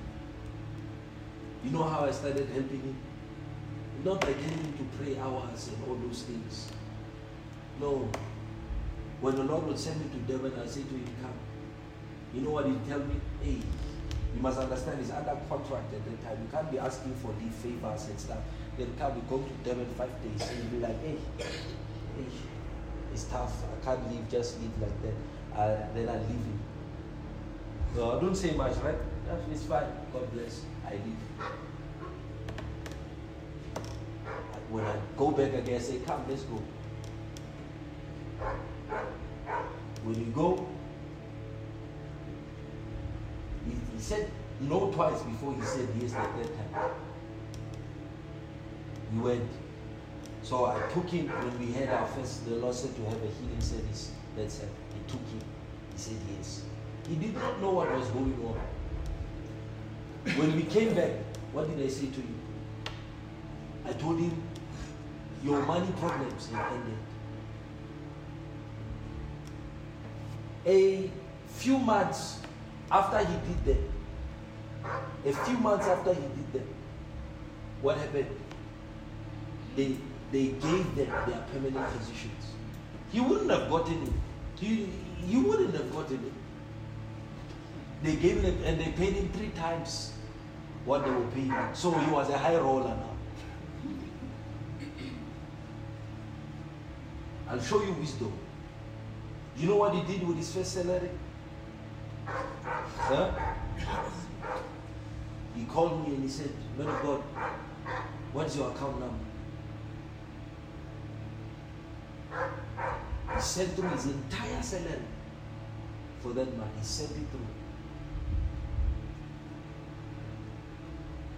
You know how I started helping him? Not him to pray hours and all those things. No. When the Lord would send me to Devon, I say to him, Come. You know what he'd tell me? Hey, you must understand he's under contract at that time. You can't be asking for leave favors and stuff. Then come, we go to Devon five days and you'll be like, hey, hey, it's tough. I can't leave, just leave like that. Uh, then I leave him. No, don't say much, right? It's fine. God bless. I leave. When I go back again, I say, come, let's go. When you go, he, he said no twice before he said yes the third time. He went. So I took him when we had our first, the Lord said to have a healing service. That's it. He took him. He said yes. He did not know what was going on. When we came back, what did I say to you? I told him, your money problems have ended. A few months after he did that, a few months after he did that, what happened? They, they gave them their permanent positions. He wouldn't have gotten it. He, you wouldn't have gotten it. They gave him and they paid him three times what they were paying. So he was a high roller now. I'll show you wisdom. You know what he did with his first salary? Huh? He called me and he said, Man of God, what's your account number? He sent me his entire salary for that man. He sent it me.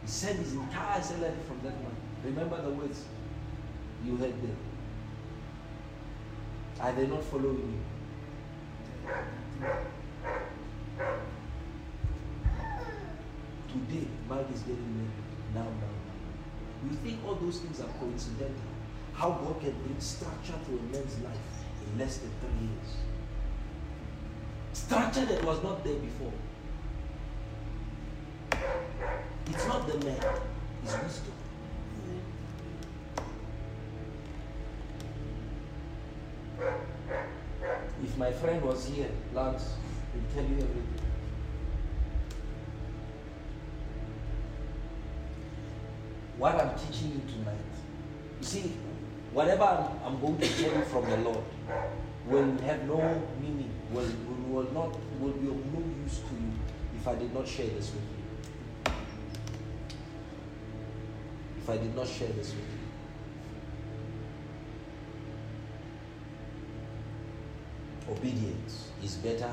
He sent his entire salary from that man. Remember the words you heard there. Are they not following you? Today, Mike is getting married. Now, now, now. You think all those things are coincidental? How God can bring structure to a man's life in less than three years. Structure that was not there before. It's not the man, it's wisdom. If my friend was here, Lance, he'll tell you everything. What I'm teaching you tonight, you see, whatever I'm, I'm going to tell you from the Lord will have no meaning, will, will, will not will be of no use to you if I did not share this with you. If I did not share this with you. Obedience is better.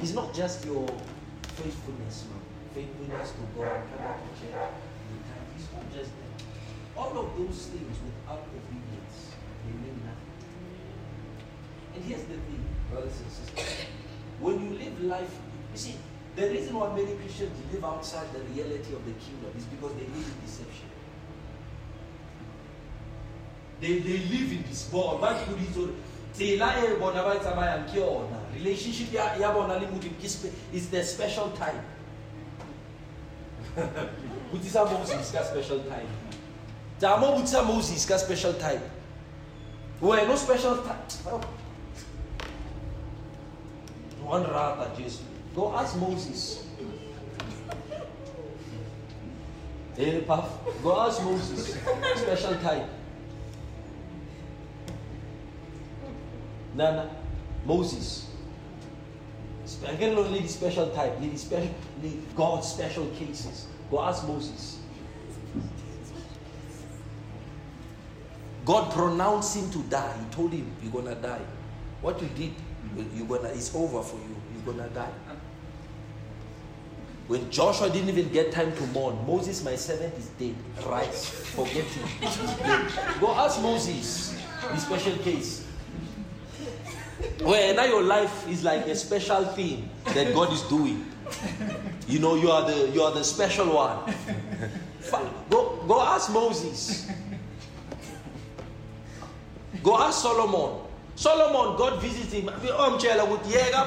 It's not just your faithfulness, man. Faithfulness to God, coming to church. It's not just that. All of those things without obedience, they mean nothing. And here's the thing, brothers and sisters. When you live life, you see, the reason why many Christians live outside the reality of the kingdom is because they live in deception. They, they live in this world. But tsela e bona ba tsamayang ke yona relationship ya ya bona le modimo is the special time botsisa moses ka special time tsa mo botsisa moses ka special time Well, no special time. Oh. One rather Jesus. Go ask Moses. Eh, hey, Puff. Go ask Moses. Special time. Nana. Moses. Get not need special type, need special, need God's special cases. Go ask Moses. God pronounced him to die. He told him, You're gonna die. What you did, you're gonna it's over for you. You're gonna die. When Joshua didn't even get time to mourn, Moses, my servant, is dead. Right? Forget him. Go ask Moses. The special case. Where now your life is like a special thing that God is doing. You know, you are the you are the special one. Go go ask Moses. Go ask Solomon. Solomon, God visits him. Omtshela ukuthi yeka.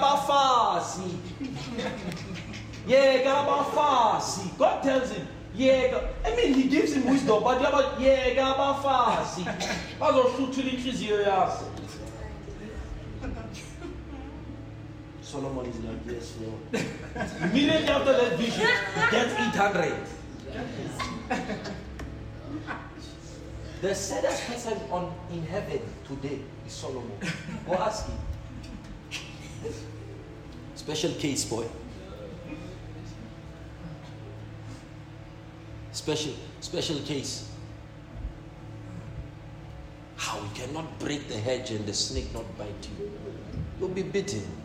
God tells him, yeka. I mean, he gives him wisdom, but yeka abafazi. Bazoshuthula inhliziyo yakho. Solomon is like, yes, Lord. Immediately after that vision, he gets 800. the saddest person on in heaven today is Solomon. Go ask him. Special case, boy. Special, special case. How you cannot break the hedge and the snake not bite you. You'll be bitten.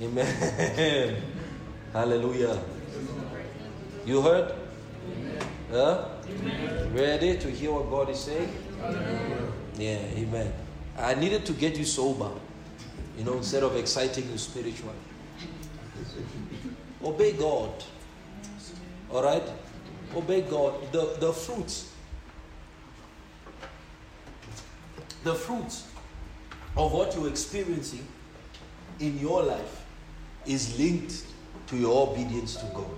Amen. Hallelujah. You heard? Huh? Ready to hear what God is saying? Yeah, amen. I needed to get you sober, you know, instead of exciting you spiritually. Obey God. All right? Obey God. The, the fruits. The fruits of what you're experiencing in your life is linked to your obedience to God.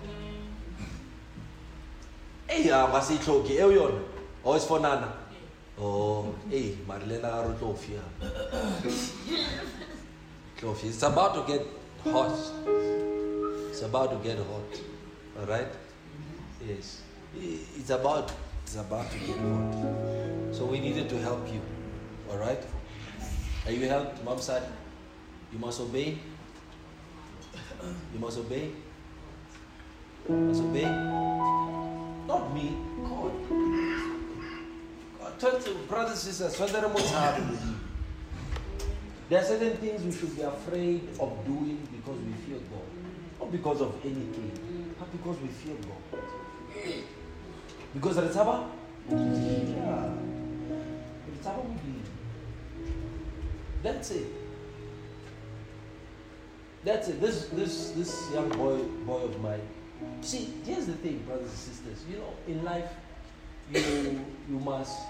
Hey, eyo yona? Owesifonana oh hey marilena garotlofia tlofia it's about to get hot. It's about to get hot. All right? Yes. It's about it's about to get hot. So we needed to help you. All right? Are you helped mom said you must obey you must obey. You must obey. Not me, God. God turn to brothers and sisters, there are certain things we should be afraid of doing because we fear God. Not because of anything, but because we fear God. Because Ritaba? Yeah. Be. That's it. That's it. This this this young boy boy of mine. See, here's the thing, brothers and sisters. You know, in life, you you must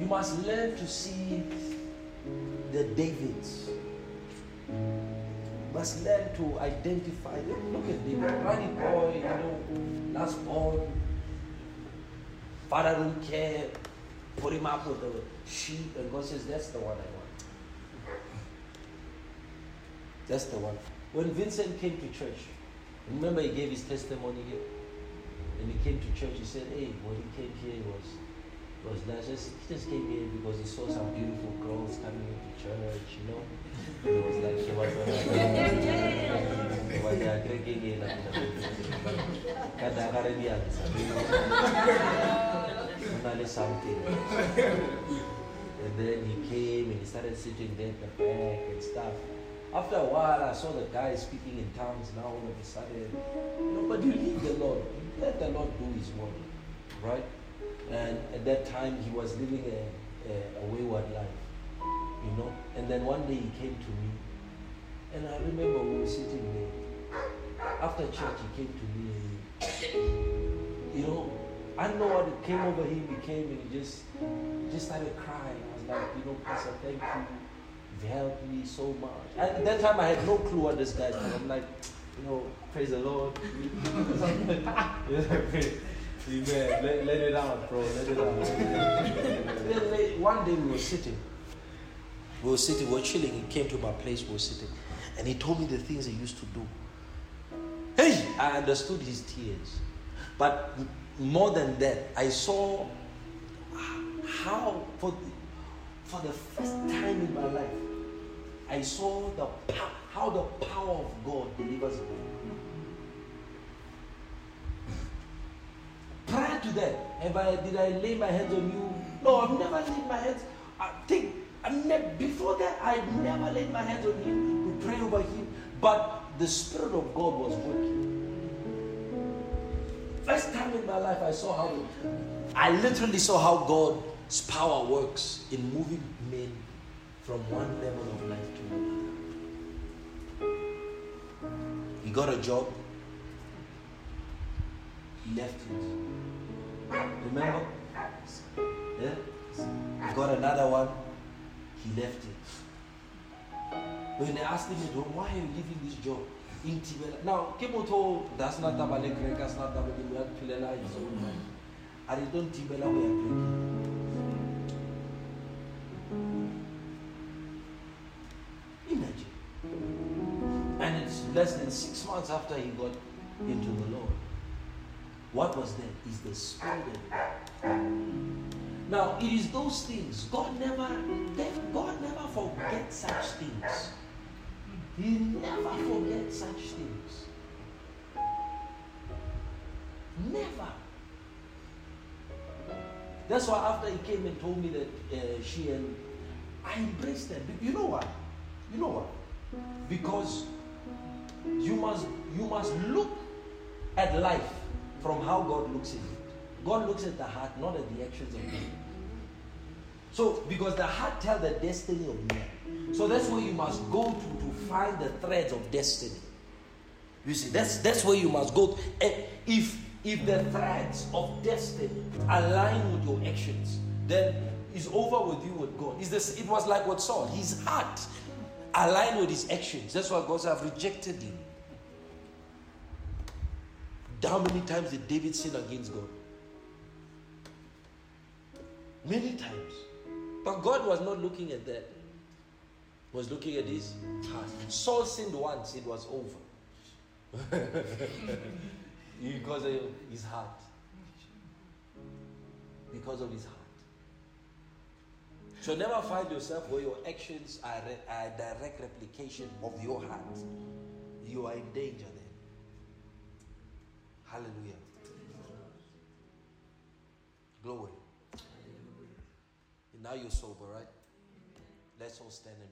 you must learn to see the Davids. You must learn to identify. Look at David, running boy, you know, last born. Father don't care put him up with the sheep, and God says, That's the one I want. That's the one. When Vincent came to church, remember he gave his testimony here? And he came to church, he said, Hey, when he came here, he was was nice. Just, he just came here because he saw some beautiful girls coming into church, you know. It was like she was finally something. and then he came and he started sitting there at the back and stuff. After a while, I saw the guy speaking in tongues. Now all of a sudden, know, but you leave the Lord. Let the Lord do His work, right? And at that time, he was living a, a, a wayward life, you know. And then one day he came to me, and I remember we were sitting there. After church, he came to me, you know, I know what came over him. He came and he just, just started crying. I was like, you know, Pastor, thank you. You've helped me so much. At that time, I had no clue what this guy's doing. I'm like, you know, praise the Lord. Amen. Let, let it out, bro. Let it out. then one day we were sitting. We were sitting, we were chilling. He came to my place, we were sitting. And he told me the things he used to do. Hey, I understood his tears. But more than that, I saw how, for, for the first time in my life, I saw the how the power of God delivers me. Prior to that, have I, did I lay my hands on you? No, I've never laid my hands. I think I never, before that, I never laid my hands on him to pray over him. But the Spirit of God was working. First time in my life, I saw how I literally saw how God's power works in moving men from one level of life to another. He got a job, he left it. Remember? Yeah? He got another one, he left it. When they asked him, why are you leaving this job? Now, Kemoto, that's not the Balek, that's not is own mind. I don't Tibela, we are drinking. Imagine. And it's less than six months after he got into the Lord. What was that? Is the Spirit of God. Now, it is those things. God never, God never forgets such things. He never forgets such things. Never. That's why after he came and told me that uh, she and I embraced them. You know what? You know what? Because you must you must look at life from how God looks at it. God looks at the heart, not at the actions of man. So, because the heart tells the destiny of man. So that's where you must go to to find the threads of destiny. You see, that's that's where you must go. If if the threads of destiny align with your actions, then it's over with you with God. Is this it was like what Saul, his heart aligned with his actions. That's why God said, I've rejected him. How many times did David sin against God? Many times. But God was not looking at that. Was looking at his heart. Saul sinned once, it was over. because of his heart. Because of his heart. So never find yourself where your actions are, a direct replication of your heart. You are in danger then. Hallelujah. Glory. Now you're sober, right? Let's all stand and